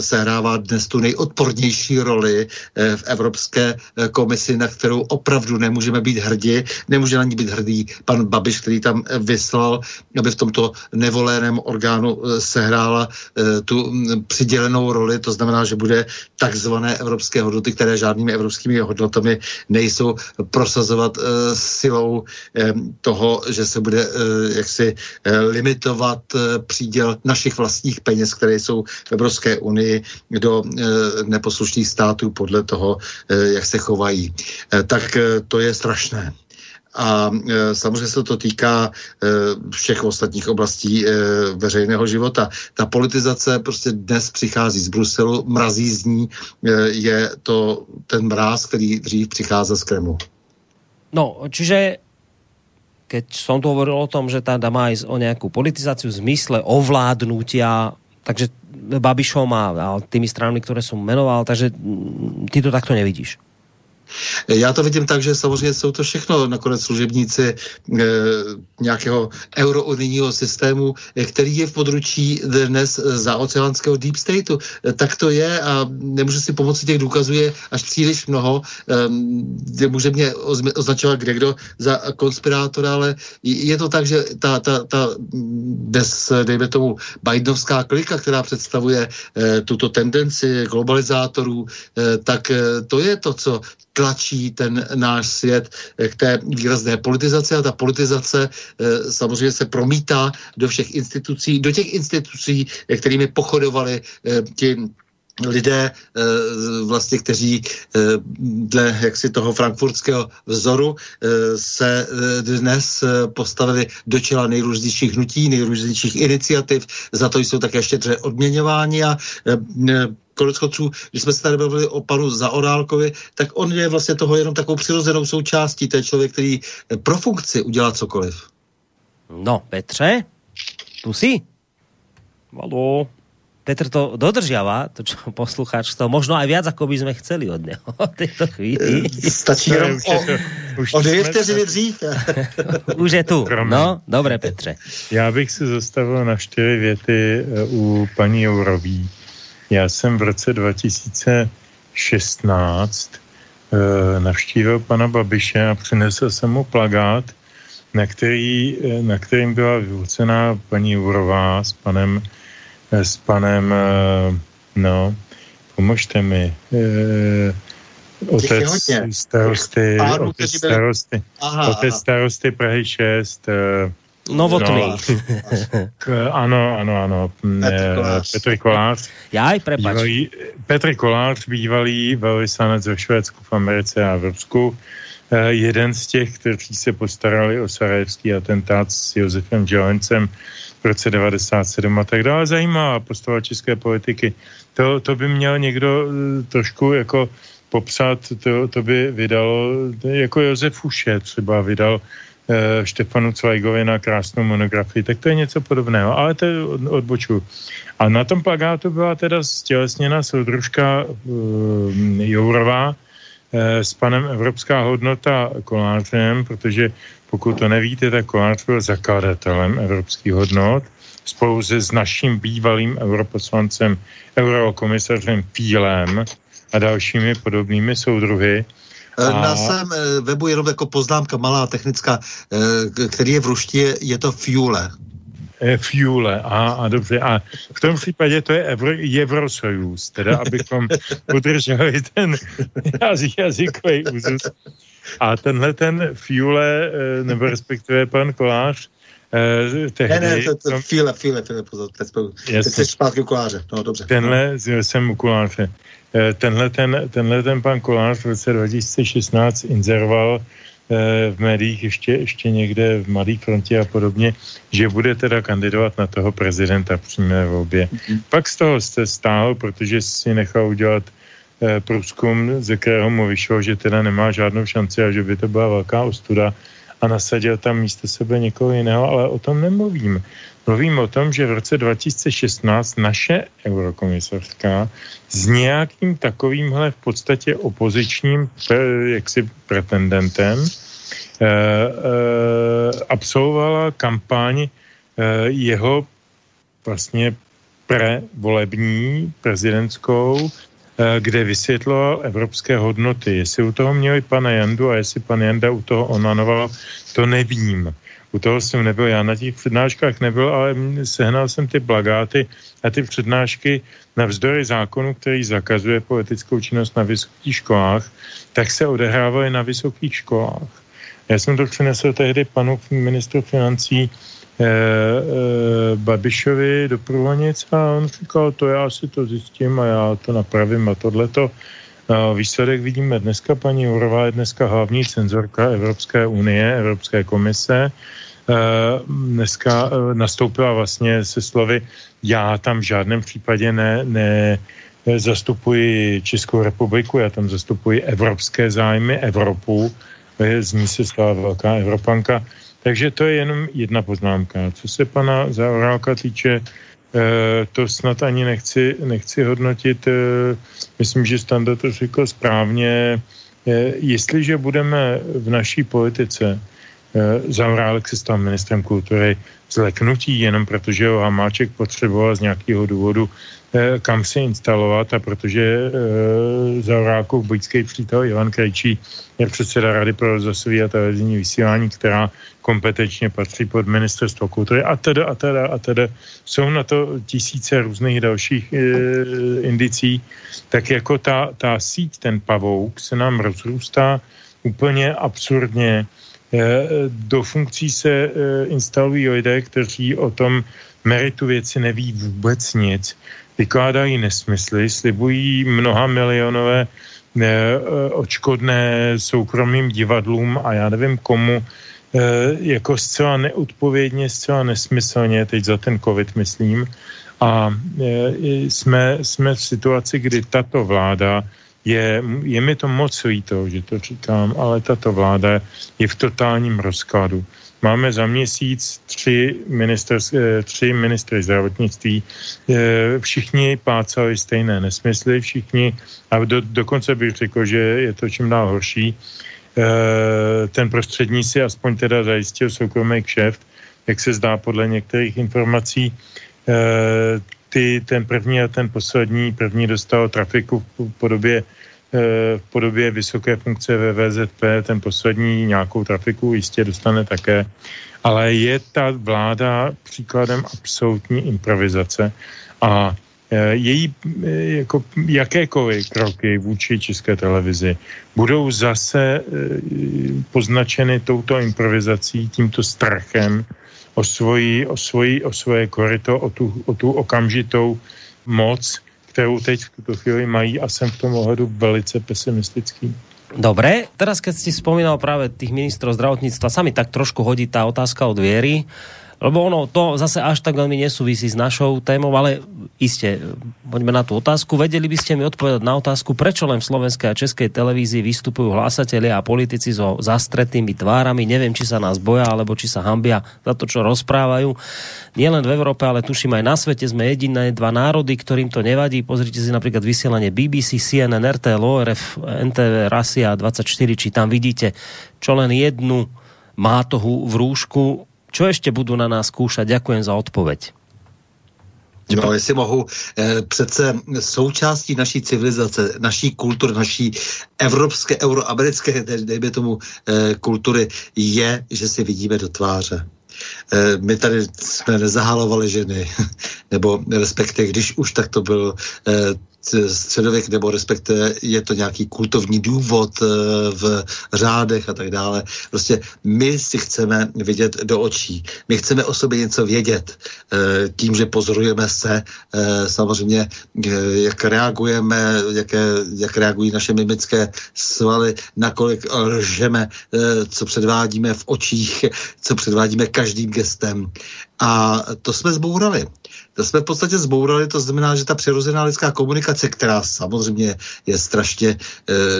se sehrává dnes tu nejodpornější roli eh, v Evropské eh, komisi, na kterou opravdu nemůžeme být hrdí. Nemůže na ní být hrdý pan Babiš, který tam eh, vyslal, aby v tomto nevoleném orgánu sehrála tu mm, přidělenou roli. To znamená, že bude takzvané evropské hodnoty, které žádnými evropskými hodnotami nejsou prosazovat silou toho, že se bude jaksi limitovat příděl našich vlastních peněz, které jsou v Evropské unii do eh, neposlušných států podle toho, eh, jak se chovají. Eh, tak to je strašné. A samozřejmě se to týká všech ostatních oblastí veřejného života. Ta politizace prostě dnes přichází z Bruselu, mrazí z ní, je to ten mráz, který dřív přicházel z Kremlu. No, čiže keď som tu hovoril o tom, že tá má ísť o nejakú politizáciu v zmysle ovládnutia, takže Babišom a, a tými stranami, které som menoval, takže ty to takto nevidíš. Já to vidím tak, že samozřejmě jsou to všechno nakonec služebníci e, nějakého eurounijního systému, eh, který je v područí dnes za oceánského deep stateu. E, tak to je a nemůžu si pomoci těch důkazů je až příliš mnoho. E, může mě označovat kde kdo za konspirátora, ale je to tak, že ta, ta, ta dnes, dejme tomu, Bidenovská klika, která představuje e, tuto tendenci globalizátorů, e, tak e, to je to, co tlačí ten náš svět k té výrazné politizaci a ta politizace eh, samozřejmě se promítá do všech institucí, do těch institucí, kterými pochodovali eh, ti lidé eh, vlastně, kteří dle jaksi toho frankfurtského vzoru se dnes postavili do čela nejrůznějších hnutí, nejrůznějších iniciativ, za to jsou také štědře odměňováni a konec konců, když jsme se tady bavili o panu Zaorálkovi, tak on je vlastně toho jenom takovou přirozenou součástí. To je člověk, který pro funkci udělá cokoliv. No, Petře, tu si? Halo. Petr to dodržiava, to čo poslucháč to možno aj viac, ako by sme chceli od neho v tejto chvíli. Eh, stačí jenom o, o dvě vteřiny dřív. už je tu. No, dobré, Petře. Já bych se zastavil na čtyři věty eh, u paní Jourový. Já jsem v roce 2016 e, eh, navštívil pana Babiše a přinesl jsem mu plagát na, který, na kterým byla vyvucená paní Jurová s panem, s panem, no, pomožte mi, otec starosty, otec starosty, otec starosty Prahy 6, Novotný. No, k, ano, ano, ano. Petr Kolář. Já i prepač. Bývalý, Petr Kolář, bývalý velvyslanec ve Švédsku, v Americe a v Rusku. Eh, jeden z těch, kteří se postarali o sarajevský atentát s Josefem Jolencem v roce 97 a tak dále. Zajímavá postava české politiky. To, to by měl někdo eh, trošku jako popsat, to, to by vydalo, jako Josef Uše třeba vydal Štefanu Cvajgovi na krásnou monografii, tak to je něco podobného, ale to je odboču. A na tom plagátu byla teda stělesněna soudružka uh, Jourová uh, s panem Evropská hodnota Kolářem, protože pokud to nevíte, tak Kolář byl zakladatelem evropských hodnot spolu se s naším bývalým europoslancem, eurokomisařem Fílem a dalšími podobnými soudruhy Eh, a... Na svém eh, webu jenom jako poznámka malá technická, eh, který je v ruštině, je to Fuele. Fuele, a, a dobře. A v tom případě to je Evro, Evrosojus, teda abychom udrželi ten jazyk, jazykový úzus. A tenhle ten Fuele, nebo respektive pan Kolář, Eh, tehdy, ne, ne, to, to, file, file, file, pozor, teď, teď jsi zpátky u koláře, no dobře. Tenhle, jsem u koláře. Eh, tenhle ten, tenhle ten pan Kolář v roce 2016 inzeroval eh, v médiích ještě, ještě někde v Mladé frontě a podobně, že bude teda kandidovat na toho prezidenta v přímé volbě. Mm-hmm. Pak z toho jste stál, protože si nechal udělat eh, průzkum, ze kterého mu vyšlo, že teda nemá žádnou šanci a že by to byla velká ostuda a nasadil tam místo sebe někoho jiného, ale o tom nemluvím. Mluvím o tom, že v roce 2016 naše eurokomisařka s nějakým takovýmhle v podstatě opozičním jaksi pretendentem eh, eh, absolvovala kampaň eh, jeho vlastně prevolební prezidentskou, eh, kde vysvětloval evropské hodnoty. Jestli u toho měli pana Jandu a jestli pan Janda u toho onanoval, to nevím u toho jsem nebyl, já na těch přednáškách nebyl, ale sehnal jsem ty plagáty a ty přednášky navzdory zákonu, který zakazuje politickou činnost na vysokých školách, tak se odehrávaly na vysokých školách. Já jsem to přinesl tehdy panu ministru financí eh, eh, Babišovi do Průhonic a on říkal, to já si to zjistím a já to napravím a tohleto. Výsledek vidíme dneska, paní Jurová je dneska hlavní cenzorka Evropské unie, Evropské komise. Eh, dneska eh, nastoupila vlastně se slovy, já tam v žádném případě ne, ne zastupuji Českou republiku, já tam zastupuji evropské zájmy, Evropu, z ní se stala velká Evropanka. Takže to je jenom jedna poznámka. Co se pana Zaorálka týče, to snad ani nechci, nechci hodnotit. Eh, myslím, že Standa to řekl správně. Eh, jestliže budeme v naší politice Zaurálek se stal ministrem kultury zleknutí jenom protože ho Hamáček potřeboval z nějakého důvodu Eh, kam se instalovat a protože e, Zaurálkův bojský přítel Ivan Krejčí je předseda Rady pro rozhlasové a televizní vysílání, která kompetenčně patří pod ministerstvo kultury a teda a teda a teda. Jsou na to tisíce různých dalších e, indicí, tak jako ta, ta síť, ten pavouk se nám rozrůstá úplně absurdně. E, do funkcí se e, instalují lidé, kteří o tom meritu věci neví vůbec nic vykládají nesmysly, slibují mnoha milionové eh, očkodné soukromým divadlům a já nevím komu, eh, jako zcela neodpovědně, zcela nesmyslně, teď za ten covid myslím, a eh, jsme, jsme v situaci, kdy tato vláda je, je mi to moc líto, že to říkám, ale tato vláda je v totálním rozkladu. Máme za měsíc tři, minister, eh, tři ministry zdravotnictví. Eh, všichni plácali stejné nesmysly, všichni, a do, dokonce bych řekl, že je to čím dál horší. Eh, ten prostřední si aspoň teda zajistil soukromý kšeft, jak se zdá podle některých informací. Ty, ten první a ten poslední, první dostal trafiku v podobě v podobě vysoké funkce ve VZP, ten poslední nějakou trafiku jistě dostane také, ale je ta vláda příkladem absolutní improvizace a Eh, její eh, jako jakékoliv kroky vůči české televizi budou zase eh, poznačeny touto improvizací, tímto strachem o, svoji, o, svoji, o svoje korito, o tu, o tu okamžitou moc, kterou teď v tuto chvíli mají a jsem v tom ohledu velice pesimistický. Dobre, teraz keď si spomínal práve tých ministrov zdravotníctva, sa mi tak trošku hodí tá otázka od Viery. Lebo ono to zase až tak veľmi nesúvisí s našou témou, ale iste, poďme na tú otázku. Vedeli by ste mi odpovedať na otázku, prečo len v slovenskej a českej televízii vystupujú hlásatelia a politici so zastretými tvárami. Neviem, či sa nás boja, alebo či sa hambia za to, čo rozprávajú. Nielen v Európe, ale tuším aj na svete sme jediné dva národy, ktorým to nevadí. Pozrite si napríklad vysielanie BBC, CNN, RTL, ORF, NTV, Rasia 24, či tam vidíte čo len jednu mátohu v rúšku Čo ještě budou na nás zkoušet? Ďakujem za odpověď. No, jestli mohu, eh, přece součástí naší civilizace, naší kultury, naší evropské, euroamerické, dejme tomu, eh, kultury, je, že si vidíme do tváře. Eh, my tady jsme nezahalovali ženy, nebo respektive, když už tak to byl eh, středověk, nebo respektive je to nějaký kultovní důvod eh, v řádech a tak dále. Prostě my si chceme vidět do očí. My chceme o sobě něco vědět. Tím, že pozorujeme se, samozřejmě, jak reagujeme, jaké, jak reagují naše mimické svaly, nakolik lžeme, co předvádíme v očích, co předvádíme každým gestem. A to jsme zbourali. Jsme v podstatě zbourali, to znamená, že ta přirozená lidská komunikace, která samozřejmě je strašně e,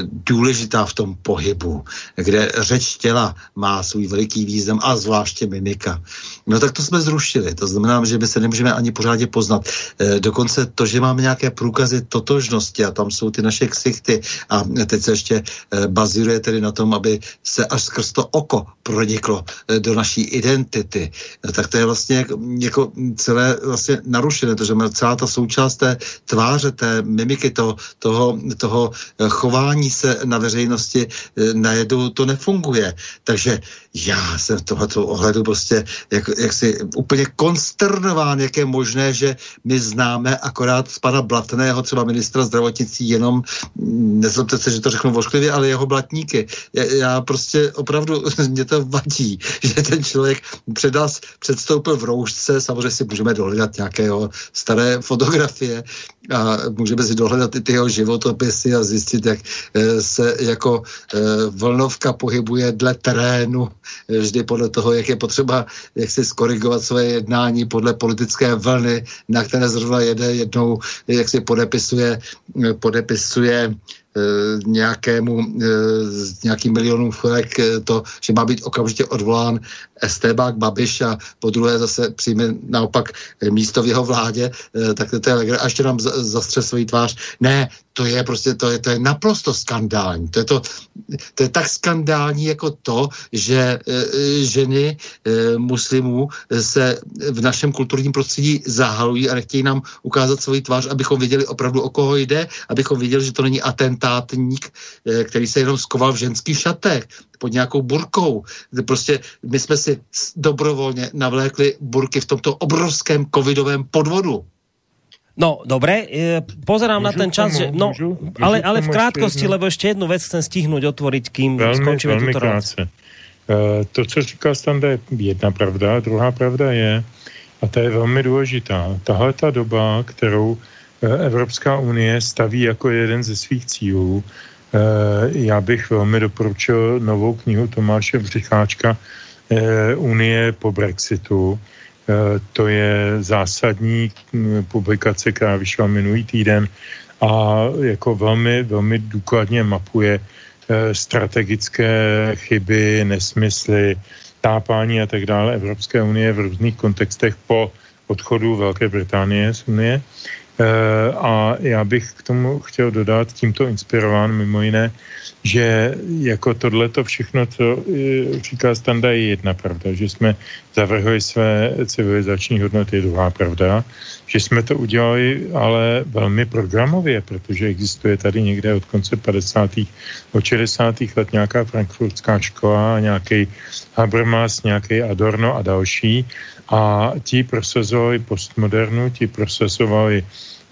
důležitá v tom pohybu, kde řeč těla má svůj veliký význam a zvláště mimika. No tak to jsme zrušili. To znamená, že my se nemůžeme ani pořádně poznat. E, dokonce to, že máme nějaké průkazy totožnosti a tam jsou ty naše ksichty a teď se ještě e, bazíruje tedy na tom, aby se až skrz to oko proniklo e, do naší identity. E, tak to je vlastně jako, jako celé vlastně narušené, to, že celá ta součást té tváře, té mimiky, to, toho, toho eh, chování se na veřejnosti eh, najednou to nefunguje. Takže já jsem v tohoto ohledu prostě jak, jak si úplně konsternován, jak je možné, že my známe akorát z pana Blatného, třeba ministra zdravotnictví, jenom, mm, nezlobte se, že to řeknu vošklivě, ale jeho blatníky. Já, já prostě opravdu, mě to vadí, že ten člověk před nás předstoupil v roušce, samozřejmě si můžeme dohledat nějakého staré fotografie a můžeme si dohledat i ty jeho životopisy a zjistit, jak eh, se jako eh, vlnovka pohybuje dle terénu, eh, vždy podle toho, jak je potřeba jak si skorigovat své jednání podle politické vlny, na které zrovna jede jednou, jak si podepisuje, podepisuje nějakému, nějakým milionům chvilek to, že má být okamžitě odvolán Estebák Babiš a po druhé zase přijme naopak místo v jeho vládě, tak to je legra. A ještě nám zastře svoji tvář. Ne, to je prostě, to je, to je naprosto skandální. To je, to, to je tak skandální jako to, že e, ženy e, muslimů se v našem kulturním prostředí zahalují a nechtějí nám ukázat svoji tvář, abychom viděli opravdu, o koho jde, abychom viděli, že to není atentátník, e, který se jenom skoval v ženských šatech pod nějakou burkou. Prostě my jsme si dobrovolně navlékli burky v tomto obrovském covidovém podvodu. No, dobre, e, pozerám na ten čas, tomu, že, no, můžu, můžu ale, ale v krátkosti, lebo ještě jednu věc chcem stihnout otvoriť, kým velmi, skončíme velmi krátce. Uh, to, co říkal Standa, je jedna pravda, druhá pravda je, a ta je velmi důležitá, tahle ta doba, kterou e, Evropská unie staví jako jeden ze svých cílů, já bych velmi doporučil novou knihu Tomáše Břicháčka Unie po Brexitu, Eh, to je zásadní hm, publikace, která vyšla minulý týden a jako velmi, velmi důkladně mapuje eh, strategické chyby, nesmysly, tápání a tak dále Evropské unie v různých kontextech po odchodu Velké Británie z Unie. Eh, a já bych k tomu chtěl dodat, tímto inspirován mimo jiné, že jako tohle to všechno, co eh, říká Standa, je jedna pravda, že jsme zavrhli své civilizační hodnoty, je druhá pravda. že jsme to udělali ale velmi programově, protože existuje tady někde od konce 50. od 60. let nějaká frankfurtská škola, nějaký Habermas, nějaký Adorno a další a ti prosazovali postmodernu, ti prosazovali,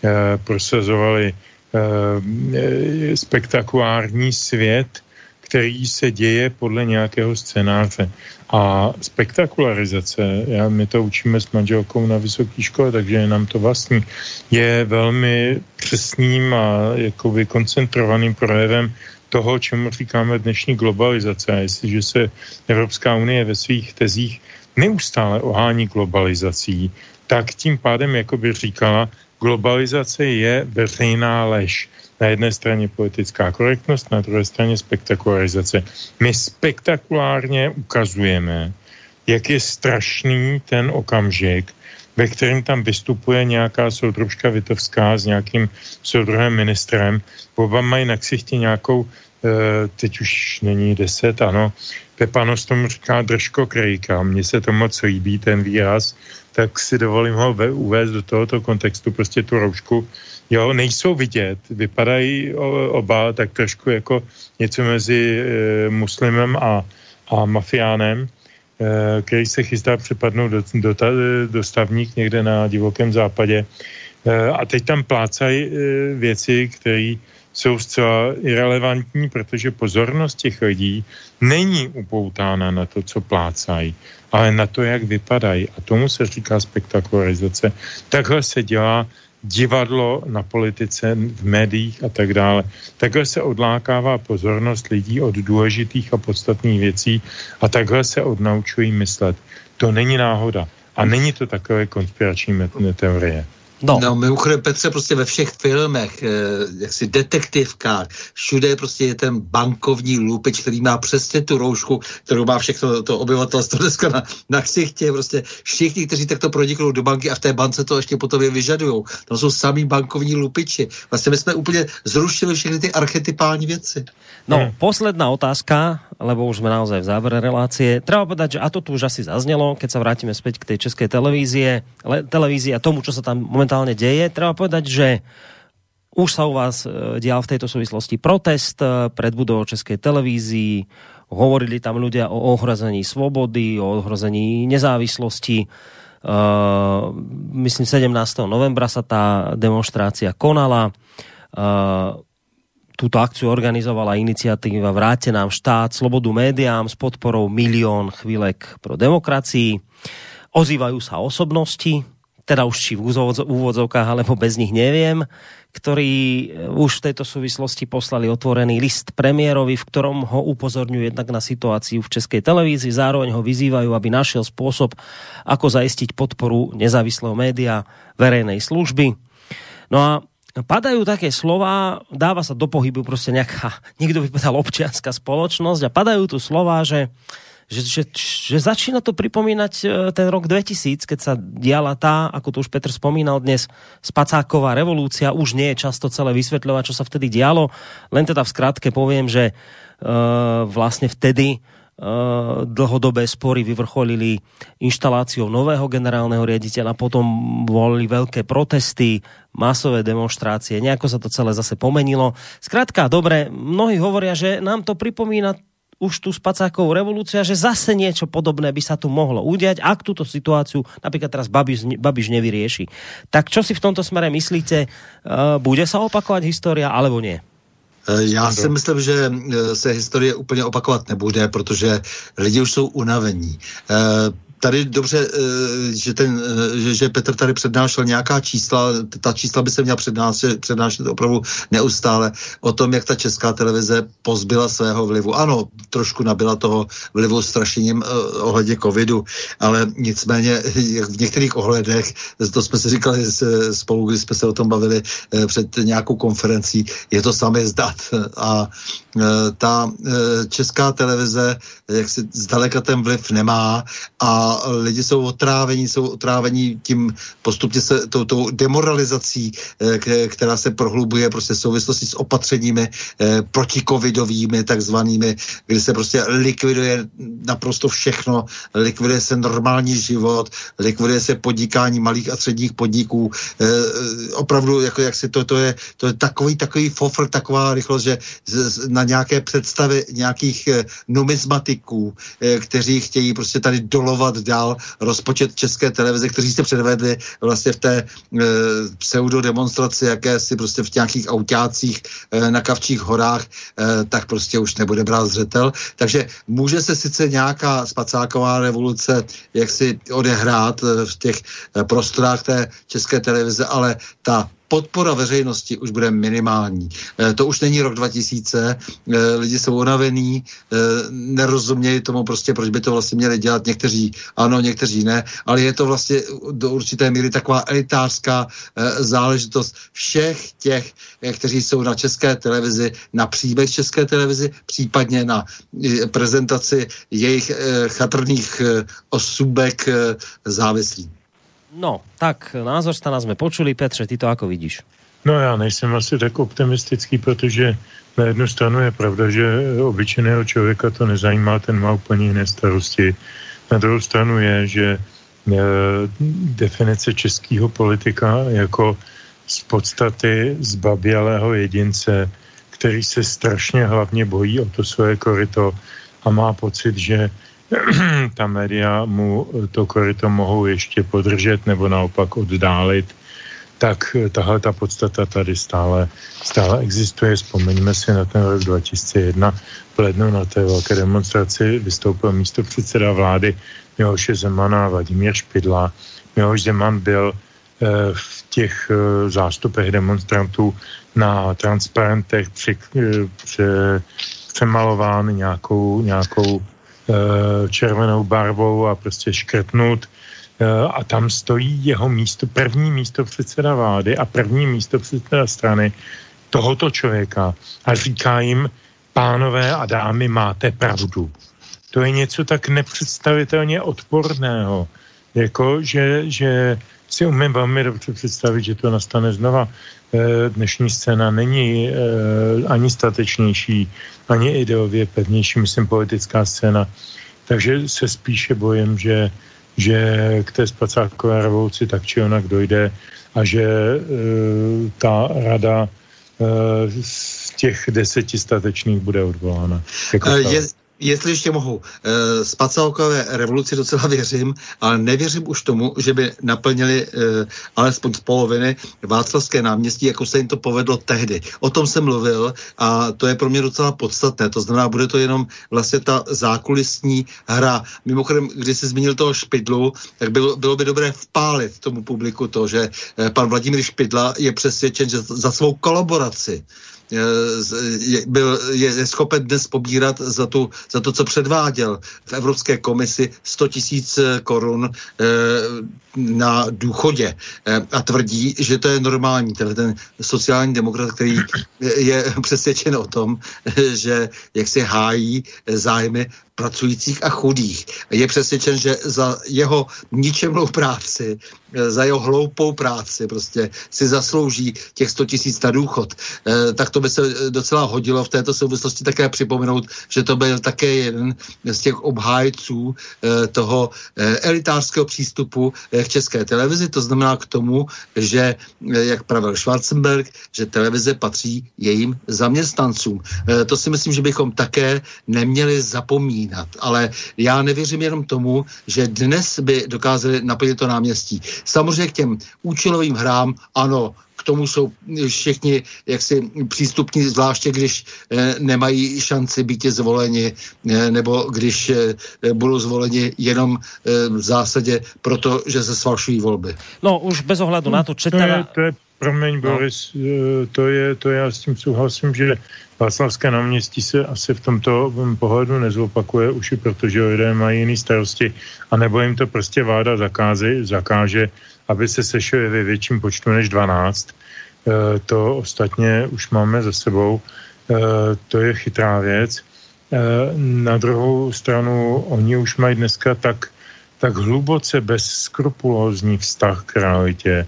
eh, prosazovali eh, spektakulární svět, který se děje podle nějakého scénáře. A spektakularizace, já, my to učíme s manželkou na vysoké škole, takže je nám to vlastní, je velmi přesným a jakoby koncentrovaným projevem toho, čemu říkáme dnešní globalizace. A jestliže se Evropská unie ve svých tezích neustále ohání globalizací, tak tím pádem jakoby říkala, globalizace je veřejná lež na jedné straně politická korektnost, na druhé straně spektakularizace. My spektakulárně ukazujeme, jak je strašný ten okamžik, ve kterém tam vystupuje nějaká soudružka Vitovská s nějakým soudruhem ministrem. Oba mají na ksichtě nějakou, e, teď už není deset, ano, Pepanos tomu říká držko krejka. Mně se to moc líbí, ten výraz, tak si dovolím ho uvést do tohoto kontextu, prostě tu roušku jo, nejsou vidět, vypadají oba tak trošku jako něco mezi e, muslimem a, a mafiánem, e, který se chystá přepadnout do, do, do stavník někde na divokém západě. E, a teď tam plácají e, věci, které jsou zcela irrelevantní, protože pozornost těch lidí není upoutána na to, co plácají, ale na to, jak vypadají. A tomu se říká spektakularizace. Takhle se dělá divadlo na politice, v médiích a tak dále. Takhle se odlákává pozornost lidí od důležitých a podstatných věcí a takhle se odnaučují myslet. To není náhoda. A není to takové konspirační teorie. No. no mimochodem Petře prostě ve všech filmech, eh, jaksi detektivkách, všude je prostě je ten bankovní lupič, který má přesně tu roušku, kterou má všechno to obyvatelstvo dneska na, na ksichtě, prostě všichni, kteří takto proniknou do banky a v té bance to ještě potom je vyžadují. To jsou samý bankovní lupiči. Vlastně my jsme úplně zrušili všechny ty archetypální věci. No, hmm. posledná otázka, lebo už jsme naozaj v závere relácie. Treba povedať, že a to tu už asi zaznělo, keď sa vrátime späť k tej českej televízie, le, televízii a tomu, čo sa tam momentálne deje. Treba povedať, že už sa u vás e, dial v tejto súvislosti protest e, pred budovou Českej televízii. Hovorili tam ľudia o ohrození svobody, o ohrození nezávislosti. Uh, myslím, 17. novembra sa tá demonstrácia konala. Uh, túto akciu organizovala iniciatíva Vráte nám štát, slobodu médiám s podporou milión chvílek pro demokracii. Ozývajú sa osobnosti, teda už či v úvodzovkách, alebo bez nich neviem, ktorí eh, už v tejto súvislosti poslali otvorený list premiérovi, v ktorom ho upozorňujú jednak na situáciu v Českej televízii, zároveň ho vyzývajú, aby našiel spôsob, ako zaistiť podporu nezávislého média verejnej služby. No a padajú také slova, dáva sa do pohybu prostě nejaká, niekto by povedal občianská spoločnosť a padajú tu slova, že že, že, že začína to pripomínať e, ten rok 2000, keď sa diala tá, ako to už Petr spomínal dnes, spacáková revolúcia. Už nie je často celé vysvetľovať, čo sa vtedy dialo. Len teda v skratke poviem, že uh, vlastne vtedy uh, dlhodobé spory vyvrcholili inštaláciou nového generálneho riaditeľa, potom boli veľké protesty, masové demonstrácie, nejako sa to celé zase pomenilo. Zkrátka, dobre, mnohí hovoria, že nám to pripomína už tu spacákovou revolúcia, že zase niečo podobné by sa tu mohlo udiať, ak túto situáciu napríklad teraz Babiš, Babiš nevyrieši. Tak čo si v tomto smere myslíte? Uh, bude sa opakovať história alebo nie? Eh, já si myslím, že eh, se historie úplně opakovat nebude, protože lidi už jsou unavení tady dobře, eh, že, ten, eh, že, Petr tady přednášel nějaká čísla, ta čísla by se měla přednášet, přednášet opravdu neustále o tom, jak ta česká televize pozbyla svého vlivu. Ano, trošku nabila toho vlivu strašením uh, ohledně covidu, ale nicméně v některých ohledech, to jsme si říkali spolu, když jsme se o tom bavili před nějakou konferencí, je to samé zdat. A ta česká televize jak si zdaleka ten vliv nemá a lidi jsou otrávení, jsou otrávení tím postupně se tou, tou demoralizací, která se prohlubuje prostě v souvislosti s opatřeními protikovidovými takzvanými, kdy se prostě likviduje naprosto všechno, likviduje se normální život, likviduje se podnikání malých a středních podniků. E, opravdu, jako jak si to, to je, to je takový, takový fofr, taková rychlost, že na nějaké představy nějakých e, numizmatiků, e, kteří chtějí prostě tady dolovat dál rozpočet České televize, kteří se předvedli vlastně v té e, pseudo demonstraci, jaké si prostě v nějakých autácích e, na Kavčích horách, tak prostě už nebude brát zřetel. Takže může se sice nějaká spacáková revoluce jak si odehrát eh, v těch eh, prostorách té české televize, ale ta podpora veřejnosti už bude minimální. E, to už není rok 2000, e, lidi jsou unavení, e, nerozumějí tomu prostě, proč by to vlastně měli dělat. Někteří ano, někteří ne, ale je to vlastně do určité míry taková elitářská záležitost všech těch, kteří jsou na české televizi, na příběh české televizi, případně na prezentaci jejich chatrných osůbek závislí. No, tak názor stana jsme počuli. Petře, ty to jako vidíš? No já nejsem asi tak optimistický, protože na jednu stranu je pravda, že obyčejného člověka to nezajímá, ten má úplně jiné starosti. Na druhou stranu je, že e, definice českého politika jako z podstaty zbabělého jedince, který se strašně hlavně bojí o to svoje koryto a má pocit, že ta média mu to koryto mohou ještě podržet nebo naopak oddálit, tak tahle ta podstata tady stále, stále existuje. Vzpomeňme si na ten rok 2001 v lednu na té velké demonstraci vystoupil místo předseda vlády Miloše Zemana a Vladimír Špidla. Miloš Zeman byl eh, v těch eh, zástupech demonstrantů na transparentech eh, přemalován nějakou, nějakou Eh, červenou barvou a prostě škrtnut eh, a tam stojí jeho místo, první místo předseda vlády a první místo předseda strany tohoto člověka a říká jim, pánové a dámy, máte pravdu. To je něco tak nepředstavitelně odporného, jako že, že si umím velmi dobře představit, že to nastane znova. Eh, dnešní scéna není ani statečnější, ani ideově pevnější, myslím, politická scéna. Takže se spíše bojím, že, že k té spacákové revoluci tak či onak dojde a že e, ta rada z těch deseti statečných bude odvolána. Jako je, Jestli ještě mohu, e, spacalkové revoluci docela věřím, ale nevěřím už tomu, že by naplnili e, alespoň z poloviny Václavské náměstí, jako se jim to povedlo tehdy. O tom jsem mluvil a to je pro mě docela podstatné. To znamená, bude to jenom vlastně ta zákulisní hra. Mimochodem, když jsi zmínil toho Špidlu, tak bylo, bylo by dobré vpálit tomu publiku to, že e, pan Vladimír Špidla je přesvědčen, že za svou kolaboraci je, byl, je schopen dnes pobírat za, tu, za to, co předváděl v Evropské komisi 100 tisíc korun. Eh, na důchodě eh, a tvrdí, že to je normální. Ten, ten sociální demokrat, který je přesvědčen o tom, že jak se hájí zájmy pracujících a chudých. Je přesvědčen, že za jeho ničemnou práci, za jeho hloupou práci prostě si zaslouží těch 100 tisíc na důchod. E, tak to by se docela hodilo v této souvislosti také připomenout, že to byl také jeden z těch obhájců toho elitářského přístupu k české televizi. To znamená k tomu, že, e, jak pravil Schwarzenberg, že televize patří jejím zaměstnancům. E, to si myslím, že bychom také neměli zapomínat. Ale já nevěřím jenom tomu, že dnes by dokázali naplnit to náměstí. Samozřejmě k těm účelovým hrám, ano, tomu jsou všichni jaksi přístupní, zvláště když eh, nemají šanci být zvoleni, eh, nebo když eh, budou zvoleni jenom v zásadě proto, že se svalšují volby. No už bez ohledu na to, četala... To je, to je promiň, no. Boris, to je, to já s tím souhlasím, že Václavské náměstí se asi v tomto pohledu nezopakuje už i protože lidé mají jiný starosti a nebo jim to prostě vláda zakáže, zakáže aby se sešli ve větším počtu než 12. E, to ostatně už máme za sebou. E, to je chytrá věc. E, na druhou stranu oni už mají dneska tak tak hluboce bezskrupulózní vztah k realitě,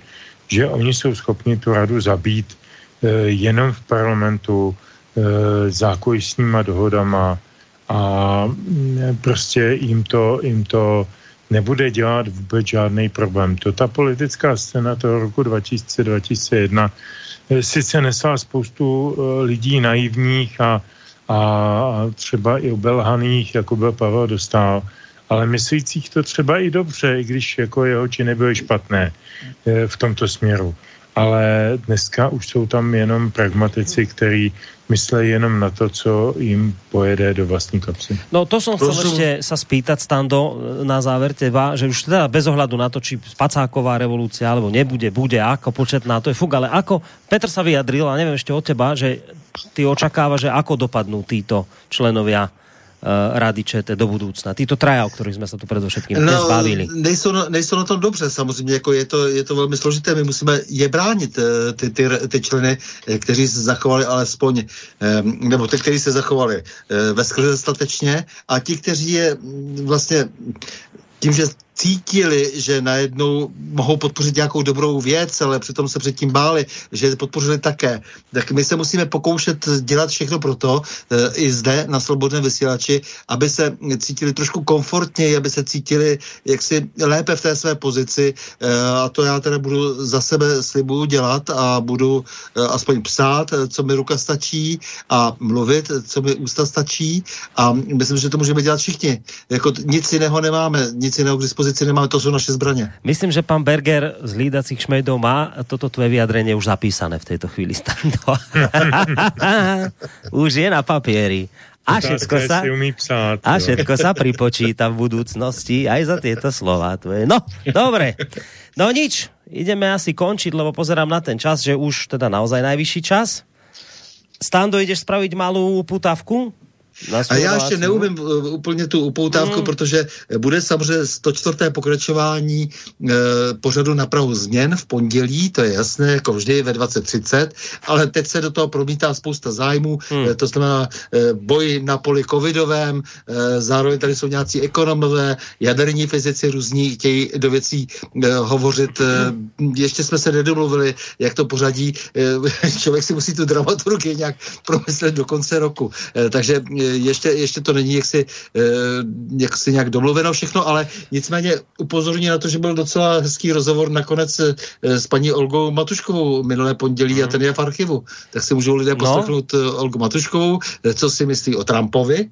že oni jsou schopni tu radu zabít jenom v parlamentu zákulisníma dohodama a e, prostě jim to, jim to nebude dělat vůbec žádný problém. To ta politická scéna toho roku 2000-2001 e, sice nesla spoustu e, lidí naivních a, a třeba i obelhaných, jako byl Pavel Dostal, ale myslících to třeba i dobře, i když jako jeho činy byly špatné v tomto směru. Ale dneska už jsou tam jenom pragmatici, kteří myslí jenom na to, co jim pojede do vlastní kapsy. No to som chcel ešte sa spýtať, Stando, na záver teba, že už teda bez ohľadu na to, či spacáková revolúcia alebo nebude, bude, ako početná, to je fuk, ale ako, Petr sa vyjadril, a neviem ešte od teba, že ty očakáva, že ako dopadnú títo členovia rady ČT do budoucna. Tyto traja, o kterých jsme se tu především no, bavili. Nejsou, na, nejsou na tom dobře, samozřejmě, jako je to, je to velmi složité. My musíme je bránit, eh, ty, ty, ty členy, eh, kteří se zachovali alespoň, nebo ty, kteří se zachovali ve statečně a ti, kteří je mm, vlastně tím, že cítili, že najednou mohou podpořit nějakou dobrou věc, ale přitom se předtím báli, že podpořili také. Tak my se musíme pokoušet dělat všechno pro to, e, i zde na Slobodném vysílači, aby se cítili trošku komfortněji, aby se cítili jaksi lépe v té své pozici e, a to já teda budu za sebe slibuju dělat a budu e, aspoň psát, co mi ruka stačí a mluvit, co mi ústa stačí a myslím, že to můžeme dělat všichni. Jako nic jiného nemáme, nic jiného k dispozici dispozici nemáme, to jsou naše zbraně. Myslím, že pan Berger z lídacích šmejdov má toto tvoje vyjadrenie už zapísané v této chvíli. už je na papieri. A všetko sa, psát, a všetko sa pripočíta v budúcnosti aj za tieto slova. Tvoje. No, dobre. No nič, ideme asi končiť, lebo pozerám na ten čas, že už teda naozaj najvyšší čas. Stando, ideš spraviť malú putavku? A já ještě neumím uh, úplně tu upoutávku, mm. protože bude samozřejmě 104. pokračování e, pořadu na Prahu změn v pondělí, to je jasné, jako vždy ve 2030, ale teď se do toho promítá spousta zájmů, mm. e, to znamená e, boj na poli covidovém, e, zároveň tady jsou nějací ekonomové, jaderní fyzici různí chtějí do věcí e, hovořit. E, ještě jsme se nedomluvili, jak to pořadí. E, člověk si musí tu dramaturgii nějak promyslet do konce roku. E, takže e, ještě, ještě to není jaksi, eh, jaksi nějak domluveno všechno, ale nicméně upozorní na to, že byl docela hezký rozhovor nakonec eh, s paní Olgou Matuškovou minulé pondělí mm. a mhm. ten je v archivu. Tak si můžou lidé no. poslechnout no. Olgu Matuškovou, co si myslí o Trumpovi,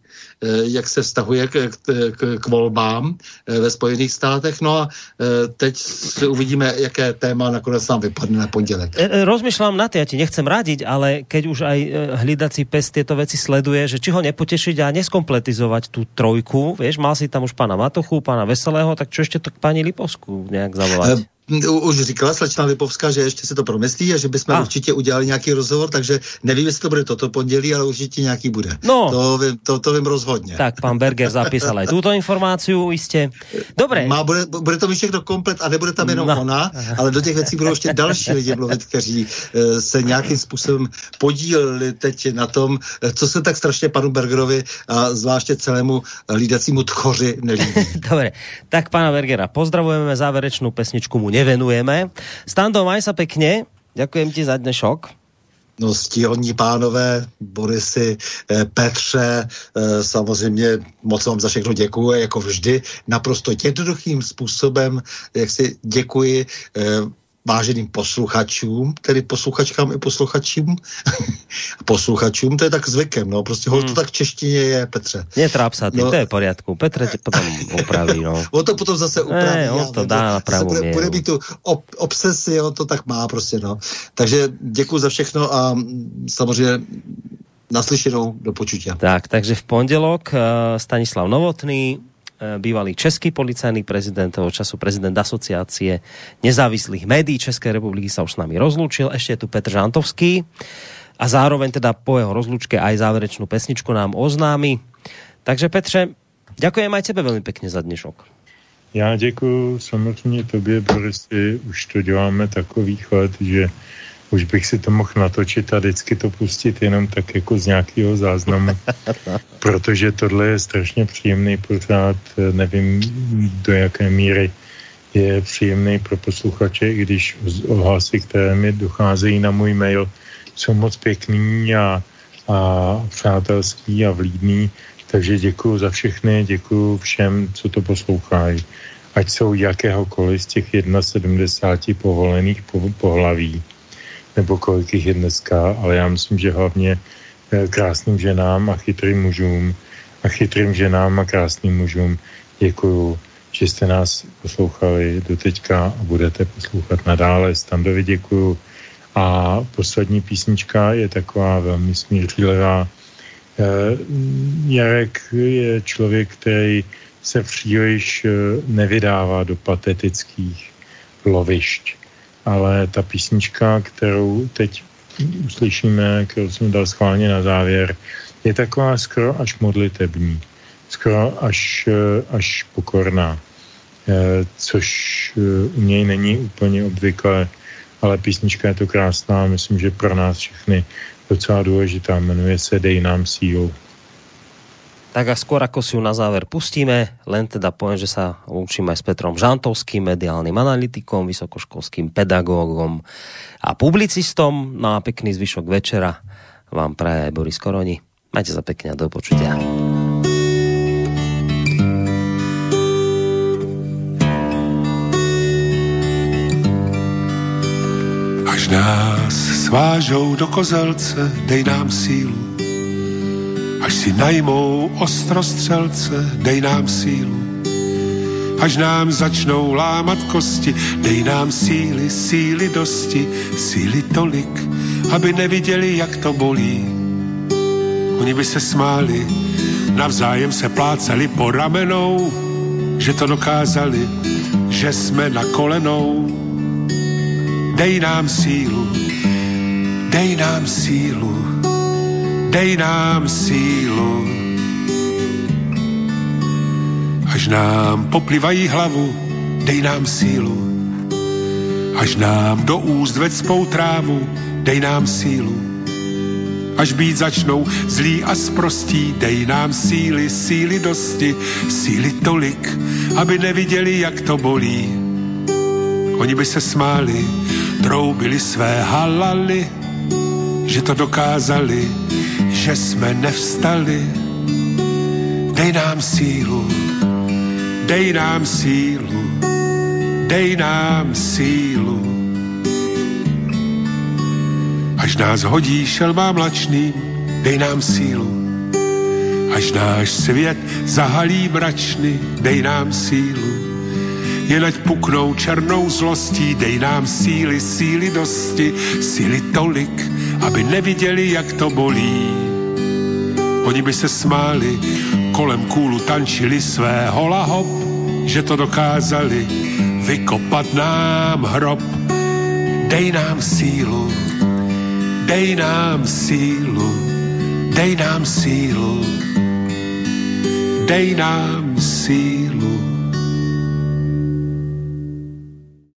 jak se vztahuje k, k, k volbám ve Spojených státech. No a teď si uvidíme, jaké téma nakonec nám vypadne na pondělek. Rozmýšlám na to, já ti nechcem radiť, ale keď už aj hlídací pes tyto věci sleduje, že či ho nepo potešiť a neskompletizovať tú trojku. Vieš, mal si tam už pana Matochu, pana Veselého, tak čo ešte to k pani Lipovsku nejak zavolať? Už říkala slečna Lipovská, že ještě se to promyslí a že bychom a. určitě udělali nějaký rozhovor, takže nevím, jestli to bude toto pondělí, ale určitě nějaký bude. No. To, vím, to, to vím rozhodně. Tak pan Berger zapísal aj tuto informaci, jistě. Dobré. Má, bude, bude to mít všechno komplet a nebude tam jenom no. ona, ale do těch věcí budou ještě další lidi mluvit, kteří uh, se nějakým způsobem podíleli teď na tom, eh, co se tak strašně panu Bergerovi a zvláště celému lídacímu tchoři nelíbí. Dobré, tak pana Bergera pozdravujeme, záverečnou pesničku mu nevenujeme. Stando, maj sa pekne. Ďakujem ti za dnešok. No stíhodní pánové, Borisy, eh, Petře, eh, samozřejmě moc vám za všechno děkuji, jako vždy, naprosto jednoduchým způsobem, jak si děkuji eh, váženým posluchačům, tedy posluchačkám i posluchačům, posluchačům, to je tak zvykem, no, prostě hmm. to tak v češtině je, Petře. Netráp sa ty, no. to je v poriadku, Petře tě potom upraví, no. on to potom zase upraví. Ne, on to dá na pravou bude, bude mít tu ob, obsesi, on to tak má prostě, no. Takže děkuji za všechno a samozřejmě naslyšenou do počutia. Tak, takže v pondělok uh, Stanislav Novotný, Eh, bývalý český policajný prezident, toho času prezident asociácie nezávislých médií České republiky sa už s nami rozlúčil. Ešte je tu Petr Žantovský a zároveň teda po jeho rozlučke aj záverečnú pesničku nám oznámi. Takže Petře, ďakujem aj tebe veľmi pekne za dnešok. Já děkuji samozřejmě tobě, Borisy, už to děláme takový chod, že už bych si to mohl natočit a vždycky to pustit jenom tak jako z nějakého záznamu, protože tohle je strašně příjemný pořád, nevím do jaké míry je příjemný pro posluchače, i když ohlasy, které mi docházejí na můj mail, jsou moc pěkný a, a přátelský a vlídný, takže děkuji za všechny, děkuji všem, co to poslouchají. Ať jsou jakéhokoliv z těch 71 povolených pohlaví nebo kolik jich je dneska, ale já myslím, že hlavně eh, krásným ženám a chytrým mužům a chytrým ženám a krásným mužům děkuju, že jste nás poslouchali do teďka a budete poslouchat nadále. Standovi děkuju. A poslední písnička je taková velmi smířlivá. Eh, Jarek je člověk, který se příliš eh, nevydává do patetických lovišť ale ta písnička, kterou teď uslyšíme, kterou jsem dal schválně na závěr, je taková skoro až modlitební, skoro až, až pokorná, eh, což eh, u něj není úplně obvyklé, ale písnička je to krásná, myslím, že pro nás všechny docela důležitá, jmenuje se Dej nám sílu. Tak a skôr ako si ju na záver pustíme, len teda poviem, že sa učím aj s Petrom Žantovským, mediálnym analytikom, vysokoškolským pedagógom a publicistom. No a pekný zvyšok večera vám praje aj Boris Koroni. Majte sa pekne a do počutia. Až nás svážou do kozelce, dej nám sílu Až si najmou ostrostřelce, dej nám sílu. Až nám začnou lámat kosti, dej nám síly, síly dosti, síly tolik, aby neviděli, jak to bolí. Oni by se smáli, navzájem se pláceli po ramenou, že to dokázali, že jsme na kolenou. Dej nám sílu, dej nám sílu, dej nám sílu. Až nám poplivají hlavu, dej nám sílu. Až nám do úst vecpou trávu, dej nám sílu. Až být začnou zlí a sprostí, dej nám síly, síly dosti, síly tolik, aby neviděli, jak to bolí. Oni by se smáli, troubili své halaly, že to dokázali, že jsme nevstali. Dej nám sílu, dej nám sílu, dej nám sílu. Až nás hodí šelma mlačný, dej nám sílu. Až náš svět zahalí mračny, dej nám sílu. Jen ať puknou černou zlostí, dej nám síly, síly dosti, síly tolik, aby neviděli, jak to bolí Oni by se smáli, kolem kůlu tančili své hola hop, že to dokázali vykopat nám hrob. Dej nám sílu, dej nám sílu, dej nám sílu, dej nám sílu.